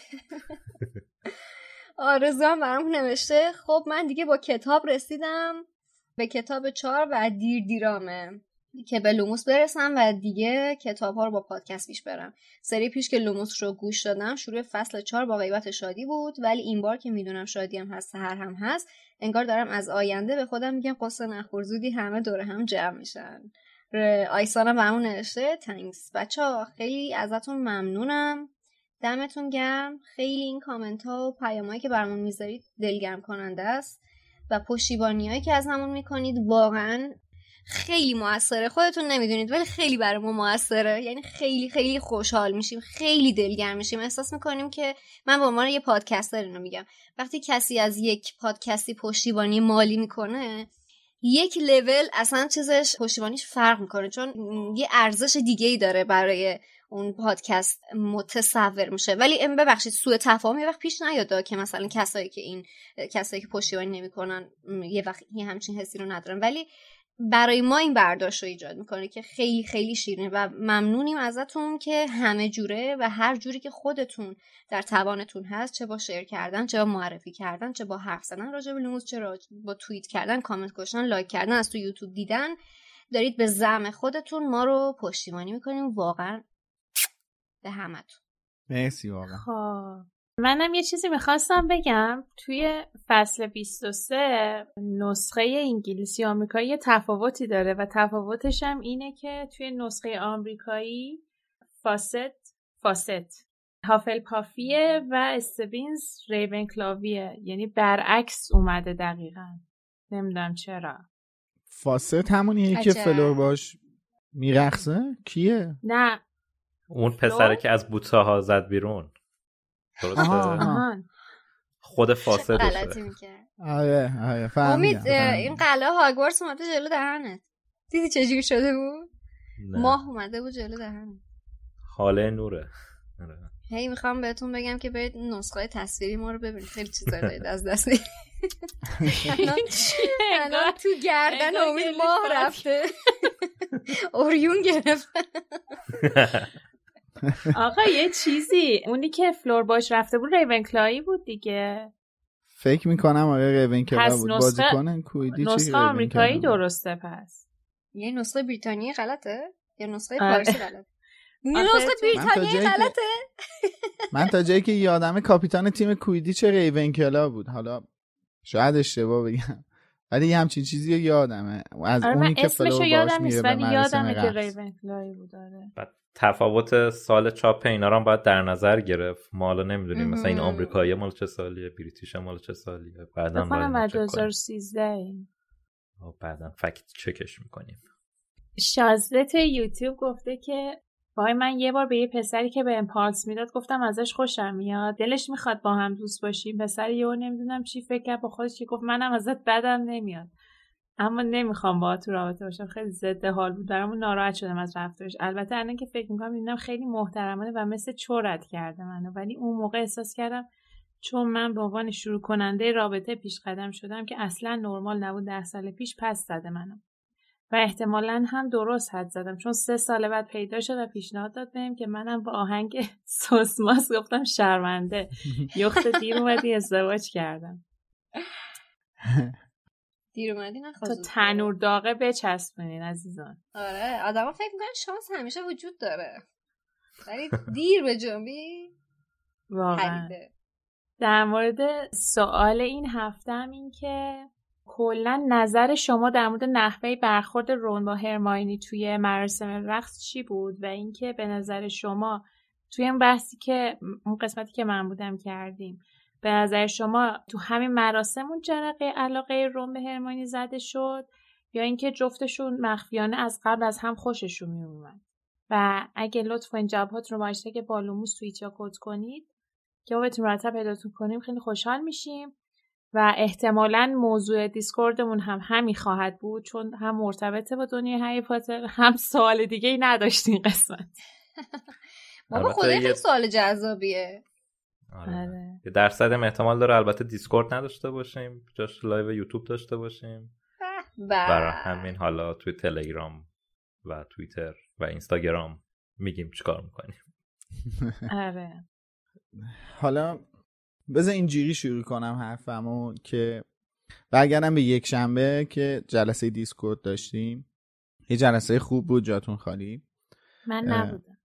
آرزو هم برام نوشته. خب من دیگه با کتاب رسیدم. به کتاب چهار و دیر دیرامه که به لوموس برسم و دیگه کتاب ها رو با پادکست پیش برم. سری پیش که لوموس رو گوش دادم شروع فصل چهار با غیبت شادی بود ولی این بار که می‌دونم شادی هم هست سهر هم هست انگار دارم از آینده به خودم میگم قصه نخور زودی همه دور هم جمع میشن. آیسانم برامون نوشته. تنگس بچه ها خیلی ازتون ممنونم. دمتون گرم. خیلی این کامنت ها و پیامهایی که برامون می‌ذارید دلگرم کننده است. و پشتیبانی هایی که از همون می‌کنید واقعا خیلی موثره. خودتون نمی‌دونید ولی خیلی برای ما موثره. یعنی خیلی خیلی خوشحال میشیم خیلی دلگرم میشیم. احساس می‌کنیم که من به عنوان یه پادکستر اینو میگم. وقتی کسی از یک پادکستی پشتیبانی مالی می‌کنه یک لول اصلا چیزش پشتیبانیش فرق می‌کنه چون یه ارزش دیگه ای داره برای اون پادکست متصور میشه. ولی ببخشید سوء تفاهم یه وقت پیش نیاد که مثلا کسایی که این کسایی که پشتیبانی نمی‌کنن یه وقت یه همچین حسی رو ندارن. ولی برای ما این برداشت رو ایجاد می‌کنه که خیلی خیلی شیرینه و ممنونیم ازتون که همه جوره و هر جوری که خودتون در توانتون هست چه با share کردن چه با معرفی کردن چه با حرف زدن راجع به لوموس چه با توییت کردن کامنت گذاشتن لایک کردن از تو یوتیوب دیدن دارید به زعم خودتون ما رو پشتیبانی می‌کنیم. واقعا به همتون. مرسی واقعا. خب. منم یه چیزی می‌خواستم بگم. توی فصل 23 نسخه انگلیسی آمریکایی یه تفاوتی داره و تفاوتش هم اینه که توی نسخه آمریکایی فاست فاست هافل پافیه و استبینز ریون کلاویه یعنی برعکس اومده دقیقا. نمی‌دونم چرا. فاست همونیه که فلور باش میرخصه کیه؟ نه. اون پسره که از بوته ها زد بیرون. درسته؟ خود فاسد آره آره امید این قلعه هاگوارتس اومده جلو دهنت. دیدی چجوری شده بود؟ ماه اومده بود جلو دهنت. خاله نوره. آره. هی می‌خوام بهتون بگم که برید نسخه تصویری ما رو ببینید. خیلی چیزا دارید از دست الان تو گردن امید ماه رفته. اوریون گرفت. آقا یه چیزی. اونی که فلور باش رفته بود ریونکلایی بود دیگه. فکر می‌کنم آره ریونکلا بود. بازی کنن کویدی نسخه آمریکایی درسته پس. یه نسخه بریتانیایی غلطه؟ یا نسخه پاریسی غلطه. نسخه بریتانیایی غلطه. من تا جایی که یادم کاپیتان تیم کویدی چه ریونکلا بود؟ حالا شاید اشتباه بگم. ولی یه همچین چیزی رو یادمه. از آره اونی که فلور یادم میره ولی یادمه که مراسم ریونکلایی بود آره. تفاوت سال چاپ اینا رو هم باید در نظر گرفت. ما حالا نمی‌دونیم مثلا این آمریکایی مال چه سالیه بریتیش مال چه سالیه. بعدا بکنم 2013 بعدا فکت چکش می‌کنیم. شازده یوتیوب گفته که وای من یه بار به یه پسری که به امپالس می‌داد گفتم ازش خوشم میاد. دلش می‌خواد با هم دوست باشیم. پسر یهو نمی‌دونم چی فکر کرد با خودش که گفت منم ازت بدم نمیاد. اما نمی‌خوام با تو رابطه باشم. خیلی ضد حال بود. برامون ناراحت شدم از رفتارش. البته الان که فکر می‌کنم می‌بینم خیلی محترمانه و مثل چورت کرده منو. ولی اون موقع احساس کردم چون من به عنوان شروع کننده رابطه پیش قدم شدم که اصلا نرمال نبود ده سال پیش پس زده منو. و احتمالا هم درست حد زدم. چون سه سال بعد پیدا شد و پیشنهاد داد بهم که منم با آهنگ سوسماس گفتم شرمنده. یخت دیر اومدی ازدواج کردم. دیر اومدی تا تنور داغه بچسبونین عزیزان. آره آدما فکر می‌کنن شانس همیشه وجود داره. ولی دیر به جنبی واقعا. در مورد سوال این هفته هم این که کلا نظر شما در مورد نحوه برخورد رون با هرماینی توی مراسم رقص چی بود؟ و اینکه به نظر شما توی این بحثی که اون قسمتی که من بودم کردیم به نظر شما تو همین مراسم اون جرقه علاقه روم به هرمانی زده شد؟ یا اینکه جفتشون مخفیانه از قبل از هم خوششون میومد و اگه لطف این جوابات رو با که بالوموس یا کد کنید که ما بتونیم مرتب پیداتون کنیم. خیلی خوشحال میشیم. و احتمالا موضوع دیسکوردمون هم همین خواهد بود چون هم مرتبطه با دنیای هری پاتر هم سوال دیگه ای نداشتین قسمت. بابا خودی خیلی سوال جذابیه. آره. یه درصد احتمال داره البته دیسکورد نداشته باشیم جاش live یوتیوب داشته باشیم. برای همین حالا توی تلگرام و توییتر و اینستاگرام میگیم چیکار می‌کنیم. آره. حالا بذار اینجوری شروع کنم حرفمو که برگردم به یک شنبه که جلسه دیسکورد داشتیم. یه جلسه خوب بود جاتون خالی. من نبودم.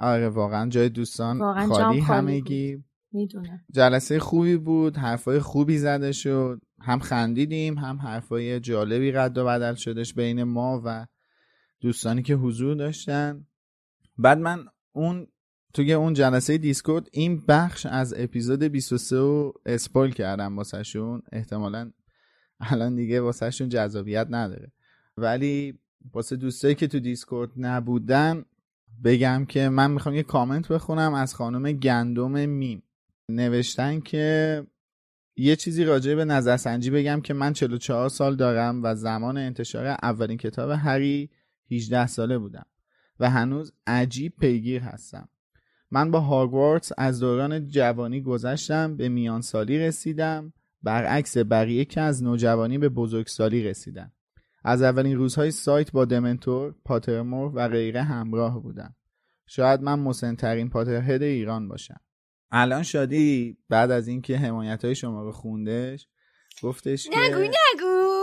آره واقعا جای دوستان واقعا خالی همگی. می‌دونم. جلسه خوبی بود حرفای خوبی زده شد. هم خندیدیم هم حرفای جالبی رد و بدل شدش بین ما و دوستانی که حضور داشتن. بعد من اون توی اون جلسه دیسکورد این بخش از اپیزود 23 رو اسپول کردم واسهشون. احتمالا الان دیگه واسهشون جذابیت نداره. ولی واسه دوستایی که تو دیسکورد نبودن بگم که من می‌خوام یه کامنت بخونم از خانم گندم میم. نوشتن که یه چیزی راجع به نظرسنجی بگم که من 44 سال دارم و زمان انتشار اولین کتاب هری 18 ساله بودم و هنوز عجیب پیگیر هستم. من با هاگوارتس از دوران جوانی گذشتم به میان سالی رسیدم. برعکس بقیه که از نوجوانی به بزرگسالی رسیدن از اولین روزهای سایت با دمنتور، پاترمور و غیره همراه بودم. شاید من مسنترین پاترهد ایران باشم. الان شادی بعد از اینکه حمایت های شما رو خوندش گفتش که نگو نگو.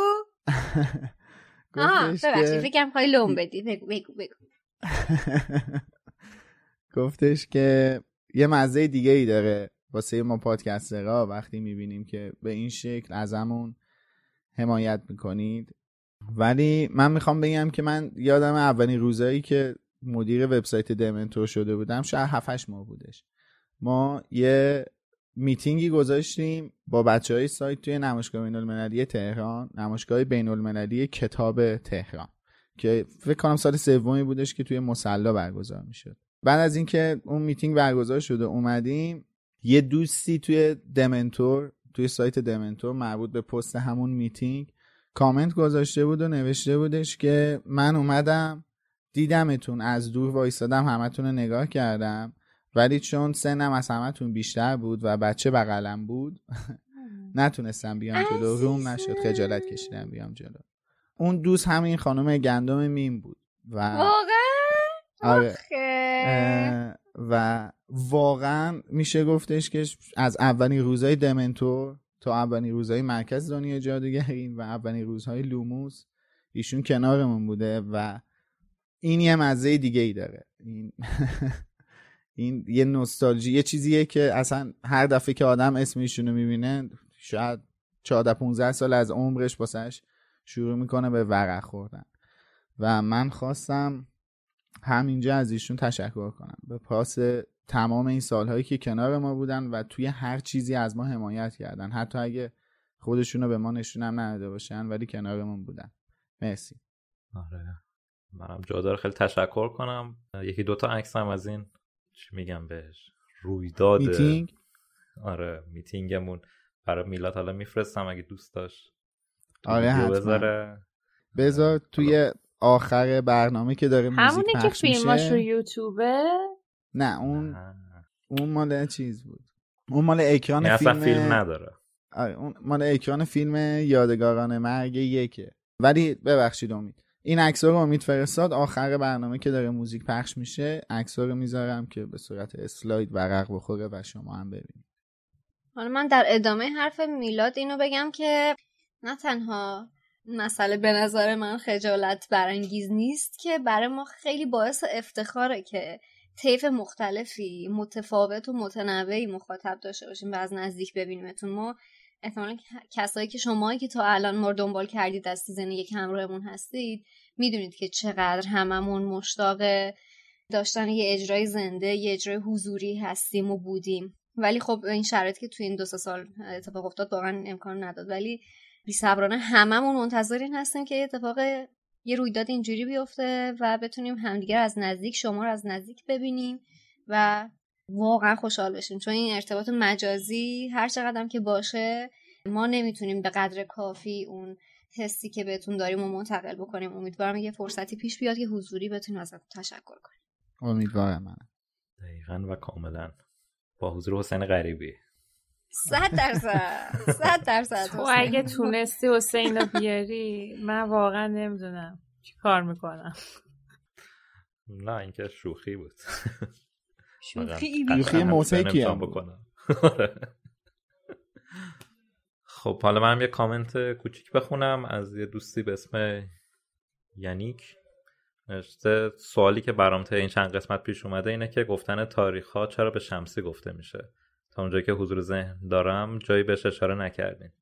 آه ببخشید فکرم خواهی لوم بدی. بگو بگو بگو. گفتش که یه مزه دیگه ای داره واسه ما پادکسترها وقتی می‌بینیم که به این شکل ازمون حمایت می‌کنید. ولی من می‌خوام بگم که من یادم اولین روزایی که مدیر وبسایت دمنتور شده بودم شاید 7 ماه بودش. ما یه میتینگی گذاشتیم با بچه های سایت توی نمایشگاه بین المللی تهران نمایشگاه بین المللی کتاب تهران که فکر کنم سال سومی بودش که توی مسلا برگزار می‌شد. بعد از اینکه اون میتینگ برگزار شده اومدیم. یه دوستی توی دمنتور توی سایت دمنتور مربوط به پست همون میتینگ کامنت گذاشته بود و نوشته بودش که من اومدم دیدمتون از دور وایستادم همتون رو نگاه کردم. ولی چون سنم از همتون بیشتر بود و بچه بغلم بود نتونستم بیام جلو روم نشد خجالت کشیدم بیام جلو. اون دوست همین خانم گندم میم بود و آره. و واقعا میشه گفتش که از اولین روزهای دمنتور تا اولین روزهای مرکز دنیا جادوگری و اولین روزهای لوموس ایشون کنارمون بوده و این یه مزه دیگه ای داره. این این یه نوستالژی یه چیزیه که اصلا هر دفعه که آدم اسم ایشونو می‌بینه شاید 14 15 سال از عمرش باسش شروع می‌کنه به ورق خوردن. و من خواستم همینجا از ایشون تشکر کنم. به پاس تمام این سالهایی که کنار ما بودن و توی هر چیزی از ما حمایت کردن. حتی اگه خودشونو به ما نشونم نداده باشن ولی کنارمون بودن. مرسی. آره. منم جا داره. خیلی تشکر کنم. یکی دوتا عکس هم از این چی میگم بهش رویداد. میتینگ؟ آره میتینگمون. برای میلاد حالا میفرستم اگه دوست داشت. آره حتما. بذار توی آخر برنامه که داره موزیک همونه که فیلماش رو یوتیوبه؟ نه اون اون مال چیز بود. اون مال اکران فیلم فیلم نداره. آره اون مال اکران فیلم یادگاران مرگ یکه. ولی ببخشید امید. این عکس رو امید فرستاد. آخر برنامه که داره موزیک پخش میشه عکس رو می‌ذارم که به صورت اسلاید ورق بخوره و شما هم ببینید. حالا من در ادامه حرف میلاد اینو بگم که نه تنها مسئله به نظر من خجالت برانگیز نیست که برای ما خیلی باعث افتخاره که طیف مختلفی متفاوت و متنوعی مخاطب داشته باشیم و از نزدیک ببینیمتون. ما احتمالا کسایی که شما که تا الان ما دنبال کردید از سیزن یک همراهمون هستید می‌دونید که چقدر هممون مشتاق داشتن یه اجرای زنده یه اجرای حضوری هستیم و بودیم. ولی خب این شرایط که تو این دو سال اتفاق افتاد واقعا امکان نداد. ولی بی صبرانه هممون منتظرین هستیم که اتفاق یه رویداد اینجوری بیفته و بتونیم همدیگر از نزدیک شما رو از نزدیک ببینیم و واقعا خوشحال بشیم. چون این ارتباط مجازی هر چقدر که باشه ما نمی‌تونیم به قدر کافی اون حسی که بهتون داریم و منتقل بکنیم. امیدوارم یه فرصتی پیش بیاد که حضوری بتونیم ازتون تشکر کنیم. امیدوارم. من دقیقا و کاملا. با حضور حسین غریبی. صد درصد صد درصد تو اگه تونستی حسین رو بیاری من واقعا نمی‌دونم چی کار می‌کنم. نه اینکه شوخی بود. شوخی شوخی بکنم. خب حالا منم یه کامنت کوچیک بخونم از یه دوستی به اسم یانیک. نشته سوالی که برام تا این چند قسمت پیش اومده اینه که گفتن تاریخ ها چرا به شمسی گفته میشه. تا اونجایی که حضور ذهن دارم جایی بهش اشاره نکردیم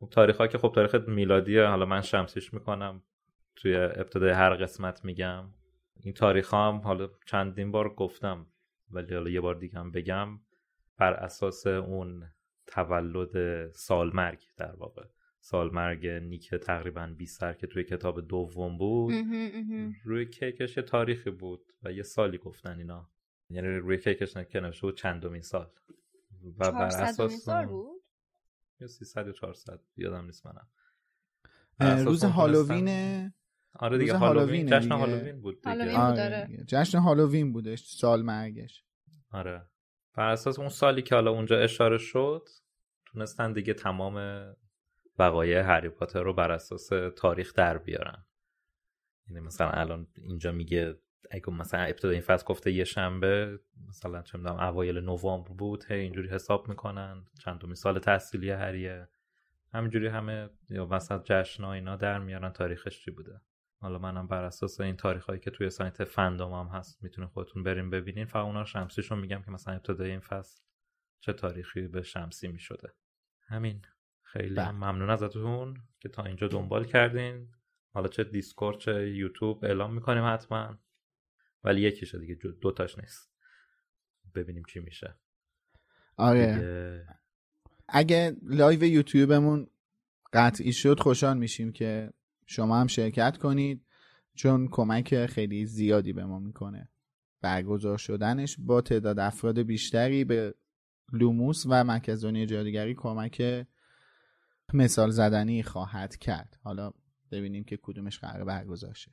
خب تاریخ ها که خب تاریخ میلادیه حالا من شمسیش می‌کنم توی ابتدای هر قسمت میگم. این تاریخ هم حالا چندین بار گفتم ولی حالا یه بار دیگه هم بگم بر اساس اون تولد سالمرگ در واقع. سال مرگ نیک تقریبا 20 سر که توی کتاب دوم بود. روی کیکش یه تاریخی بود و یه سالی گفتن اینا. یعنی روی کیکش که نوشته بود چندمین سال. و بر اساس سال بود؟ یا 300 یا 400 یادم نیست منم. روز هالووین آره دیگه هالووین جشن هالووین بود دیگه. آره. جشن هالووین بودش سال مرگش. آره. بر اساس اون سالی که حالا اونجا اشاره شد تونستن دیگه تمام وقایع هری پاتر رو بر اساس تاریخ در بیارن. یعنی مثلا الان اینجا میگه اگه مثلا ابتدا این فصل گفته یه شنبه مثلا چه می‌دونم اوایل نوامبر بود هی اینجوری حساب می‌کنن چندمین سال تحصیلی هریه. همینجوری همه یا مثلا جشن اینا در میارن تاریخش چی بوده. حالا منم بر اساس این تاریخ هایی که توی سایت فندوم هم هست می‌تونین خودتون بریم ببینین. فقط اونا شمسیشون میگم که مثلا ابتدای این فصل چه تاریخی به شمسی می‌شده. همین. خیلی بله. هم ممنون ازتون که تا اینجا دنبال کردین. حالا چه دیسکورد چه یوتیوب اعلام می‌کنیم حتما. ولی یکیشه دیگه دوتاش نیست. ببینیم چی میشه. آره. اگه live یوتیوبمون قطعی شد خوشحال میشیم که شما هم شرکت کنید چون کمک خیلی زیادی به ما می‌کنه. برگزار شدنش با تعداد افراد بیشتری به لوموس و مرکز جادوگری کمک مثال زدنی خواهد کرد. حالا ببینیم که کدومش قراره برگزار شه.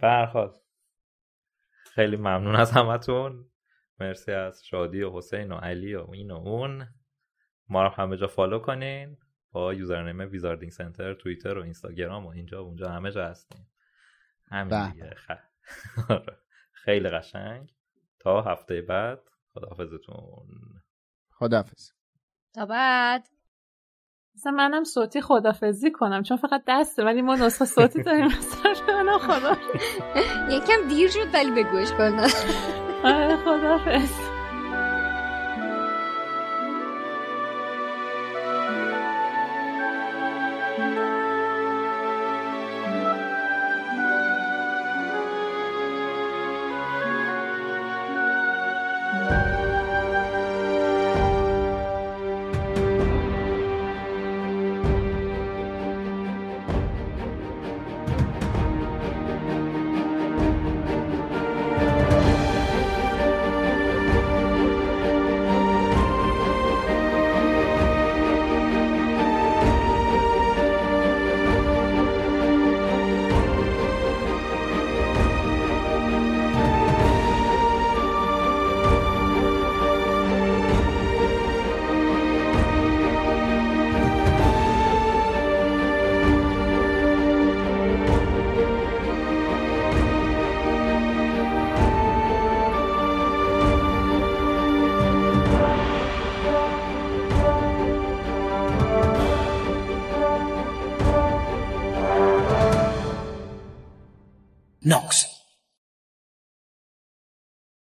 برخواست. خیلی ممنون از همتون. مرسی از شادی و حسین و علی و این و اون. ما رو همه جا فالو کنین با username Wizarding Center توییتر و اینستاگرام و اینجا و اونجا همه جا هستیم. همین آره. خیلی قشنگ. تا هفته بعد خداحافظتون. خداحافظ. تا بعد. مثلا منم صوتی خدافزی کنم چون فقط دسته ولی ما نسخه صوتی داریم. مثلا خدا. یکم دیر شد ولی بگوش کنم آره خدافز.